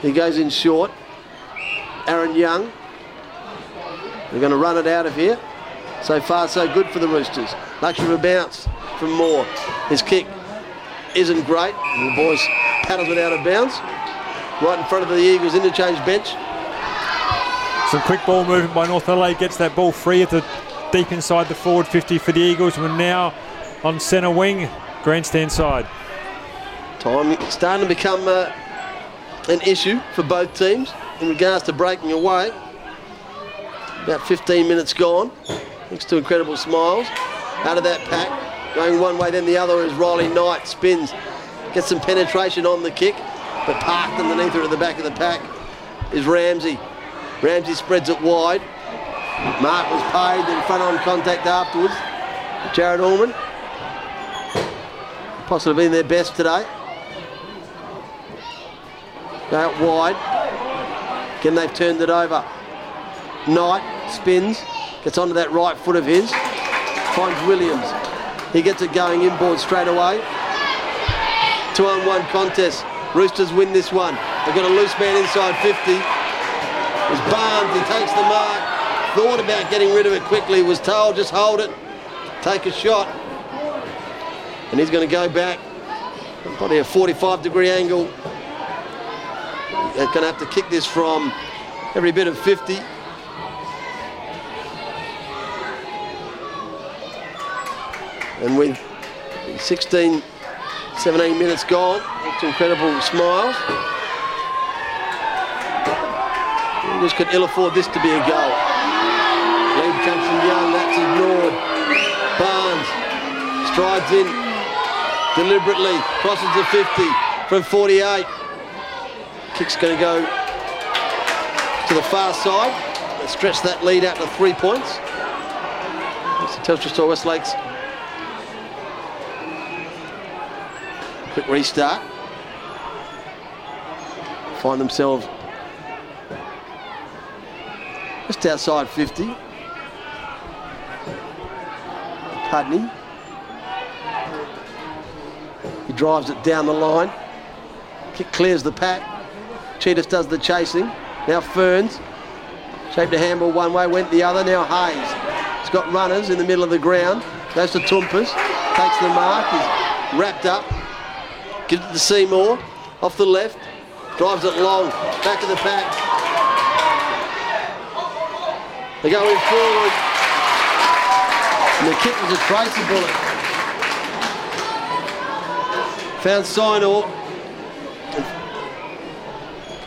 He goes in short. Aaron Young. They're going to run it out of here. So far, so good for the Roosters. Luxury of a bounce from Moore. His kick isn't great. The boys paddles it out of bounds. Right in front of the Eagles interchange bench. Some quick ball movement by North Adelaide gets that ball free at the deep inside the forward 50 for the Eagles. We're now on centre wing, grandstand side. Time starting to become uh, an issue for both teams in regards to breaking away. About 15 minutes gone. Thanks to incredible smiles. Out of that pack, going one way then the other is Riley Knight. Spins, gets some penetration on the kick, but parked underneath her at the back of the pack is Ramsey. Ramsey spreads it wide. Mark was paid, then front on contact afterwards. Jared Allman. Possibly been their best today. Out wide. Again, they've turned it over. Knight spins, Gets onto that right foot of his. Finds Williams. He gets it going inboard straight away. Two on one contest. Roosters win this one. They've got a loose man inside 50. It's Barnes. He takes the mark. Thought about getting rid of it quickly. Was told just hold it. Take a shot. And he's going to go back. Probably a 45 degree angle. They're going to have to kick this from every bit of 50. And with 16, 17 minutes gone, it's incredible smiles. Eagles could ill afford this to be a goal. Lead comes from Young, that's ignored. Barnes strides in deliberately, crosses the 50 from 48. Kick's going to go to the far side. Stretch that lead out to three points. The Telstra Store Westlakes. Quick restart. Find themselves just outside 50. Pudney. He drives it down the line. Kick clears the pack. Tsitas does the chasing. Now Ferns. Shaped a handball one way, went the other. Now Hayes. He's got runners in the middle of the ground. Goes to Toumpas. Takes the mark. He's wrapped up. Gives it to Seymour. Off the left. Drives it long. Back of the pack. They're going forward. And the kick was a tracer bullet. Found Sinor.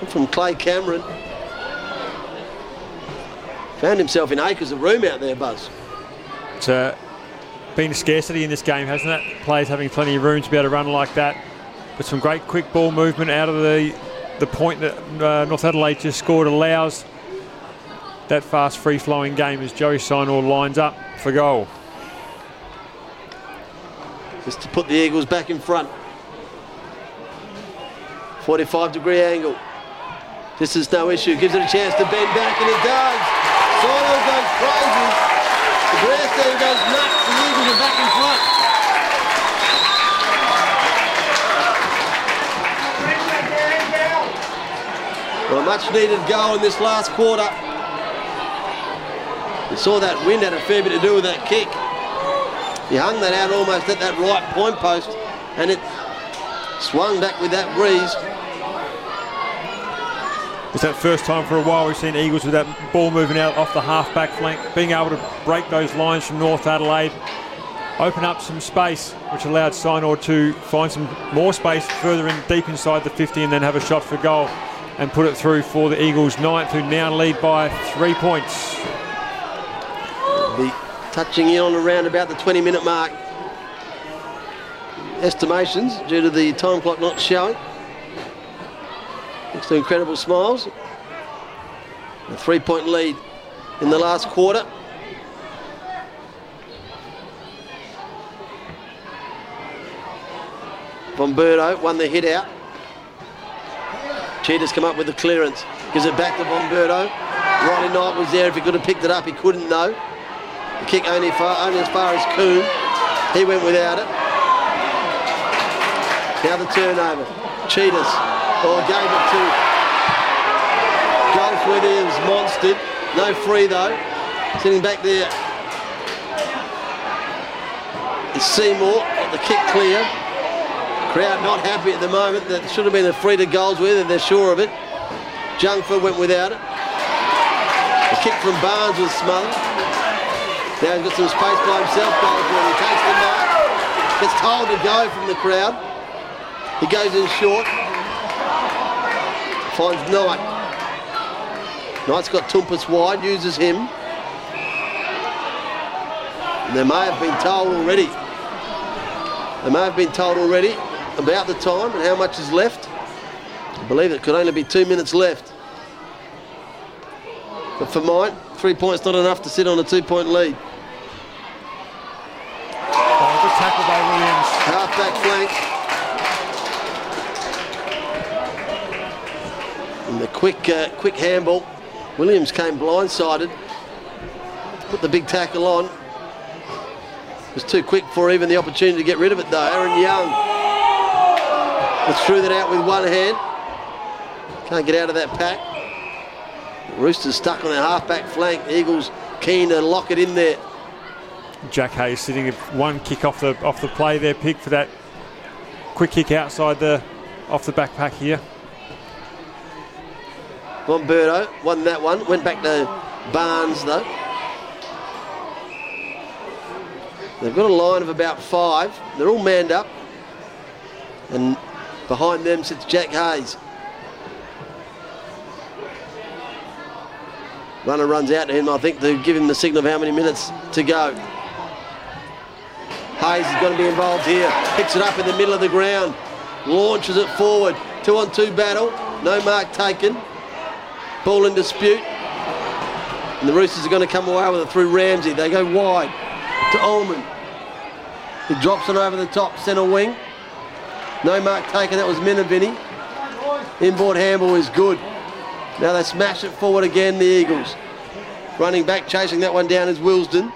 From Clay Cameron. Found himself in acres of room out there, Buzz. It's uh, been scarcity in this game, hasn't it? Players having plenty of room to be able to run like that. But some great quick ball movement out of the the point that uh, North Adelaide just scored allows that fast free-flowing game as Joey Sinor lines up for goal. Just to put the Eagles back in front. 45 degree angle. This is no issue. Gives it a chance to bend back, and it does. Solo goes crazy. The grandstand goes nuts. The Eagles are back in front. Well, a much needed goal in this last quarter. You saw that wind had a fair bit to do with that kick. He hung that out almost at that right point post, and it swung back with that breeze. It's that first time for a while we've seen Eagles with that ball moving out off the half back flank, being able to break those lines from North Adelaide, open up some space, which allowed Sinor to find some more space further in deep inside the 50 and then have a shot for goal and put it through for the Eagles ninth, who now lead by three points. Be touching in on around about the 20 minute mark. Estimations due to the time clock not showing. Thanks to incredible smiles. A three point lead in the last quarter. Bomberto won the hit out. Tsitas come up with the clearance. Gives it back to Bomberto. Riley Knight was there. If he could have picked it up, he couldn't though. The kick only, far, only as far as Coon. He went without it. Now the turnover. Tsitas. Or gave it to Golf Williams, monstered. No free though. Sitting back there is Seymour. Got the kick clear. Crowd not happy at the moment. That should have been a free to goals with, and they're sure of it. Jungfer went without it. The kick from Barnes was smothered. Now he's got some space by himself. Goldsworth. He takes the mark. Gets told to go from the crowd. He goes in short. Finds Knight. Knight's got Toumpas wide, uses him. And they may have been told already. They may have been told already about the time and how much is left. I believe it could only be two minutes left. But for mine, three points not enough to sit on a two-point lead. Oh, good tackle by Williams. Half-back flank. And the quick, uh, quick handball. Williams came blindsided. put the big tackle on. It was too quick for even the opportunity to get rid of it though. Aaron Young was threw that out with one hand. Can't get out of that pack. Roosters stuck on their halfback flank. Eagles keen to lock it in there. Jack Hayes sitting one kick off the off the play there, pick for that quick kick outside the off the backpack here. Bomberto won that one. Went back to Barnes though. They've got a line of about five. They're all manned up. And behind them sits Jack Hayes. Runner runs out to him, I think, to give him the signal of how many minutes to go. Hayes is going to be involved here. Picks it up in the middle of the ground. Launches it forward. Two on two battle. No mark taken. Ball in dispute. And the Roosters are going to come away with it through Ramsey. They go wide to Ullman. He drops it over the top centre wing. No mark taken. That was Minavini. Inboard handball is good. Now they smash it forward again, the Eagles. Running back, chasing that one down is Wilsden.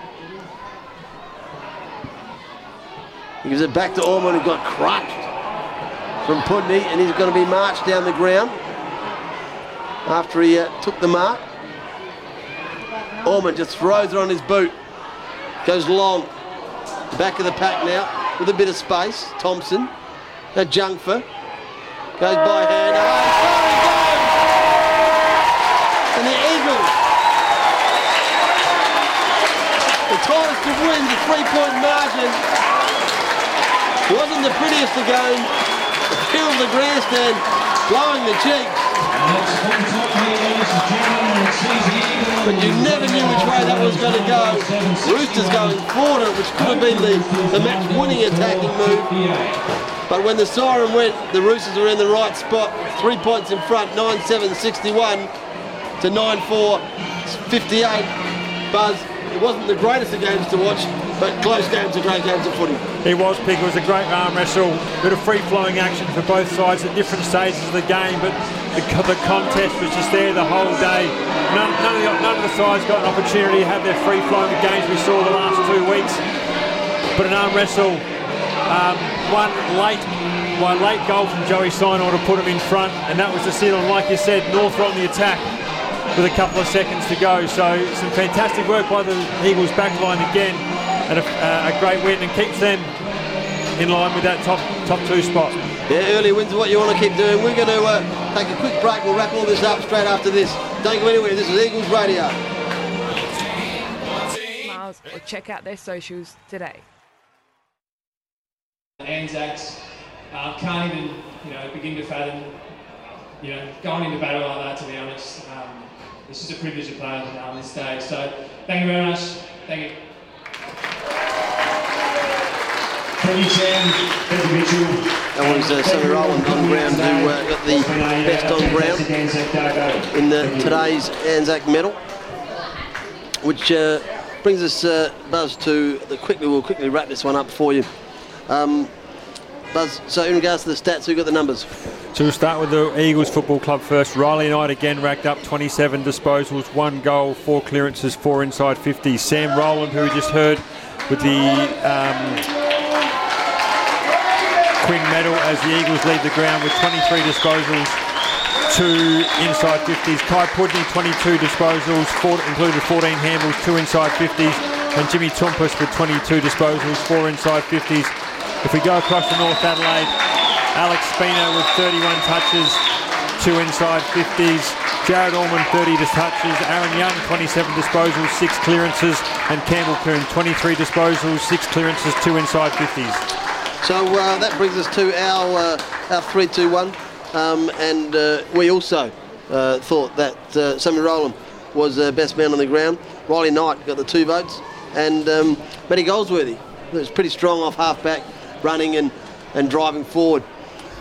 He gives it back to Ormond, who got crushed from Pudney, and he's going to be marched down the ground after he uh, took the mark. Ormond just throws it on his boot. Goes long. Back of the pack now with a bit of space. Thompson. Now Jungfer. Goes by hand. Oh! And the Eagles. The tightest to win the three-point margin. Wasn't the prettiest of game. The feel of the grandstand blowing the cheeks. But you never knew which way that was going to go. Roosters going forward, which could have been the, the match-winning attacking move. But when the siren went, the Roosters were in the right spot. Three points in front, 9-7-61 to 9-4, 58. Buzz, it wasn't the greatest of games to watch, but close games are great games of footy. He was pick. It was a great arm wrestle. Bit of free-flowing action for both sides at different stages of the game, but the, the contest was just there the whole day. None, none, of the, none of the sides got an opportunity to have their free-flowing games we saw the last two weeks. But an arm wrestle, um, one late, one late goal from Joey Sinor to put him in front, and that was the signal. Like you said, North on the attack with a couple of seconds to go. So some fantastic work by the Eagles backline again, and a, uh, a great win, and keeps them in line with that top top two spot. Yeah, early wins are what you want to keep doing. We're going to uh, take a quick break. We'll wrap all this up straight after this. Don't go anywhere. This is Eagles Radio. Miles or check out their socials today. Anzacs uh, can't even, you know, begin to fathom, you know, going into battle like that. To be honest, um, it's just a privilege to play on this stage. So, thank you very much. Thank you. Thank you, Sam. Thank you, Mitchell. That was uh, Sonny Rowland on ground who uh, got the best on ground in the, today's Anzac medal. Which uh, brings us, uh, Buzz, to the quickly. We'll quickly wrap this one up for you. Um, Buzz, so in regards to the stats, who got the numbers? So we'll start with the Eagles Football Club first. Riley Knight again racked up 27 disposals, one goal, four clearances, four inside 50. Sam Rowland, who we just heard with the um, Quinn medal as the Eagles leave the ground with 23 disposals, two inside 50s. Kai Pudney, 22 disposals, four, included 14 handles, two inside 50s. And Jimmy Toumpas with 22 disposals, four inside 50s. If we go across to North Adelaide, Alex Spina with 31 touches, two inside 50s. Jared Allman 30 touches, Aaron Young 27 disposals, six clearances, and Campbell Coon 23 disposals, six clearances, two inside 50s. So uh, that brings us to our uh, our three, two, one, um, and uh, we also uh, thought that uh, Sammy Rowland was uh, best man on the ground. Riley Knight got the two votes, and um, Matty Goldsworthy was pretty strong off half back, running and and driving forward.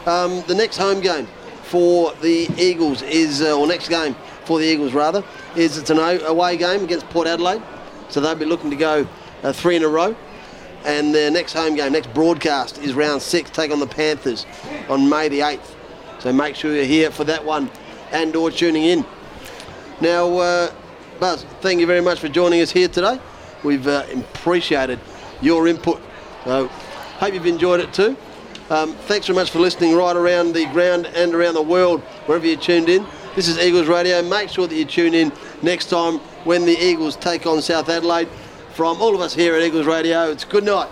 Um, the next home game for the Eagles is, uh, or next game for the Eagles rather, is it's an away game against Port Adelaide. So they'll be looking to go uh, three in a row. And their next home game, next broadcast is round six, take on the Panthers on May the 8th. So make sure you're here for that one and or tuning in. Now, uh, Buzz, thank you very much for joining us here today. We've uh, appreciated your input. So, hope you've enjoyed it too. Um, thanks very much for listening right around the ground and around the world, wherever you tuned in. This is Eagles Radio. Make sure that you tune in next time when the Eagles take on South Adelaide. From all of us here at Eagles Radio, it's good night.